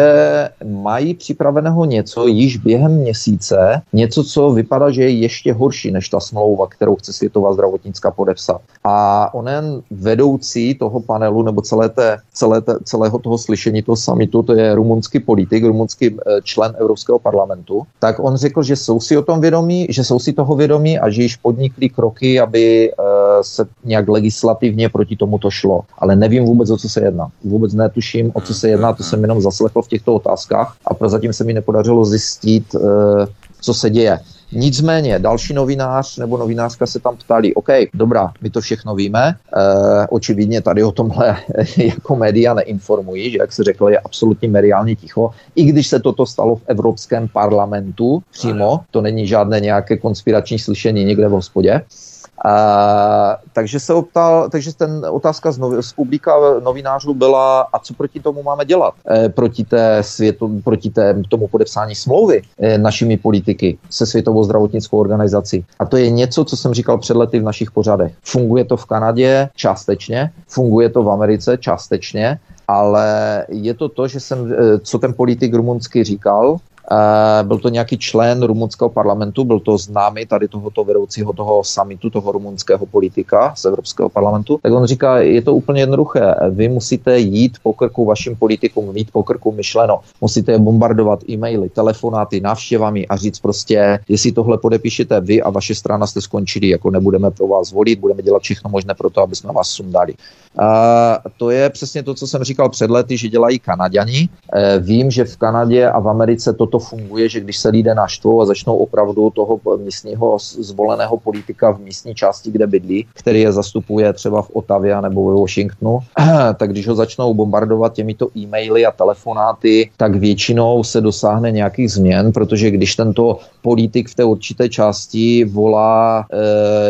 mají připraveného něco již během měsíce, něco, co vypadá, že je ještě horší než ta smlouva, kterou chce Světová zdravotnická podepsat. A onen vedoucí toho panelu nebo celé té, celé té, celého toho slyšení, toho samitu, to je rumunský politik, rumunský eh, člen Evropského parlamentu, tak on řekl, že jsou si o tom vědomí, že jsou si toho vědomí a že již podnikli kroky, aby uh, se nějak legislativně proti tomuto šlo. Ale nevím vůbec, o co se jedná. Vůbec netuším, o co se jedná, to jsem jenom zaslechl v těchto otázkách a prozatím se mi nepodařilo zjistit, uh, co se děje. Nicméně další novinář nebo novinářka se tam ptali, OK, dobrá, my to všechno víme, e, očividně tady o tomhle jako média neinformují, že jak se řekl, je absolutně mediálně ticho, i když se toto stalo v Evropském parlamentu přímo, to není žádné nějaké konspirační slyšení někde v hospodě, a, takže se optal, takže ten otázka z, novi, z publika novinářů byla, a co proti tomu máme dělat? E, proti té světu, proti té, tomu podepsání smlouvy e, našimi politiky se Světovou zdravotnickou organizací. A to je něco, co jsem říkal před lety v našich pořadech. Funguje to v Kanadě částečně, funguje to v Americe částečně, ale je to to, že jsem, e, co ten politik rumunský říkal, byl to nějaký člen rumunského parlamentu, byl to známý tady tohoto vedoucího toho samitu, toho rumunského politika z Evropského parlamentu. Tak on říká, je to úplně jednoduché. Vy musíte jít po krku vašim politikům, mít po krku myšleno. Musíte bombardovat e-maily, telefonáty, návštěvami a říct prostě, jestli tohle podepíšete vy a vaše strana jste skončili, jako nebudeme pro vás volit, budeme dělat všechno možné pro to, aby jsme vás sundali. A to je přesně to, co jsem říkal před lety, že dělají Kanaďani. E, vím, že v Kanadě a v Americe to to funguje, že když se lidé naštvou a začnou opravdu toho místního zvoleného politika v místní části, kde bydlí, který je zastupuje třeba v Otavě nebo ve Washingtonu, tak když ho začnou bombardovat těmito e-maily a telefonáty, tak většinou se dosáhne nějakých změn, protože když tento politik v té určité části volá e,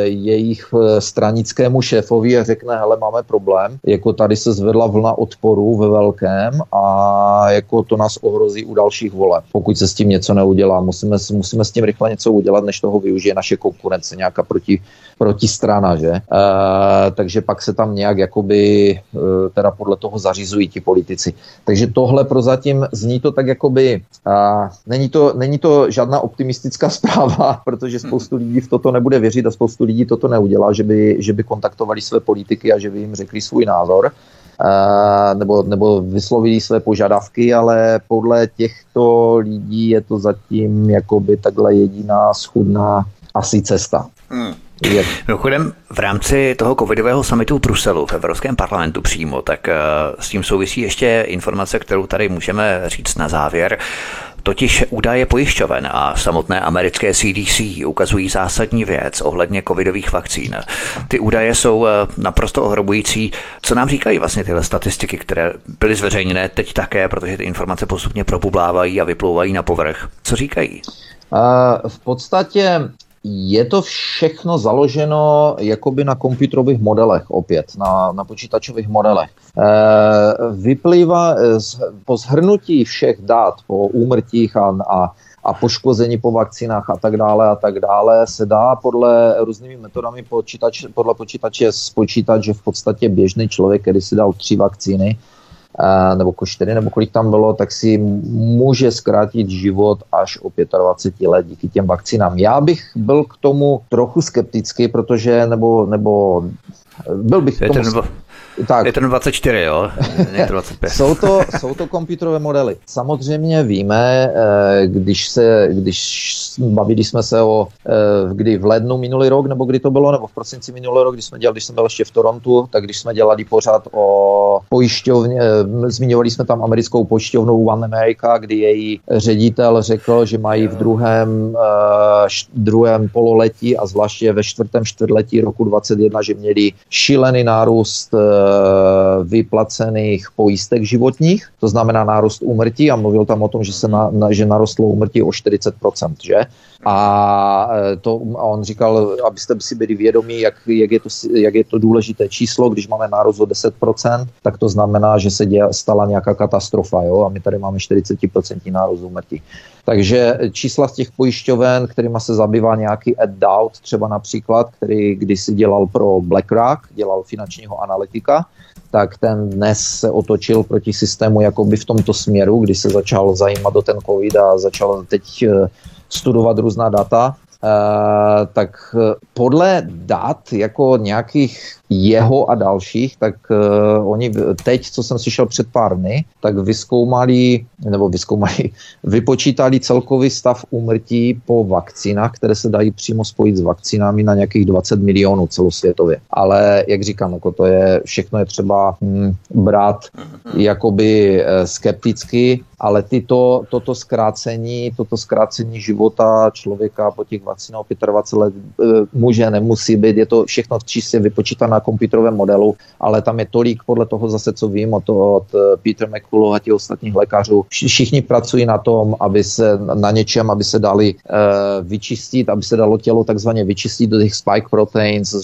jejich eh, stranickému šéfovi a řekne, hele, máme problém, jako tady se zvedla vlna odporu ve velkém a jako to nás ohrozí u dalších voleb, pokud se s tím něco neudělá. Musíme, musíme s tím rychle něco udělat, než toho využije naše konkurence, nějaká proti, protistrana, že? E, takže pak se tam nějak jakoby e, teda podle toho zařizují ti politici. Takže tohle prozatím zní to tak jakoby, a, není, to, není to žádná optimistická zpráva, protože spoustu lidí v toto nebude věřit a spoustu lidí toto neudělá, že by, že by kontaktovali své politiky a že by jim řekli svůj názor. Nebo, nebo vyslovili své požadavky, ale podle těchto lidí je to zatím jakoby takhle jediná schudná asi cesta. Hmm. Je. Mimochodem, v rámci toho covidového summitu v Bruselu, v Evropském parlamentu přímo, tak uh, s tím souvisí ještě informace, kterou tady můžeme říct na závěr. Totiž údaje pojišťoven a samotné americké CDC ukazují zásadní věc ohledně covidových vakcín. Ty údaje jsou eh, naprosto ohrobující. Co nám říkají vlastně tyhle statistiky, které byly zveřejněné teď také, protože ty informace postupně probublávají a vyplouvají na povrch? Co říkají? Uh, v podstatě je to všechno založeno jakoby na počítačových modelech opět, na, na počítačových modelech. E, vyplývá z, po zhrnutí všech dát, po úmrtích a, a, a poškození po vakcínách a tak dále a tak dále se dá podle různými metodami počítač, podle počítače spočítat, že v podstatě běžný člověk, který si dal tři vakcíny, nebo ko 4, nebo kolik tam bylo, tak si může zkrátit život až o 25 let díky těm vakcínám. Já bych byl k tomu trochu skeptický, protože, nebo, nebo byl bych k tomu... Tak. Je to 24, jo? Ne 25. jsou, to, jsou to počítačové modely. Samozřejmě víme, eh, když se, když bavili jsme se o, eh, kdy v lednu minulý rok, nebo kdy to bylo, nebo v prosinci minulý rok, když jsme dělali, když jsem byl ještě v Torontu, tak když jsme dělali pořád o pojišťovně, eh, zmiňovali jsme tam americkou pojišťovnu One America, kdy její ředitel řekl, že mají v druhém, druhém pololetí a zvláště ve čtvrtém čtvrtletí roku 2021, že měli šílený nárůst vyplacených pojistek životních, to znamená nárůst úmrtí a mluvil tam o tom, že se na, na, že narostlo úmrtí o 40%, že? A, eh, to, a on říkal, abyste si byli vědomí, jak, jak, je to, jak je to důležité číslo, když máme nárůst o 10%, tak to znamená, že se děla, stala nějaká katastrofa, jo? a my tady máme 40% nárůst úmrtí. Takže čísla z těch pojišťoven, kterými se zabývá nějaký Ed Dowd, třeba například, který kdysi dělal pro BlackRock, dělal finančního analytika, tak ten dnes se otočil proti systému jakoby v tomto směru, kdy se začal zajímat do ten covid a začal teď eh, studovat různá data, Uh, tak eh, podle dat jako nějakých jeho a dalších, tak uh, oni teď, co jsem slyšel před pár dny, tak vyskoumali, nebo vyskoumali, vypočítali celkový stav úmrtí po vakcínách, které se dají přímo spojit s vakcínami na nějakých 20 milionů celosvětově. Ale jak říkám, jako to je, všechno je třeba hm, brát jakoby eh, skepticky, ale tyto, toto zkrácení, toto zkrácení života člověka po těch vakcínách 25 let eh, může, nemusí být, je to všechno čistě vypočítané počítačovém modelu, ale tam je tolik podle toho zase, co vím od, od eh, Peter McCullough a těch ostatních lékařů. Všichni pracují na tom, aby se na něčem, aby se dali uh, vyčistit, aby se dalo tělo takzvaně vyčistit do těch spike proteins,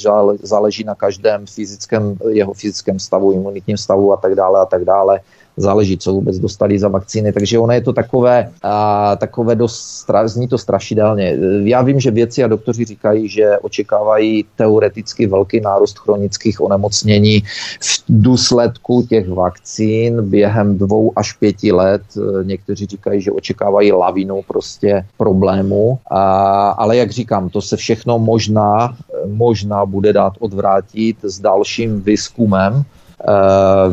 záleží na každém fyzickém, jeho fyzickém stavu, imunitním stavu a tak dále a tak dále záleží, co vůbec dostali za vakcíny. Takže ono je to takové, a, takové dost, zní to strašidelně. Já vím, že věci a doktoři říkají, že očekávají teoreticky velký nárůst chronických onemocnění v důsledku těch vakcín během dvou až pěti let. Někteří říkají, že očekávají lavinu prostě problémů. A, ale jak říkám, to se všechno možná, možná bude dát odvrátit s dalším výzkumem,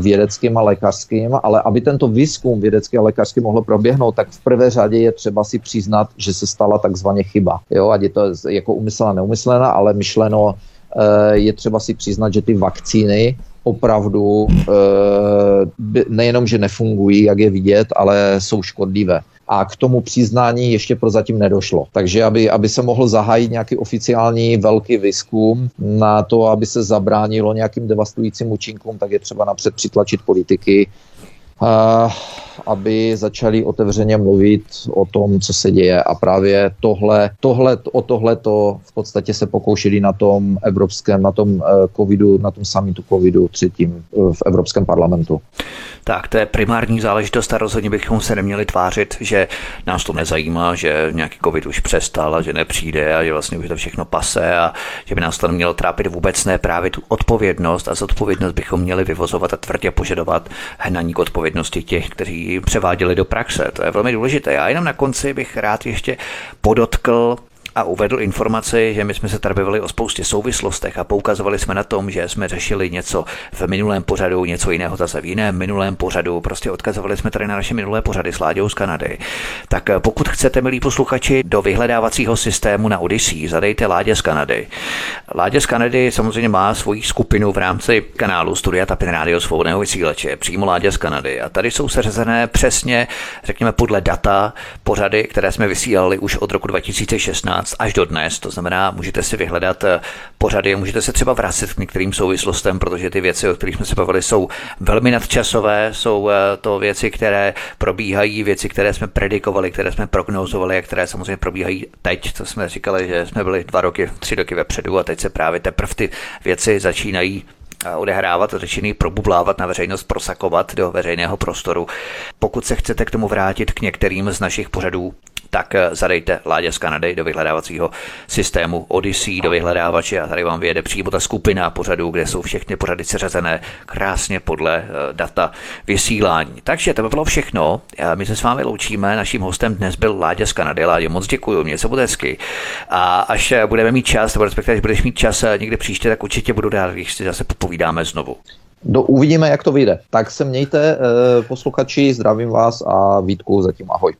vědeckým a lékařským, ale aby tento výzkum vědecký a lékařský mohl proběhnout, tak v prvé řadě je třeba si přiznat, že se stala takzvaně chyba. Jo, ať je to jako umyslená, neumyslená, ale myšleno eh, je třeba si přiznat, že ty vakcíny opravdu nejenom, že nefungují, jak je vidět, ale jsou škodlivé a k tomu přiznání ještě prozatím nedošlo. Takže aby, aby se mohl zahájit nějaký oficiální velký výzkum na to, aby se zabránilo nějakým devastujícím účinkům, tak je třeba napřed přitlačit politiky, aby začali otevřeně mluvit o tom, co se děje. A právě tohle, tohle, o tohle to v podstatě se pokoušeli na tom evropském, na tom eh, covidu, na tom samitu covidu třetím eh, v Evropském parlamentu. Tak to je primární záležitost a rozhodně bychom se neměli tvářit, že nás to nezajímá, že nějaký covid už přestal a že nepřijde a že vlastně už to všechno pase a že by nás to nemělo trápit vůbec ne právě tu odpovědnost a zodpovědnost bychom měli vyvozovat a tvrdě požadovat hnaní k odpovědnosti těch, kteří převáděli do praxe. To je velmi důležité. Já jenom na konci bych rád ještě podotkl a uvedl informaci, že my jsme se tady bavili o spoustě souvislostech a poukazovali jsme na tom, že jsme řešili něco v minulém pořadu, něco jiného zase v jiném minulém pořadu, prostě odkazovali jsme tady na naše minulé pořady s Láďou z Kanady. Tak pokud chcete, milí posluchači, do vyhledávacího systému na Odyssey, zadejte Ládě z Kanady. Ládě z Kanady samozřejmě má svoji skupinu v rámci kanálu Studia Tapin Radio svobodného vysílače, přímo Ládě z Kanady. A tady jsou seřazené přesně, řekněme, podle data pořady, které jsme vysílali už od roku 2016 2015 až do dnes, to znamená, můžete si vyhledat eh, pořady, můžete se třeba vracet k některým souvislostem, protože ty věci, o kterých jsme se bavili, jsou velmi nadčasové, jsou eh, to věci, které probíhají, věci, které jsme predikovali, které jsme prognozovali a které samozřejmě probíhají teď, co jsme říkali, že jsme byli dva roky, tři roky vepředu a teď se právě teprve ty věci začínají eh, odehrávat, začínají probublávat na veřejnost, prosakovat do veřejného prostoru. Pokud se chcete k tomu vrátit k některým z našich pořadů, tak eh, zadejte Láďa z Kanady do vyhledávacího systému Odyssey do vyhledávače a tady vám vyjede přímo ta skupina pořadů, kde jsou všechny pořady seřazené krásně podle eh, data vysílání. Takže to by bylo všechno. My se s vámi loučíme. Naším hostem dnes byl Láďa z Kanady. Láďa, moc děkuji, mě se bude hezky. A až eh, budeme mít čas, nebo respektive, až budeš mít čas někdy příště, tak určitě budu rád, když si zase popovídáme znovu. Do, uvidíme, jak to vyjde. Tak se mějte, eh, posluchači, zdravím vás a Vítku zatím ahoj.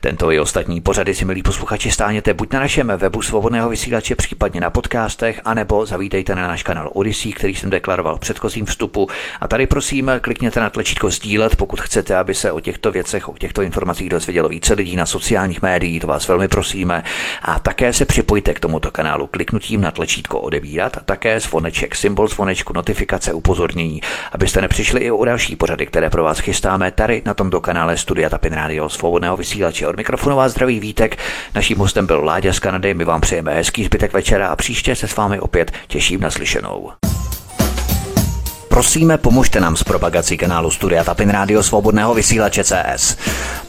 Tento i ostatní pořady si, milí posluchači, stáhněte buď na našem webu svobodného vysílače, případně na podcastech, anebo zavítejte na náš kanál Odyssey, který jsem deklaroval v předchozím vstupu. A tady prosím, klikněte na tlačítko sdílet, pokud chcete, aby se o těchto věcech, o těchto informacích dozvědělo více lidí na sociálních médiích, to vás velmi prosíme. A také se připojte k tomuto kanálu kliknutím na tlačítko odebírat a také zvoneček, symbol zvonečku, notifikace, upozornění abyste nepřišli i o další pořady, které pro vás chystáme tady na tomto kanále Studia Tapin Radio Svobodného vysílače. Od mikrofonu vás zdraví Vítek, naším hostem byl Láďa z Kanady, my vám přejeme hezký zbytek večera a příště se s vámi opět těším na slyšenou. Prosíme, pomožte nám s propagací kanálu Studia Tapin Radio Svobodného vysílače CS.